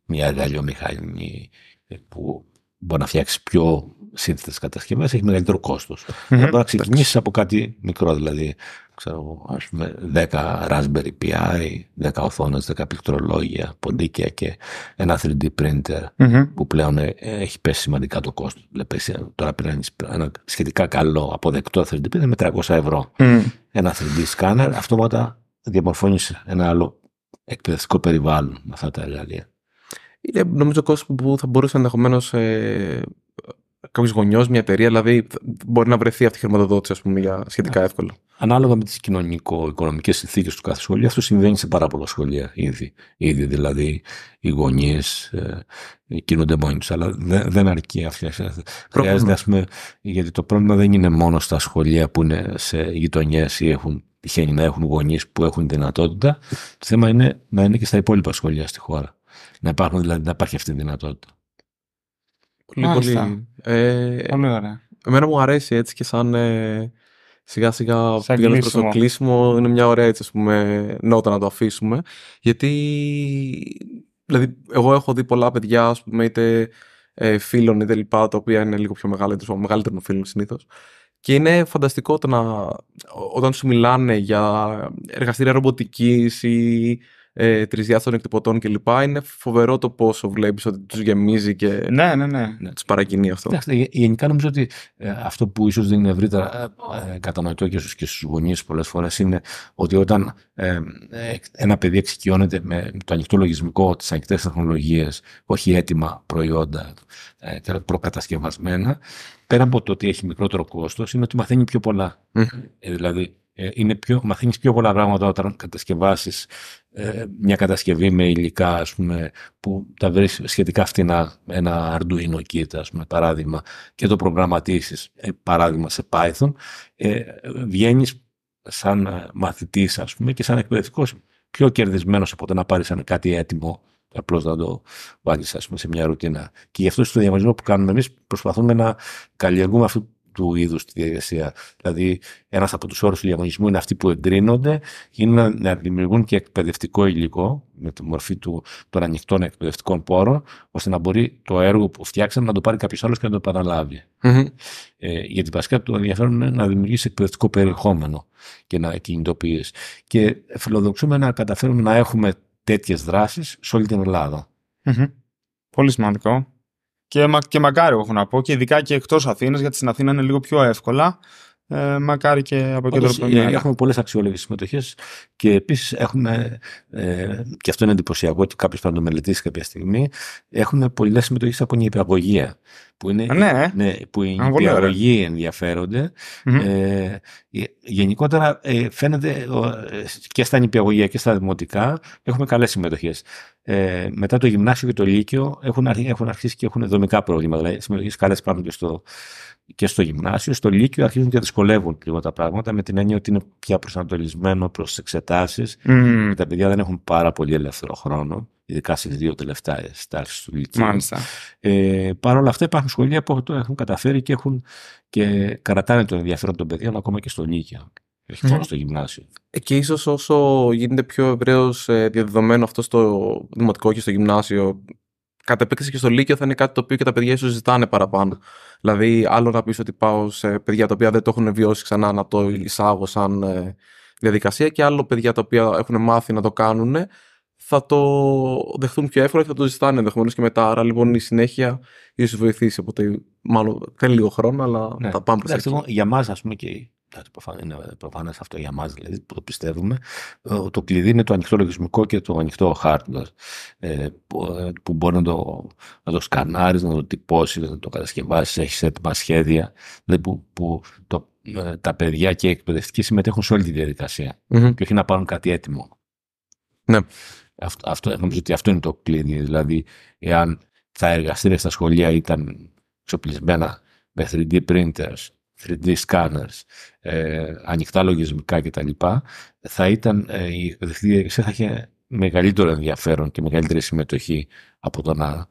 μια εργαλειομηχανή ε, που μπορεί να φτιάξει πιο σύνθετες κατασκευές, έχει μεγαλύτερο κόστος. Mm-hmm. Μπορεί να ξεκινήσεις από κάτι μικρό, δηλαδή ξέρω, ας πούμε, 10 Raspberry Pi, 10 οθόνες, 10 πληκτρολόγια, ποντίκια και ένα 3D printer που πλέον ε, έχει πέσει σημαντικά το κόστος. Δηλαδή, τώρα πήραν ένα σχετικά καλό αποδεκτό 3D printer με 300 ευρώ. Ένα 3D scanner, αυτόματα διαμορφώνεις ένα άλλο εκπαιδευτικό περιβάλλον με αυτά τα εργαλεία. είναι νομίζω κόσμο που θα μπορούσε ενδεχομένως ε, κάποιο γονιός, μια εταιρεία, δηλαδή μπορεί να βρεθεί αυτή η χρηματοδότηση ας πούμε, για σχετικά εύκολα. Ανάλογα με τις κοινωνικο-οικονομικές συνθήκες του κάθε σχολείου, αυτό συμβαίνει σε πάρα πολλά σχολεία ήδη. ήδη δηλαδή, οι γονείς ε, κινούνται μόνοι τους, αλλά δεν, δεν αρκεί αυτή. Χρειάζεται, ας πούμε, γιατί το πρόβλημα δεν είναι μόνο στα σχολεία που είναι σε γειτονιές ή έχουν τυχαίνει να έχουν γονείς που έχουν δυνατότητα. Το θέμα είναι να είναι και στα υπόλοιπα σχολεία στη χώρα. Να, υπάρχουν, δηλαδή, να υπάρχει αυτή η δυνατότητα. Πολύ, πολύ. Ε, πολύ ωραία. Εμένα μου αρέσει έτσι και σαν ε, σιγά σιγά Σαν πηγαίνοντας προς το κλείσιμο. κλείσιμο είναι μια ωραία έτσι ας πούμε νότα να το αφήσουμε γιατί δηλαδή εγώ έχω δει πολλά παιδιά ας πούμε είτε ε, φίλων είτε λοιπά τα οποία είναι λίγο πιο μεγάλα είτε μεγαλύτερων φίλων συνήθως και είναι φανταστικό το να όταν σου μιλάνε για εργαστήρια ρομποτικής ή ε, τρισδιάστατων εκτυπωτών κλπ. Είναι φοβερό το πόσο βλέπεις ότι τους γεμίζει και Ναι, ναι, ναι. τους παρακινεί αυτό. Εντάξει, γε- γενικά νομίζω ότι ε, αυτό που ίσως δεν είναι ευρύτερα ε, ε, κατανοητό και στους, και στους γονείς πολλές φορές είναι ότι όταν ε, ε, ένα παιδί εξοικειώνεται με το ανοιχτό λογισμικό, τις ανοιχτές τεχνολογίες, όχι έτοιμα προϊόντα ε, και προκατασκευασμένα, πέρα από το ότι έχει μικρότερο κόστος, είναι ότι μαθαίνει πιο πολλά. Μμμ. Ε, δηλαδή, ε, είναι πιο, μαθαίνεις πιο πολλά πράγματα όταν κατασκευάσεις ε, μια κατασκευή με υλικά ας πούμε, που τα βρεις σχετικά φτηνά, ένα Arduino kit ας πούμε, παράδειγμα, και το προγραμματίσεις ε, παράδειγμα σε Python, ε, βγαίνεις σαν ε, μαθητής ας πούμε, και σαν εκπαιδευτικός πιο κερδισμένος από το να πάρεις ένα κάτι έτοιμο απλώς να το βάλεις ας πούμε, σε μια ρουτίνα. Και γι' αυτό στο διαγωνισμό που κάνουμε εμείς προσπαθούμε να καλλιεργούμε αυτού του είδους τη διαδικασία. Δηλαδή, ένας από τους όρους του διαγωνισμού είναι αυτοί που εγκρίνονται, είναι να, να δημιουργούν και εκπαιδευτικό υλικό με τη μορφή του, των ανοιχτών εκπαιδευτικών πόρων, ώστε να μπορεί το έργο που φτιάξαμε να το πάρει κάποιος άλλος και να το επαναλάβει. Μμμ. Ε, γιατί βασικά το ενδιαφέρον είναι να δημιουργήσει εκπαιδευτικό περιεχόμενο και να κινητοποιείς. Και φιλοδοξούμε να καταφέρουμε να έχουμε τέτοιες δράσεις σε όλη την Ελλάδα. Μμμ. Πολύ σημαντικό. Και, μα, και μακάρι έχω να πω, και ειδικά και εκτός Αθήνας, γιατί στην Αθήνα είναι λίγο πιο εύκολα. Ε, μακάρι και από εκεί Όντως, το ε, έχουμε πολλές αξιόλογες συμμετοχές και επίσης έχουμε, ε, και αυτό είναι εντυπωσιακό ότι κάποιος θα το μελετήσει κάποια στιγμή, έχουν πολλές συμμετοχές από νηπιαγωγεία. Που είναι, Ναι, ε. που οι Α, πολύ ωραία. νηπιαγωγοί ενδιαφέρονται. Μμμ. Ε, ε, γενικότερα ε, φαίνεται ο, ε, και στα νηπιαγωγεία και στα δημοτικά έχουμε καλές συμμετοχές. Ε, μετά το γυμνάσιο και το λύκειο έχουν, αρχ- έχουν αρχίσει και έχουν δομικά προβλήματα. Δηλαδή συμμετοχές καλές υπάρχουν και στο, και στο γυμνάσιο. Στο λύκειο αρχίζουν και δυσκολεύουν λίγο τα πράγματα με την έννοια ότι είναι πια προσανατολισμένο προς τις εξετάσεις. Μμμ. Και τα παιδιά δεν έχουν πάρα πολύ ελεύθερο χρόνο, ειδικά στις δύο τελευταίες στάσεις του λυκείου. Μάλιστα. Ε, Παρ' όλα αυτά υπάρχουν σχολεία που το έχουν καταφέρει και, έχουν και κρατάνε το ενδιαφέρον των παιδιών ακόμα και στο Λύκειο. Όχι μόνο Μμμ. στο γυμνάσιο. Ε, Και ίσως όσο γίνεται πιο ευρέως διαδεδομένο αυτό στο δημοτικό και στο γυμνάσιο, κατ' επέκταση και στο λύκειο θα είναι κάτι το οποίο και τα παιδιά ίσως ζητάνε παραπάνω. Δηλαδή, άλλο να πεις ότι πάω σε παιδιά τα οποία δεν το έχουν βιώσει ξανά να το εισάγω σαν ε, διαδικασία και άλλο παιδιά τα οποία έχουν μάθει να το κάνουν θα το δεχτούν πιο εύκολα και θα το ζητάνε ενδεχομένως και μετά. Άρα λοιπόν η συνέχεια ίσως βοηθήσει. Οπότε μάλλον θέλει λίγο χρόνο, αλλά Ναι. θα πάμε προς Εντάξει, εκεί. εγώ, για μας, ας πούμε, και εντάξει, προφανώς είναι προφανές αυτό για μας, δηλαδή, που το πιστεύουμε, ε, το κλειδί είναι το ανοιχτό λογισμικό και το ανοιχτό hardware. Ε, που, ε, που μπορεί να το, να το σκανάρεις, να το τυπώσεις, να το κατασκευάσεις, έχεις έτοιμα σχέδια. Δηλαδή, που, που το, ε, τα παιδιά και οι εκπαιδευτικοί συμμετέχουν σε όλη τη διαδικασία. Μμμ. και όχι να πάρουν κάτι έτοιμο. Ναι. Αυτό, αυτό, νομίζω ότι αυτό είναι το κλειδί. Δηλαδή, εάν τα εργαστήρια στα σχολεία ήταν εξοπλισμένα με 3D printers, 3D scanners, ε, ανοιχτά λογισμικά κτλ., θα ήταν, ε, η εκπαιδευτική διαδικασία θα είχε μεγαλύτερο ενδιαφέρον και μεγαλύτερη συμμετοχή από το να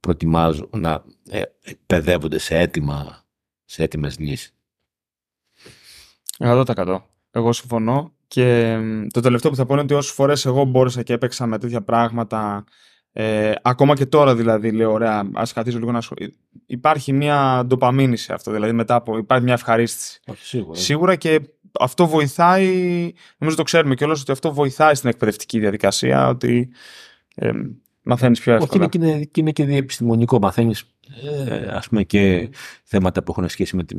προτιμάζουν, να ε, εκπαιδεύονται σε, έτοιμα, σε έτοιμες λύσεις. 100%. Εγώ συμφωνώ. Και μ, το τελευταίο που θα πω είναι ότι όσες φορές εγώ μπόρεσα και έπαιξα με τέτοια πράγματα. Ε, ακόμα και τώρα δηλαδή λέω: Ωραία, ας καθίσω λίγο να ασχοληθώ. Υπάρχει μια ντοπαμίνη σε αυτό. Δηλαδή μετά από. Υπάρχει μια ευχαρίστηση. Όχι, σίγουρα. Σίγουρα και αυτό βοηθάει. Νομίζω το ξέρουμε κιόλας ότι αυτό βοηθάει στην εκπαιδευτική διαδικασία. Ότι ε, μαθαίνεις πιο Όχι, εύκολα. είναι, και είναι, και είναι και διεπιστημονικό. Μαθαίνεις ε, ας πούμε και θέματα που έχουν σχέση με τη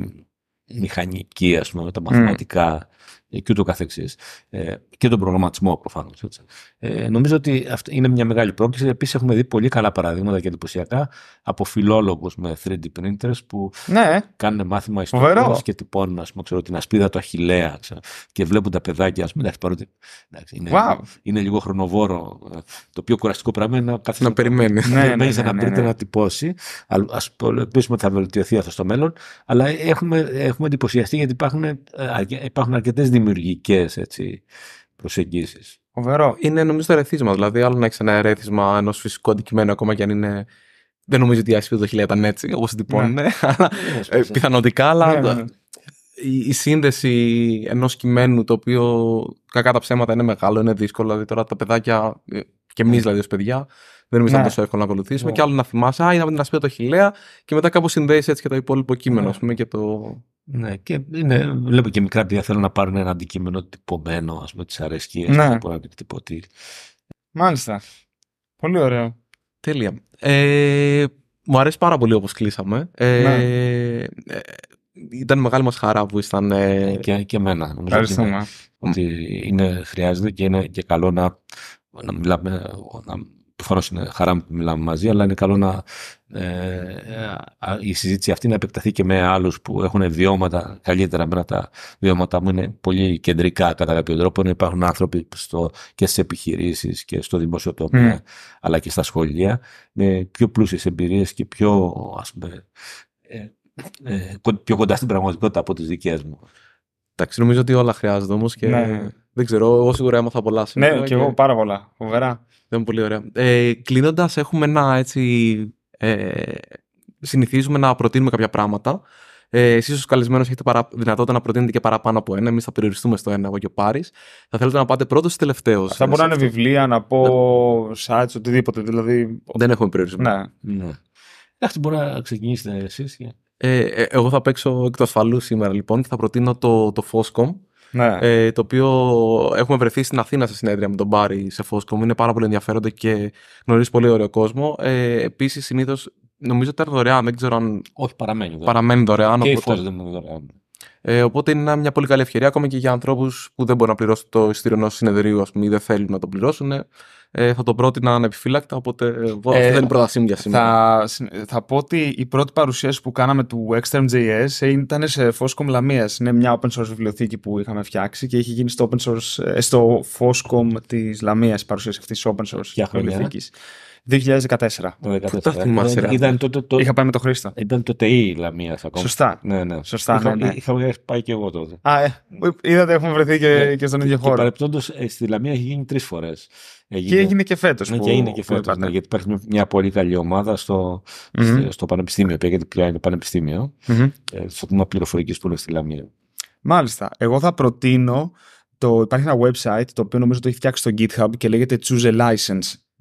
μηχανική, ας πούμε, με τα μαθηματικά. ε, και ούτω καθεξής. Ε, και τον προγραμματισμό προφανώς. Έτσι. Ε, νομίζω ότι αυτή είναι μια μεγάλη πρόκληση. Επίσης έχουμε δει πολύ καλά παραδείγματα και εντυπωσιακά από φιλόλογους με 3D printers που Ναι, κάνουν μάθημα Φοβερό. ιστορίας και τυπώνουν ας πούμε, ξέρω, την ασπίδα του Αχιλέα ξέρω, και βλέπουν τα παιδάκια. Ας πούμε, εντάξει, παρότι, εντάξει, είναι, Wow. είναι λίγο χρονοβόρο. ε, Το πιο κουραστικό πράγμα είναι να κάθεσαι Να περιμένεις. Ναι, ναι, περιμένεις ναι, ένα ναι, printer ναι. να τυπώσει. Α ας πω- ελπίσουμε ότι θα βελτιωθεί αυτό στο μέλλον. Αλλά έχουμε, έχουμε εντυπωσιαστεί γιατί υπάρχουν, ε, αρκε- υπάρχουν αρκετές δημιουργικές προσεγγίσεις. φοβερό. Είναι νομίζω το ερεθίσμα. Δηλαδή, άλλο να έχεις ένα ερέθισμα ενός φυσικού αντικειμένου, ακόμα και αν είναι. Δεν νομίζω ότι η ασπίδα το χιλιά ήταν έτσι, όπως τυπώνουν. Αλλά, ε, πιθανοτικά, αλλά Ναι, ναι, ναι. η, η σύνδεση ενός κειμένου το οποίο κακά τα ψέματα είναι μεγάλο, είναι δύσκολο. Δηλαδή, τώρα τα παιδάκια, ε, και εμείς δηλαδή ως παιδιά, δεν νομίζω Ναι. να είναι τόσο εύκολο να ακολουθήσουμε. Ναι. Και άλλο να θυμάσαι, Α, είδαμε την ασπίδα το χιλέα, και μετά κάπου συνδέεις έτσι και το υπόλοιπο κείμενο, Ναι. ας πούμε, και το. Ναι, και είναι, βλέπω και μικρά παιδιά θέλουν να πάρουν ένα αντικείμενο τυπωμένο, ας πούμε, τις αρέσκειες, Ναι. που μπορεί να πει τυπωτή. Μάλιστα. Πολύ ωραίο. Τέλεια. Ε, μου αρέσει πάρα πολύ όπως κλείσαμε. Ε, Ναι. ε, ήταν μεγάλη μας χαρά που ήσταν... ε, Και, και εμένα. Νομίζω ότι είναι, Ευχαριστούμε. ότι είναι, χρειάζεται και είναι και καλό να, να μιλάμε, να, προφανώς είναι χαρά που μιλάμε μαζί, αλλά είναι καλό να ε, α, η συζήτηση αυτή να επεκταθεί και με άλλους που έχουν βιώματα καλύτερα. Εμένα τα βιώματα μου είναι πολύ κεντρικά κατά κάποιο τρόπο. Να υπάρχουν άνθρωποι στο, και στις επιχειρήσεις και στο δημόσιο τομέα, Μμ. αλλά και στα σχολεία, με πιο πλούσιες εμπειρίες και πιο, ας πούμε, ε, ε, κο- πιο κοντά στην πραγματικότητα από τις δικές μου. Εντάξει, νομίζω ότι όλα χρειάζονται όμως και Ναι. δεν ξέρω, εγώ σίγουρα έμαθα πολλά σήμερα. Ναι, και εγώ πάρα πολλά. Φοβερά. Ήταν πολύ ωραία. Ε, Κλείνοντας, έχουμε ένα έτσι. Ε, συνηθίζουμε να προτείνουμε κάποια πράγματα. Ε, Εσείς, ως καλεσμένος, έχετε παρα... δυνατότητα να προτείνετε και παραπάνω από ένα. Εμείς θα περιοριστούμε στο ένα, εγώ και ο Πάρης. Θα θέλετε να πάτε πρώτος ή τελευταίος; Αυτά μπορεί να είναι βιβλία, να πω sites, οτιδήποτε. Δηλαδή. Δεν έχουμε περιορισμό. Ναι. Ναι. Εντάξει, μπορεί να ξεκινήσετε εσείς. Και... Ε, ε, εγώ θα παίξω εκ του ασφαλού σήμερα λοιπόν και θα προτείνω το, το Foscom. Ναι. Ε, το οποίο έχουμε βρεθεί στην Αθήνα σε συνέδρια με τον Πάρη σε Foscom. Είναι πάρα πολύ ενδιαφέροντα και γνωρίζεις πολύ ωραίο κόσμο. Ε, Επίσης, συνήθως νομίζω ότι ήταν δωρεάν. Δεν ξέρω αν Όχι, παραμένει. βέβαια. παραμένει δωρεάν. Και η οπότε- φως δεν είναι δωρεάν. Ε, οπότε είναι μια πολύ καλή ευκαιρία ακόμα και για ανθρώπους που δεν μπορούν να πληρώσουν το εισιτήριο ενός συνεδρίου ας πούμε, ή δεν θέλουν να το πληρώσουν. Ε, θα το πρότεινα ανεπιφύλακτα. Οπότε ε, εγώ- αυτή Ε, δεν είναι η πρότασή μου για σήμερα. Θα, συ- θα πω ότι η πρώτη παρουσίαση που κάναμε του Extreme.js ήταν σε Foscom Λαμίας. Είναι μια open source βιβλιοθήκη που είχαμε φτιάξει και είχε γίνει στο, open source, ε, στο Foscom της Λαμίας η παρουσίαση αυτής της open source Ποια χρονιά; Βιβλιοθήκης. 2014. Το 14. τα θυμάσαι, ρε. ήταν, τότε το, Είχα πάει με τον Χρήστο. ήταν το ΤΕΙ Λαμίας ακόμα. Σωστά. Ναι, ναι. Σωστά, είχα, ναι, ναι. Είχα πάει και εγώ τότε. Α, ε, είδατε, έχουμε βρεθεί και, Ναι. και στον ίδιο Και χώρο. παρεπτόντως στη Λαμία έχει γίνει τρεις φορές. Και έγινε και φέτος. Ναι, που- και είναι και που φέτος, είπατε. ναι, γιατί υπάρχει μια- μια πολύ καλή ομάδα στο, Μμμ. στο, στο Πανεπιστήμιο, πια, γιατί πια είναι Πανεπιστήμιο, Μμμ. ε, στο τμήμα πληροφορικής που είναι στη Λαμία. Μάλιστα. Εγώ θα προτείνω. Το, υπάρχει ένα website το οποίο νομίζω το έχει φτιάξει στο GitHub και λέγεται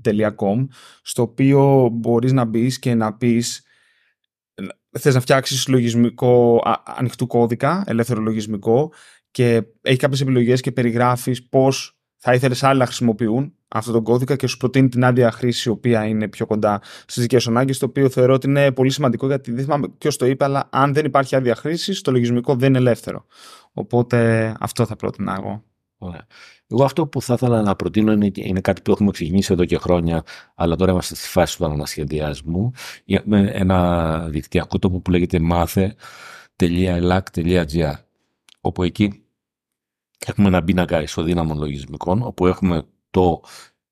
choosealicense.com στο οποίο μπορείς να μπεις και να πεις θες να φτιάξεις λογισμικό α, ανοιχτού κώδικα, ελεύθερο λογισμικό και έχει κάποιες επιλογές και περιγράφεις πώς θα ήθελες άλλοι να χρησιμοποιούν αυτόν τον κώδικα και σου προτείνει την άδεια χρήση η οποία είναι πιο κοντά στις δικές σου ανάγκες το οποίο θεωρώ ότι είναι πολύ σημαντικό γιατί δεν θυμάμαι ποιος το είπε αλλά αν δεν υπάρχει άδεια χρήσης το λογισμικό δεν είναι ελεύθερο. Οπότε αυτό θα πρότεινα εγώ. Ωραία. Εγώ αυτό που θα ήθελα να προτείνω είναι, είναι κάτι που έχουμε ξεκινήσει εδώ και χρόνια, αλλά τώρα είμαστε στη φάση του ανασχεδιασμού. Με ένα δικτυακό τόπο που λέγεται mathe.elac.gr όπου εκεί έχουμε ένα πίνακα ισοδύναμων λογισμικών, όπου έχουμε το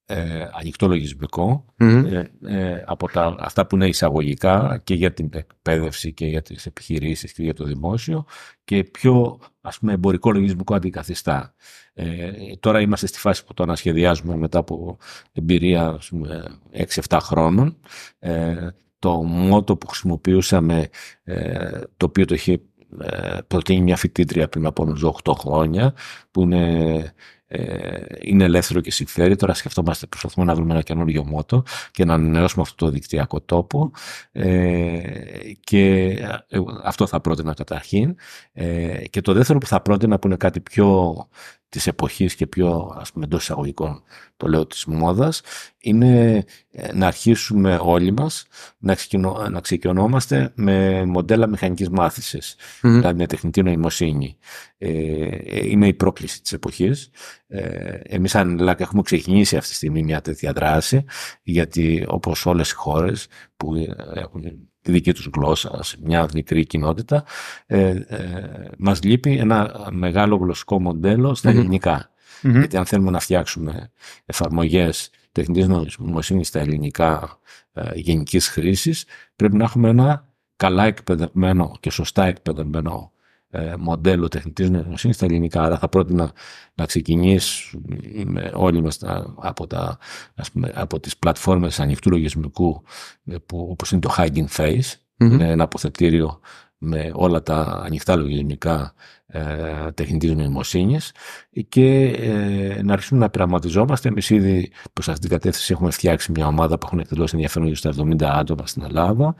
ε, ανοιχτό λογισμικό, Μμμ. ε, ε, από τα, αυτά που είναι εισαγωγικά και για την εκπαίδευση και για τις επιχειρήσεις και για το δημόσιο και πιο ας πούμε εμπορικό λογισμικό αντικαθιστά. Ε, τώρα είμαστε στη φάση που το ανασχεδιάζουμε μετά από εμπειρία ας πούμε, 6-7 χρόνων. Ε, το μότο που χρησιμοποιούσαμε, ε, το οποίο το είχε ε, προτείνει μια φοιτήτρια πριν από νομίζω 8 χρόνια, που είναι ε, είναι ελεύθερο και συμφέρει. Τώρα σκεφτόμαστε, προσπαθούμε να βρούμε ένα καινούριο μότο και να ανανεώσουμε αυτό το δικτυακό τόπο. Ε, και ε, αυτό θα πρότεινα καταρχήν. Ε, και το δεύτερο που θα πρότεινα, που είναι κάτι πιο της εποχής και πιο ας πούμε εντός εισαγωγικών το λέω της μόδας είναι ε, να αρχίσουμε όλοι μας να, ξεκινώ, να ξεκινόμαστε με μοντέλα μηχανικής μάθησης, δηλαδή με τεχνητή νοημοσύνη. Ε, είναι η πρόκληση της εποχής. Ε, εμείς σαν ΛΑΚ έχουμε ξεκινήσει αυτή τη στιγμή μια τέτοια δράση γιατί όπως όλες οι χώρες που έχουν τη δική τους γλώσσα σε μια μικρή κοινότητα ε, ε, μας λείπει ένα μεγάλο γλωσσικό μοντέλο στα ελληνικα Γιατί αν θέλουμε να φτιάξουμε εφαρμογές τεχνητής νοημοσύνης στα ελληνικά ε, γενικής χρήσης πρέπει να έχουμε ένα καλά εκπαιδευμένο και σωστά εκπαιδευμένο ε, μοντέλο τεχνητής νοημοσύνης στα ελληνικά. Άρα θα πρότεινα να ξεκινήσουμε όλοι μας από, τα, ας πούμε, από τις πλατφόρμες ανοιχτού λογισμικού ε, που, όπως είναι το Hugging Face, ένα αποθετήριο με όλα τα ανοιχτά λογισμικά ε, τεχνητής νοημοσύνης και ε, να αρχίσουμε να πειραματιζόμαστε. Εμείς ήδη προς αυτήν την κατεύθυνση έχουμε φτιάξει μια ομάδα που έχουν εκδηλώσει ενδιαφέρον για στα 70 άτομα στην Ελλάδα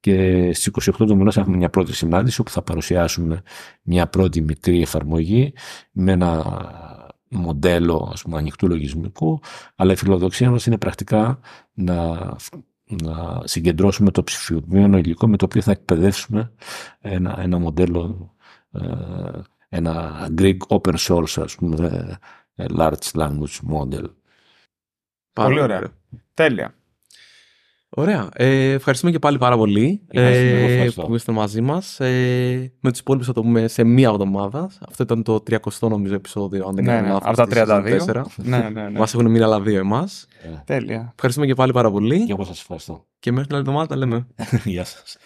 και στις 28 του μηνός έχουμε μια πρώτη συνάντηση όπου θα παρουσιάσουμε μια πρώτη μικρή εφαρμογή με ένα μοντέλο ας πούμε, ανοιχτού λογισμικού, αλλά η φιλοδοξία μας είναι πρακτικά να, να συγκεντρώσουμε το ψηφιοποιημένο υλικό με το οποίο θα εκπαιδεύσουμε ένα, ένα μοντέλο, ε, ένα Greek open source, ας πούμε, ε, large language model. Πολύ ωραία. Τέλεια. Ωραία. Ε, ευχαριστούμε και πάλι πάρα πολύ ε, που είστε μαζί μας. Ε, με τους υπόλοιπους θα το πούμε σε μία εβδομάδα. Αυτό ήταν το 30 νομίζω επεισόδιο, αν δεν ναι, κάνω Από τα 32. ναι, ναι, ναι. Μας έχουν μείνει άλλα δύο εμάς. Τέλεια. Ευχαριστούμε και πάλι πάρα πολύ. Και εγώ σας ευχαριστώ. Και μέχρι την άλλη εβδομάδα τα λέμε. *laughs* Γεια σας.